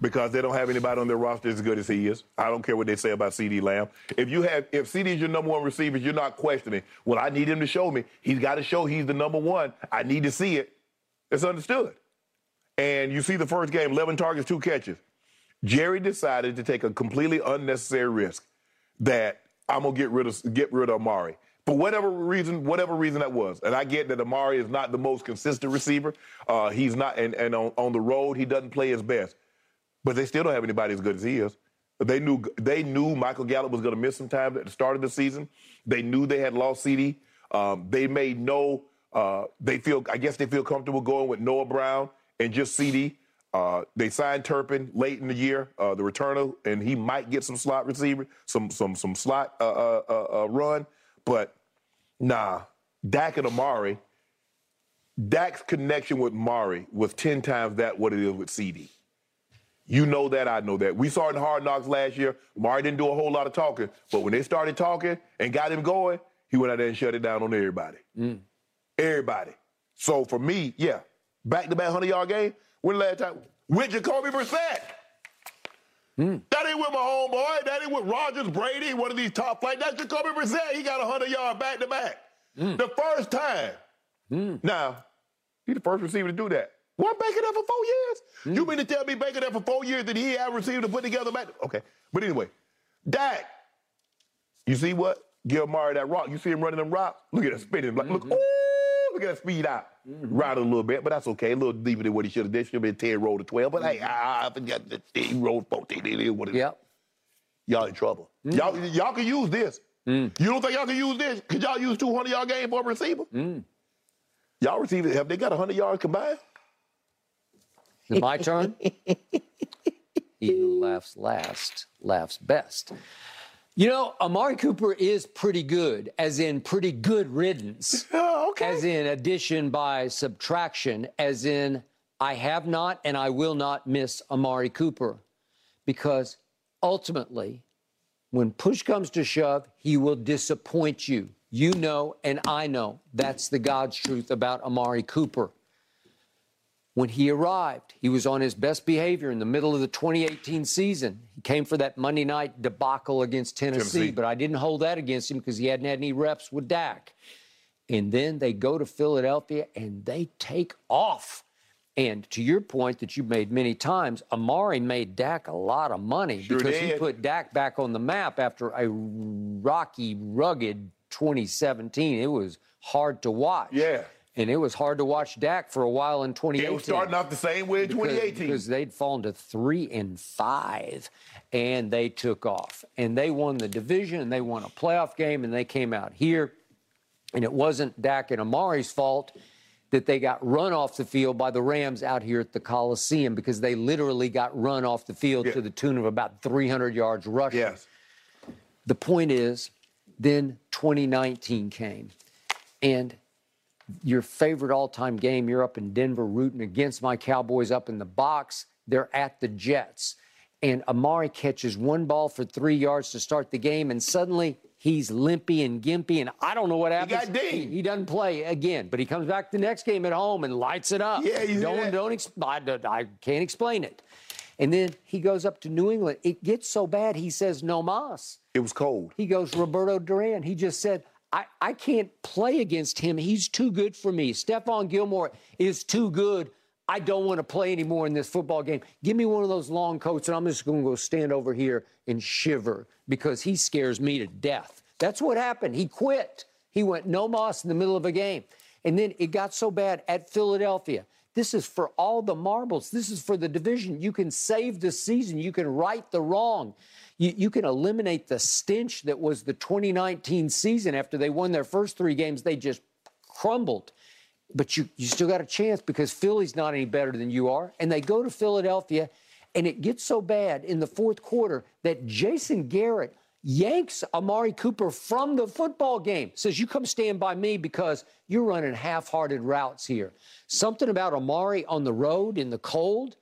because they don't have anybody on their roster as good as he is. I don't care what they say about CeeDee Lamb. If you have, if CeeDee is your number one receiver, you're not questioning. Well, I need him to show me. He's got to show he's the number one. I need to see it. It's understood. And you see the first game, 11 targets, two catches. Jerry decided to take a completely unnecessary risk that I'm gonna get rid of get rid of Amari. For whatever reason, whatever reason that was. And I get that Amari is not the most consistent receiver. Uh, he's not and, and on, on the road he doesn't play his best. But they still don't have anybody as good as he is. They knew they knew Michael Gallup was gonna miss some time at the start of the season. They knew they had lost CeeDee. Um, they made no uh, they feel I guess they feel comfortable going with Noah Brown and just CeeDee. Uh, they signed Turpin late in the year, uh, the returner, and he might get some slot receiver, some some some slot uh, uh, uh, run. But nah, Dak and Amari, Dak's connection with Mari was ten times that what it is with CeeDee. You know that, I know that. We saw it in Hard Knocks last year. Mari didn't do a whole lot of talking, but when they started talking and got him going, he went out there and shut it down on everybody. Mm. Everybody. So for me, yeah, back to back 100 yard game. When the last time? With Jacoby Brissett. Mm. That ain't with my homeboy. That ain't with Rodgers Brady, one of these top flight. That's Jacoby Brissett. He got a 100 yard back to back. Mm. The first time. Now, he the first receiver to do that. What Baker there for four years? You mm. mean to tell me Baker there for four years that he had receiver to put together back? Okay. But anyway, Dak, you see what? Give Murray that rock. You see him running them rocks? Look at that spinning. Like, Look, mm-hmm. ooh, look at that speed out. Mm-hmm. Ride a little bit, but that's okay. A little deeper than what he should have did. Should have been 10 roll to 12. But hey, mm-hmm. I, I forgot that he rolled 14. It is what it is. Yep. Y'all in trouble. Mm. Y'all, y'all can use this. Mm. You don't think y'all can use this? Could y'all use 200 yard game for a receiver? Y'all receivers, have they got 100 yards combined? Is it my turn? (laughs) he who laughs last laughs best. You know, Amari Cooper is pretty good, as in pretty good riddance. (laughs) Oh, okay. As in addition by subtraction, as in I have not and I will not miss Amari Cooper. Because ultimately, when push comes to shove, he will disappoint you. You know, and I know that's the God's truth about Amari Cooper. When he arrived, he was on his best behavior in the middle of the 2018 season. He came for that Monday night debacle against Tennessee, Tennessee. but I didn't hold that against him because he hadn't had any reps with Dak. And then they go to Philadelphia and they take off. And to your point that you made many times, Amari made Dak a lot of money Sure because he put Dak back on the map after a rocky, rugged 2017. It was hard to watch. Yeah. And it was hard to watch Dak for a while in 2018. It was starting off the same way in Because- 2018. Because they'd fallen to three and five, and they took off. And they won the division, and they won a playoff game, and they came out here. And it wasn't Dak and Amari's fault that they got run off the field by the Rams out here at the Coliseum because they literally got run off the field Yeah. to the tune of about 300 yards rushing. yes. The point is, then 2019 came, and your favorite all-time game, you're up in Denver rooting against my Cowboys up in the box. They're at the Jets, and Amari catches one ball for three yards to start the game, and suddenly he's limpy and gimpy, and I don't know what happens. He got dinged. He, he doesn't play again, but he comes back the next game at home and lights it up. Yeah, you don't don't ex- I, I can't explain it. And then he goes up to New England. It gets so bad, he says no mas. It was cold. He goes, Roberto Duran. He just said, I, I can't play against him. He's too good for me. Stephon Gilmore is too good. I don't want to play anymore in this football game. Give me one of those long coats, and I'm just going to go stand over here and shiver because he scares me to death. That's what happened. He quit. He went no moss in the middle of a game. And then it got so bad at Philadelphia. This is for all the marbles. This is for the division. You can save the season. You can right the wrong. You, you can eliminate the stench that was the 2019 season after they won their first three games. They just crumbled. But you, you still got a chance because Philly's not any better than you are. And they go to Philadelphia, and it gets so bad in the fourth quarter that Jason Garrett yanks Amari Cooper from the football game. Says, You come stand by me because you're running half hearted routes here. Something about Amari on the road in the cold,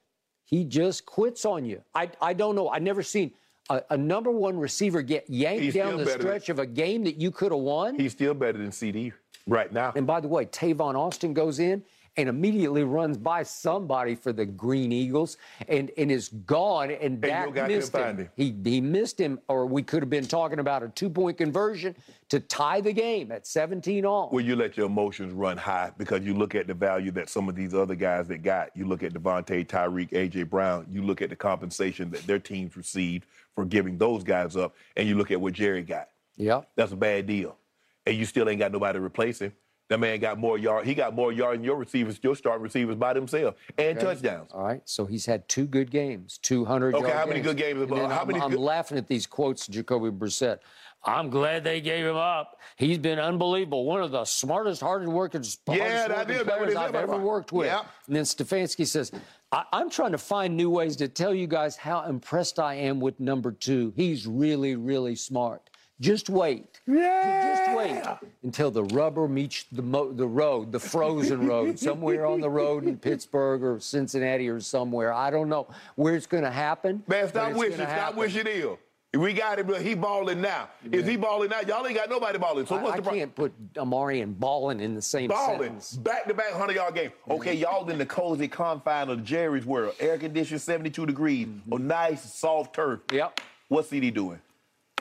he just quits on you. I, I don't know. I've never seen a, a number one receiver get yanked He's down the better than- stretch of a game that you could have won. He's still better than CeeDee right now. And by the way, Tavon Austin goes in and immediately runs by somebody for the Green Eagles and, and is gone. And Dak missed him. him. He, he missed him, or we could have been talking about a two point conversion to tie the game at 17 all. Well, you let your emotions run high because you look at the value that some of these other guys that got. You look at Davante, Tyreek, AJ Brown. You look at the compensation that their teams received for giving those guys up, and you look at what Jerry got. yeah. That's a bad deal. And you still ain't got nobody to replace him. That man got more yard. He got more yard than your receivers, your starting receivers by themselves, and touchdowns. All right, so he's had two good games, 200 Okay, yard how many games. good games? Then How I'm, many I'm good- laughing at these quotes, Jacoby Brissett. I'm glad they gave him up. He's been unbelievable. One of the smartest, hardest working, Yeah, hardest working players I've ever worked with. Yep. And then Stefanski says, I- I'm trying to find new ways to tell you guys how impressed I am with number two. He's really, really smart. Just wait. Yeah. Just wait until the rubber meets the mo- the road, the frozen road, somewhere on the road in Pittsburgh or Cincinnati or somewhere. I don't know where it's going to happen. Man, stop wishing. Stop wishing ill. We got him, but he balling now. Is he balling now? Y'all ain't got nobody balling. So I, what's I the problem? can't put Amari and Ballin in the same balling. sentence. Back to back 100 yard game. Okay, y'all in the cozy confine of Jerry's world. Air conditioned 72 degrees mm-hmm. on nice, soft turf. Yep. What's CeeDee doing?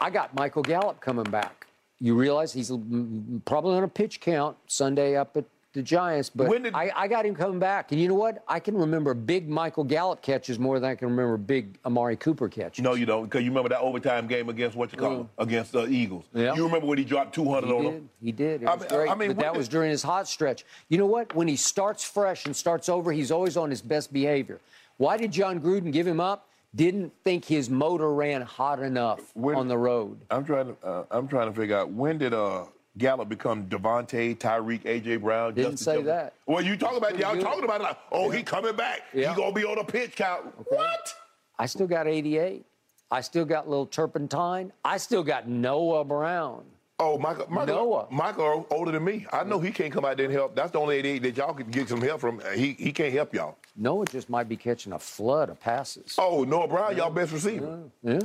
I got Michael Gallup coming back. You realize he's mm, probably on a pitch count Sunday up at the Giants, but When did- I, I got him coming back. And you know what? I can remember big Michael Gallup catches more than I can remember big Amari Cooper catches. No, you don't, because you remember that overtime game against what you call them, against the Eagles. Yeah. You remember when he dropped 200 He on did. them? He did. It I was mean- great. I mean, but that did- was during his hot stretch. You know what? When he starts fresh and starts over, he's always on his best behavior. Why did Jon Gruden give him up? Didn't think his motor ran hot enough When- on the road. I'm trying to uh, I'm trying to figure out when did uh Gallup become Davante, Tyreek, AJ Brown? Didn't Justin say Jefferson? that. Well, you talking about y'all talking about it like, oh, he coming back. Yeah. He gonna be on a pitch count. What? I still got 88. I still got little turpentine. I still got Noah Brown. Oh, Michael, Michael, Noah. Michael older than me. I know he can't come out there and help. That's the only 88 that y'all can get some help from. He he can't help y'all. Noah just might be catching a flood of passes. Oh, Noah Brown, y'all best receiver. Yeah.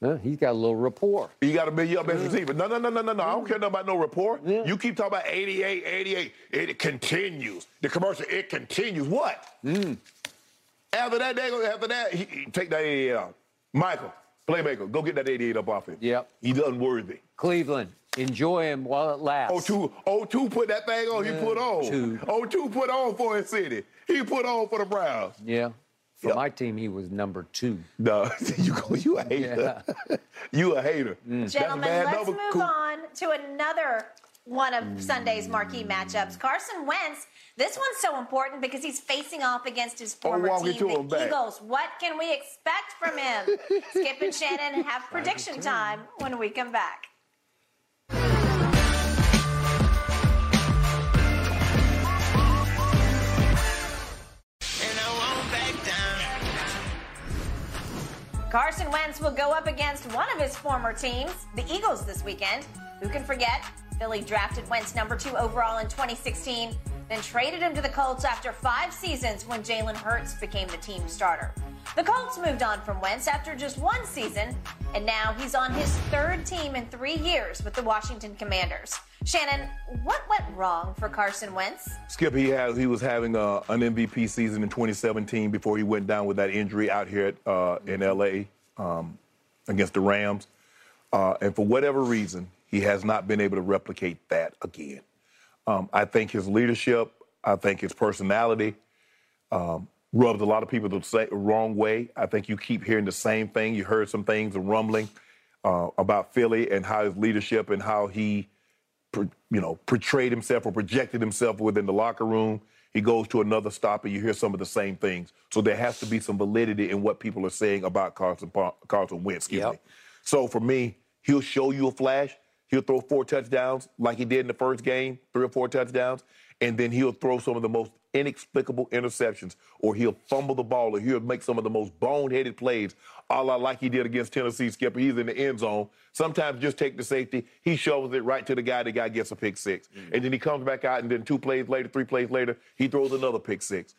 Yeah, he's got a little rapport. You got to be your best receiver. No, no, no, no, no, no. I don't care nothing about no report. Yeah. You keep talking about 88, 88. It continues. The commercial, it continues. What? Mm. After that, they go, after that, he, he take that 88 out. Michael, playmaker, go get that 88 up off him. Yep. He's unworthy. Cleveland, enjoy him while it lasts. O2, O2 put that thing on, he put on. two. O2 put on for his city. He put on for the Browns. Yeah. For Yep. my team, he was number two. No, (laughs) you, go- you a hater. (laughs) you a hater. Mm. That's a Gentlemen, bad let's number. move Cool. on to another one of Sunday's marquee matchups. Carson Wentz. This one's so important because he's facing off against his oh, former walk team, the him back. Eagles. What can we expect from him? (laughs) Skip and Shannon have prediction time when we come back. Carson Wentz will go up against one of his former teams, the Eagles, this weekend. Who can forget? Philly drafted Wentz number two overall in 2016, then traded him to the Colts after five seasons when Jalen Hurts became the team starter. The Colts moved on from Wentz after just one season, and now he's on his third team in three years with the Washington Commanders. Shannon, what went wrong for Carson Wentz? Skip, he he was having uh, an MVP season in 2017 before he went down with that injury out here at, uh, in LA um, against the Rams, uh, and for whatever reason, he has not been able to replicate that again. Um, I think his leadership, I think his personality, um, rubs a lot of people the wrong way. I think you keep hearing the same thing. You heard some things rumbling uh, about Philly and how his leadership and how he you know, portrayed himself or projected himself within the locker room. He goes to another stop and you hear some of the same things. So there has to be some validity in what people are saying about Carson Carson Wentz. Excuse Yep. me. So for me, he'll show you a flash. He'll throw four touchdowns like he did in the first game, three or four touchdowns, and then he'll throw some of the most inexplicable interceptions, or he'll fumble the ball, or he'll make some of the most boneheaded plays, a la like he did against Tennessee. Skipper, he's in the end zone. Sometimes just take the safety, he shows it right to the guy. The guy gets a pick 6 mm-hmm. and then he comes back out, and then two plays later, three plays later, he throws another pick six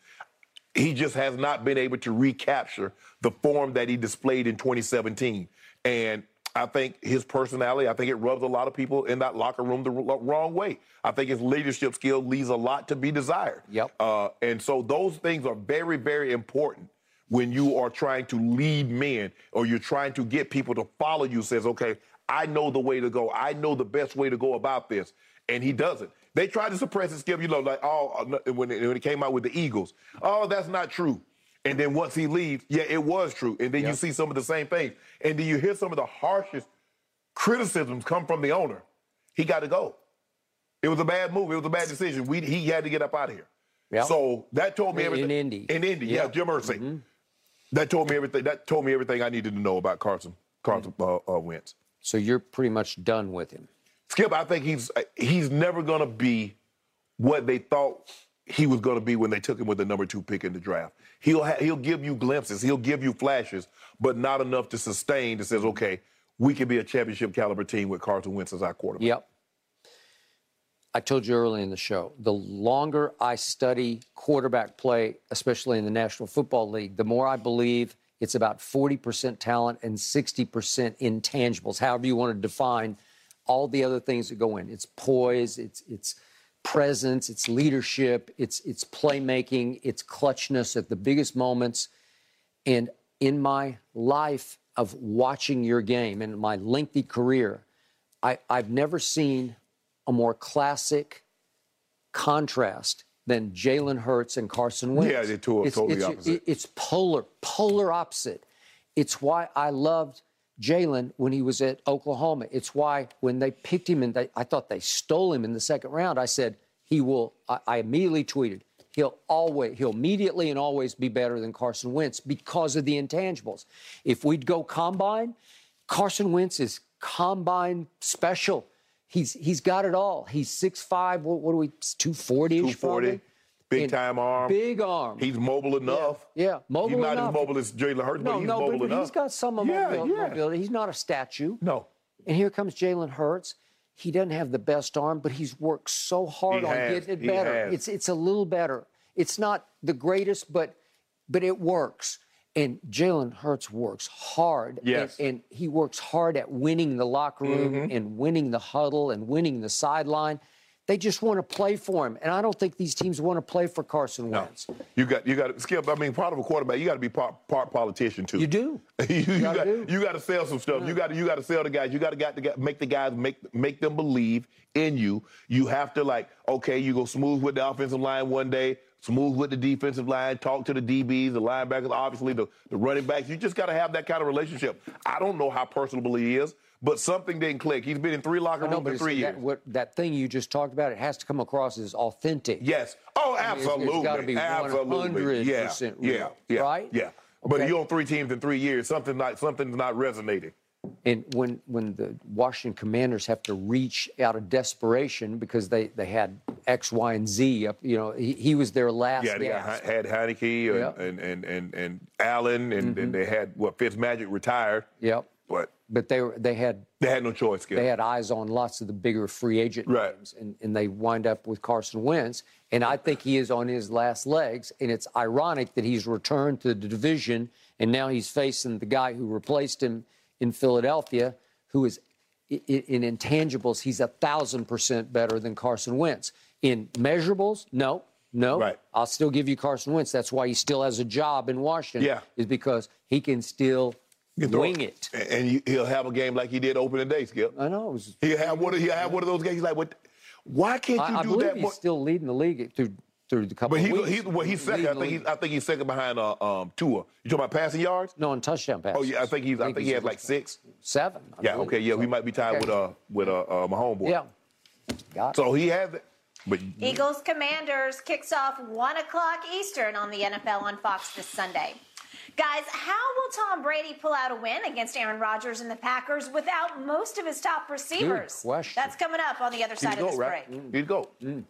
he just has not been able to recapture the form that he displayed in 2017. And I think his personality, I think it rubs a lot of people in that locker room the wrong way. I think his leadership skill leaves a lot to be desired. Yep. Uh, and so those things are very, very important when you are trying to lead men or you're trying to get people to follow you. Says, okay, I know the way to go. I know the best way to go about this. And he doesn't. They tried to suppress his skill, you know, like, oh, uh, when it, when it came out with the Eagles. Oh, that's not true. And then once he leaves, yeah, it was true. And then you see some of the same things. And then you hear some of the harshest criticisms come from the owner. He got to go. It was a bad move. It was a bad decision. We, he had to get up out of here. Yep. So that told me In- everything. in Indy. In Indy, yeah, Yeah. Jim Irsay. That told me everything. That told me everything I needed to know about Carson Carson uh, uh, Wentz. So you're pretty much done with him. Skip, I think he's he's never gonna be what they thought he was gonna be when they took him with the number two pick in the draft. He'll ha- he'll give you glimpses, he'll give you flashes, but not enough to sustain. That says, okay, we can be a championship caliber team with Carson Wentz as our quarterback. Yep. I told you early in the show, the longer I study quarterback play, especially in the National Football League, the more I believe it's about 40% talent and 60% intangibles, however you want to define all the other things that go in. It's poise, it's it's presence, it's leadership, it's it's playmaking, it's clutchness at the biggest moments. And in my life of watching your game and my lengthy career, I, I've never seen a more classic contrast than Jalen Hurts and Carson Wentz. Yeah, they're two it's, totally it's, opposite. it's polar, polar opposite. It's why I loved Jalen when he was at Oklahoma. It's why when they picked him and they, I thought they stole him in the second round, I said he will. I, I immediately tweeted he'll always, he'll immediately and always be better than Carson Wentz because of the intangibles. If we'd go combine, Carson Wentz is combine special. He's he's got it all. He's 6'5", what, what are we, 240 ish 240. Big time arm. Big arm. He's mobile enough. Yeah, mobile enough. He's not enough. as mobile as Jalen Hurts, no, but he's no, mobile but enough. he's got some Yeah, mobility, yeah. mobility. He's not a statue. No. And here comes Jalen Hurts. He doesn't have the best arm, but he's worked so hard He on has. getting it He better. has. It's it's a little better. It's not the greatest, but but it works. And Jalen Hurts works hard. Yes. Mm-hmm. And, and he works hard at winning the locker room and winning the huddle and winning the sideline. They just want to play for him. And I don't think these teams want to play for Carson Wentz. No. You got you got Skip. I mean, part of a quarterback, you got to be part, part politician too. You do. (laughs) you, you gotta got do. you got to sell some stuff. You got to you got to sell the guys. You got to got to make the guys make make them believe in you. You have to like okay, you go smooth with the offensive line one day, smooth with the defensive line, talk to the DBs, the linebackers, obviously the the running backs. You just got to have that kind of relationship. I don't know how personable he is, but something didn't click. He's been in three locker rooms but in three years. that, what, that thing you just talked about, it has to come across as authentic. Yes. Oh, I mean, it's- absolutely. it's gotta be absolutely. Yeah. 100% Yeah. real, Yeah. right? Yeah. But Okay. you on three teams in three years. Something not something's not resonating. And when, when the Washington Commanders have to reach out of desperation because they, they had X, Y, and Z, up, you know, he, he was their last Yeah, they gasp. had Heinicke and, Yeah. Mm-hmm. and, and, and, and Allen, and, and they had what Fitzmagic retired. Yep. But But they were they had they had no choice. They had eyes on lots of the bigger free agent Right. names, and, and they wind up with Carson Wentz. And I think he is on his last legs. And it's ironic that he's returned to the division, and now he's facing the guy who replaced him in Philadelphia, who is i- i- in intangibles, he's a thousand percent better than Carson Wentz. In measurables, no, no. Right. I'll still give you Carson Wentz. That's why he still has a job in Washington. Yeah. Is because he can still You can throw wing it. And and he- he'll have a game like he did opening day, Skip. I know. It was, He'll have one of, he'll have one of those games. He's like, what? Why can't you I, I do believe that he's more? still leading the league through through the couple But of he, weeks. he, well, he's second. I think he's, I think he's second behind uh, um, Tua. You talking about passing yards? no on touchdown passes. Oh yeah, I think he's. I think he has like six. seven. I Yeah. believe. Okay. Yeah, we So- might be tied okay. with uh with uh, uh my homeboy. Yeah. Got it. So he has it. But Eagles Commanders kicks off 1 o'clock Eastern on the NFL on Fox this Sunday. Guys, how will Tom Brady pull out a win against Aaron Rodgers and the Packers without most of his top receivers? Good question. That's coming up on the other side of go this right. break. Mm. He'd go. Mm.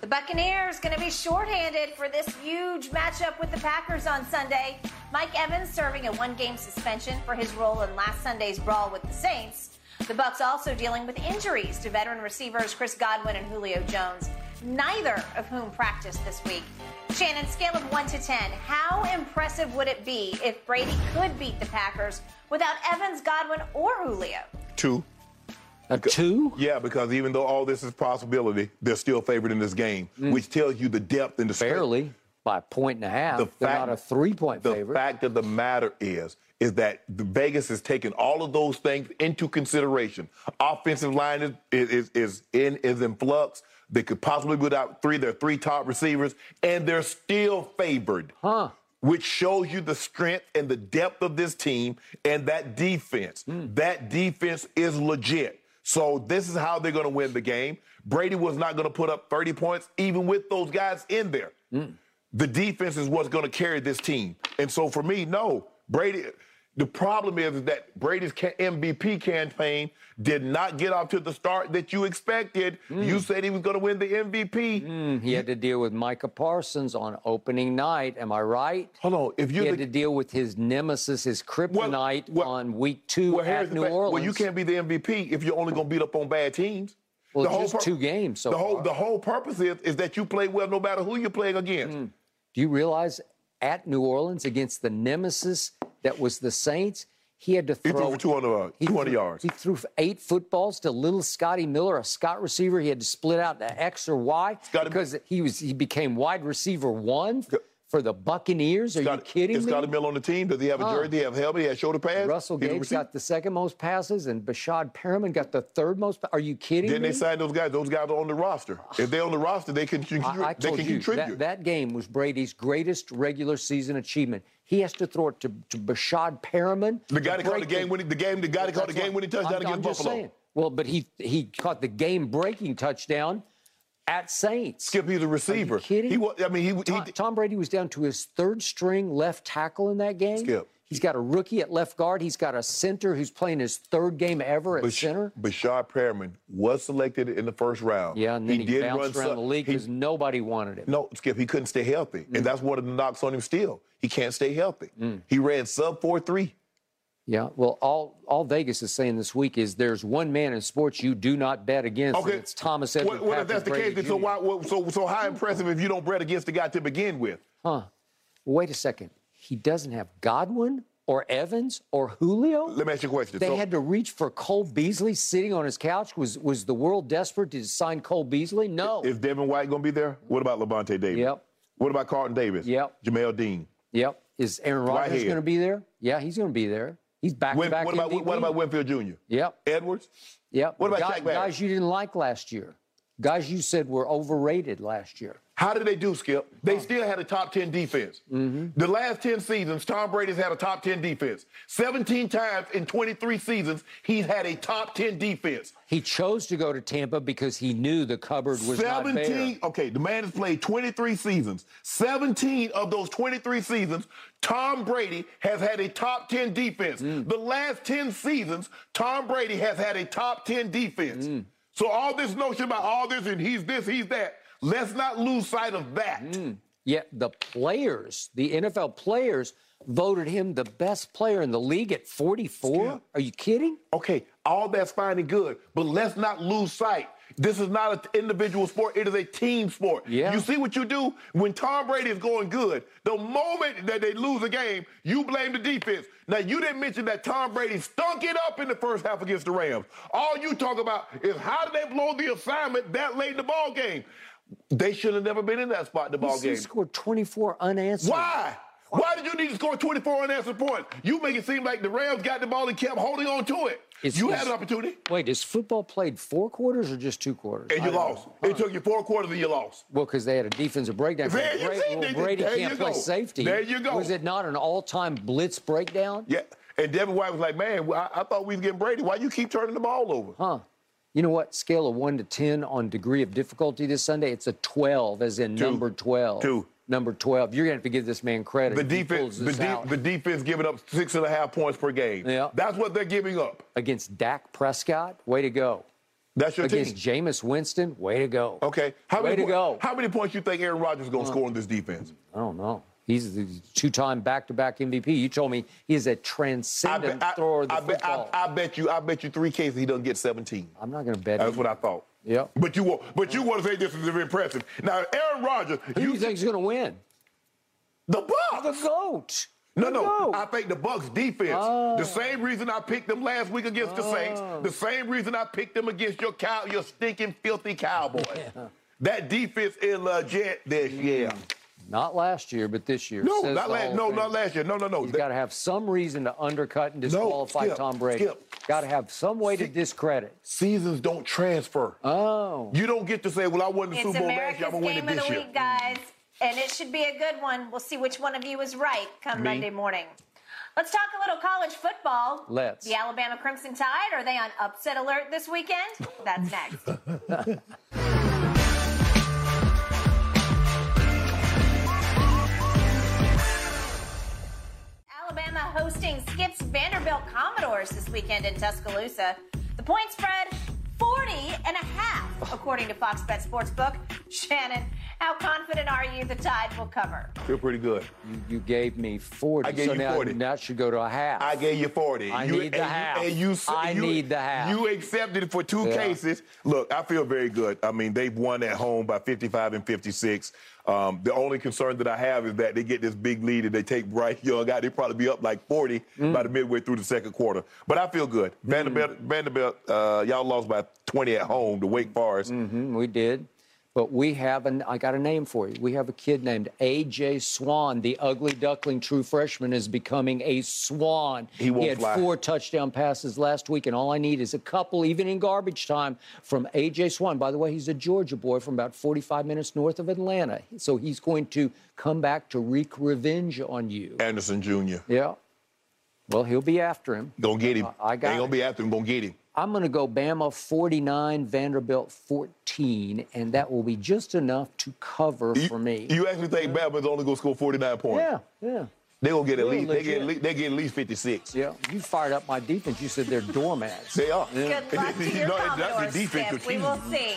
The Buccaneers going to be shorthanded for this huge matchup with the Packers on Sunday. Mike Evans serving a one-game suspension for his role in last Sunday's brawl with the Saints. The Bucs also dealing with injuries to veteran receivers Chris Godwin and Julio Jones, neither of whom practiced this week. Shannon, scale of 1 to 10, how impressive would it be if Brady could beat the Packers without Evans, Godwin, or Julio? Two. A two? Yeah, because even though all this is possibility, they're still favored in this game, mm. which tells you the depth and the strength. Barely by a point and a half. The They're fact- not a three-point The favorite. fact of the matter is, is that the Vegas has taken all of those things into consideration. Offensive line is is is in is in flux. They could possibly put out three their three top receivers, and they're still favored. Huh. Which shows you the strength and the depth of this team and that defense. Hmm. That defense is legit. So this is how they're going to win the game. Brady was not going to put up 30 points, even with those guys in there Hmm. the defense is what's going to carry this team. And so for me, no, Brady. The problem is that Brady's MVP campaign did not get off to the start that you expected. Mm. You said he was going to win the MVP. Mm, he had to deal with Micah Parsons on opening night. Am I right? Hold on, if you're had the to deal with his nemesis, his kryptonite, well- on week two well, at New. Orleans. Well, you can't be the MVP if you're only going to beat up on bad teams. Well, The whole just two games so the whole far. the whole purpose is is that you play well no matter who you're playing against. Mm. Do you realize at New Orleans against the nemesis that was the Saints, he had to He throw threw for 200, uh, he 200 threw- yards. He threw eight footballs to little Scotty Miller, a Scott receiver. He had to split out to X or Y Scotty- because he was he became wide receiver one for the Buccaneers. Are Scott- you kidding me? is me? Scotty Miller on the team? Does he have a Huh. jersey? Does he have helmet? He have shoulder pads? Russell a got the second most passes, and Breshad Perriman got the third most. pa- Are you kidding Didn't me? they sign those guys? Those guys are on the roster. (sighs) If they're on the roster, they can contribute. I, I they told can you contribute. that, that game was Brady's greatest regular season achievement. He has to throw it to, to Breshad Perriman. the guy that caught the game winning, the game, the guy that caught the game winning touchdown I'm, against I'm just Buffalo. saying. Well, but he he caught the game breaking touchdown at Saints. Skip, he's a receiver. kidding? He was. I mean, he. he Tom, Tom Brady was down to his third string left tackle in that game. Skip. He's got a rookie at left guard. He's got a center who's playing his third game ever at Bash- center. Breshad Perriman was selected in the first round. Yeah, and then he, did bounced run around some- the league because nobody wanted him. No, Skip, he couldn't stay healthy. Mm. And that's one of the knocks on him still. He can't stay healthy. He ran sub 4 3. Yeah, well, all all Vegas is saying this week is there's one man in sports you do not bet against. and Okay. it's Thomas Edward Well, well, if that's the Brady case, then so, why, well, so, so how impressive if you don't bet against the guy to begin with? Huh? Wait a second. He doesn't have Godwin or Evans or Julio. Let me ask you a question. They So- had to reach for Cole Beasley sitting on his couch. Was was the world desperate to sign Cole Beasley? No. Is Devin White going to be there? What about Lavonte Davis? Yep. What about Carlton Davis? Yep. Jamel Dean. yep. Is Aaron Rodgers going to be there? Yeah, he's going to be there. He's back Win, back what, about, MVP. what about Winfield Jr.? Yep. Edwards? Yep. What about guys, Shaq Barrett? guys you didn't like last year? Guys you said were overrated last year. How did they do, Skip? They still had a top 10 defense. Mm-hmm. The last 10 seasons, Tom Brady's had a top 10 defense. 17 times in 23 seasons, he's had a top 10 defense. He chose to go to Tampa because he knew the cupboard was not 17, bare. okay, the man has played 23 seasons. 17 of those 23 seasons, Tom Brady has had a top 10 defense. Mm. The last 10 seasons, Tom Brady has had a top 10 defense. Mm. So all this notion about all this and he's this, he's that, let's not lose sight of that. Mm. Yet the players, the NFL players, voted him the best player in the league at 44. Skip. Are you kidding? Okay, all that's fine and good, but let's not lose sight. This is not an individual sport, it is a team sport. Yeah. You see what you do? When Tom Brady is going good, the moment that they lose a game, you blame the defense. Now, you didn't mention that Tom Brady stunk it up in the first half against the Rams. All you talk about is how did they blow the assignment that late in the ball game? They should have never been in that spot in the ball He game. scored 24 unanswered. Why? Why did you need to score 24 unanswered points? You make it seem like the Rams got the ball and kept holding on to it. It's- you had an opportunity. Wait, is football played four quarters or just two quarters? And you lost. know. It took you four quarters and you lost. Well, because they had a defensive breakdown. There you Bra- see, well, Brady there can't play safety. There you go. Was it not an all-time blitz breakdown? Yeah. And Devin White was like, man, I, I thought we was getting Brady. Why you keep turning the ball over? Huh. You know what? Scale of 1 to 10 on degree of difficulty this Sunday, it's a 12, as in Two. number 12. Two. Number 12. You're going to have to give this man credit. The defense, the, de- the defense giving up six and a half points per game. Yeah. That's what they're giving up. against Dak Prescott. Way to go. That's your Against team. Jameis Winston. Way to go. Okay. How Way many to po- go. How many points you think Aaron Rodgers is going to score in this defense? I don't know. He's the two-time back-to-back MVP. You told me he's a I transcendent bet, I, thrower of the I, bet, I, football. I bet you, I bet you three cases he doesn't get 17. I'm not going to bet That's him. what I thought. Yeah. But you, wa- but you want to say this is impressive. Now, Aaron Rodgers, Who do you think's going to win? the Bucs. The GOAT. No, no. I think the Bucs defense. Oh. The same reason I picked them last week against the Saints. Oh. The same reason I picked them against your cow, your stinking filthy Cowboys. That defense is legit this year. Mm. Not last year, but this year. No, not last. No, of not last year. No, no, no. He's got to have some reason to undercut and disqualify Skip, Tom Brady. Skip. Got to have some way to discredit. Seasons don't transfer. Oh. You don't get to say, "Well, I won the It's Super Bowl last America's year. I'm gonna win game it of this the year." week, guys. And it should be a good one. We'll see which one of you is right come Me. Monday morning. Let's talk a little college football. Let's. The Alabama Crimson Tide, are they on upset alert this weekend? That's next. (laughs) hosting Skip's Vanderbilt Commodores this weekend in Tuscaloosa. The point spread 40 and a half, according to Fox Bet Sportsbook. Shannon, how confident are you the Tide will cover? Feel pretty good. You gave me 40. I gave so you now 40. that should go to a half. I gave you 40. I you, need the and half. You, and you, s- I you- need the half. You accepted it for two Yeah. cases. Look, I feel very good. I mean, they've won at home by 55 and 56. Um, the only concern that I have is that they get this big lead and they take Bryce Young out. They probably be up like 40 Mm. by the midway through the second quarter. But I feel good. Vanderbilt, Vanderbilt, uh, y'all lost by 20 at home to Wake Forest. Mhm, we did. But we have an I got a name for you. We have a kid named AJ Swann. The ugly duckling true freshman is becoming a swan. He won't he had fly. four touchdown passes last week, and all I need is a couple, even in garbage time, from AJ Swann. By the way, he's a Georgia boy from about 45 minutes north of Atlanta. So he's going to come back to wreak revenge on you. Anderson Jr. Yeah. Well, he'll be after him. Gonna get him. Uh, I got Ain't gonna be after him. Gonna get him. I'm going to go Bama 49, Vanderbilt 14, and that will be just enough to cover You, for me. you actually think Bama's only gonna score 49 points? yeah, yeah. They gonna get at least they get at least, they get at least 56. Yeah, you fired up my defense. You said they're doormats. They are. Good luck to You (laughs) your know, that's the Commodores, defensive Skip. We will see.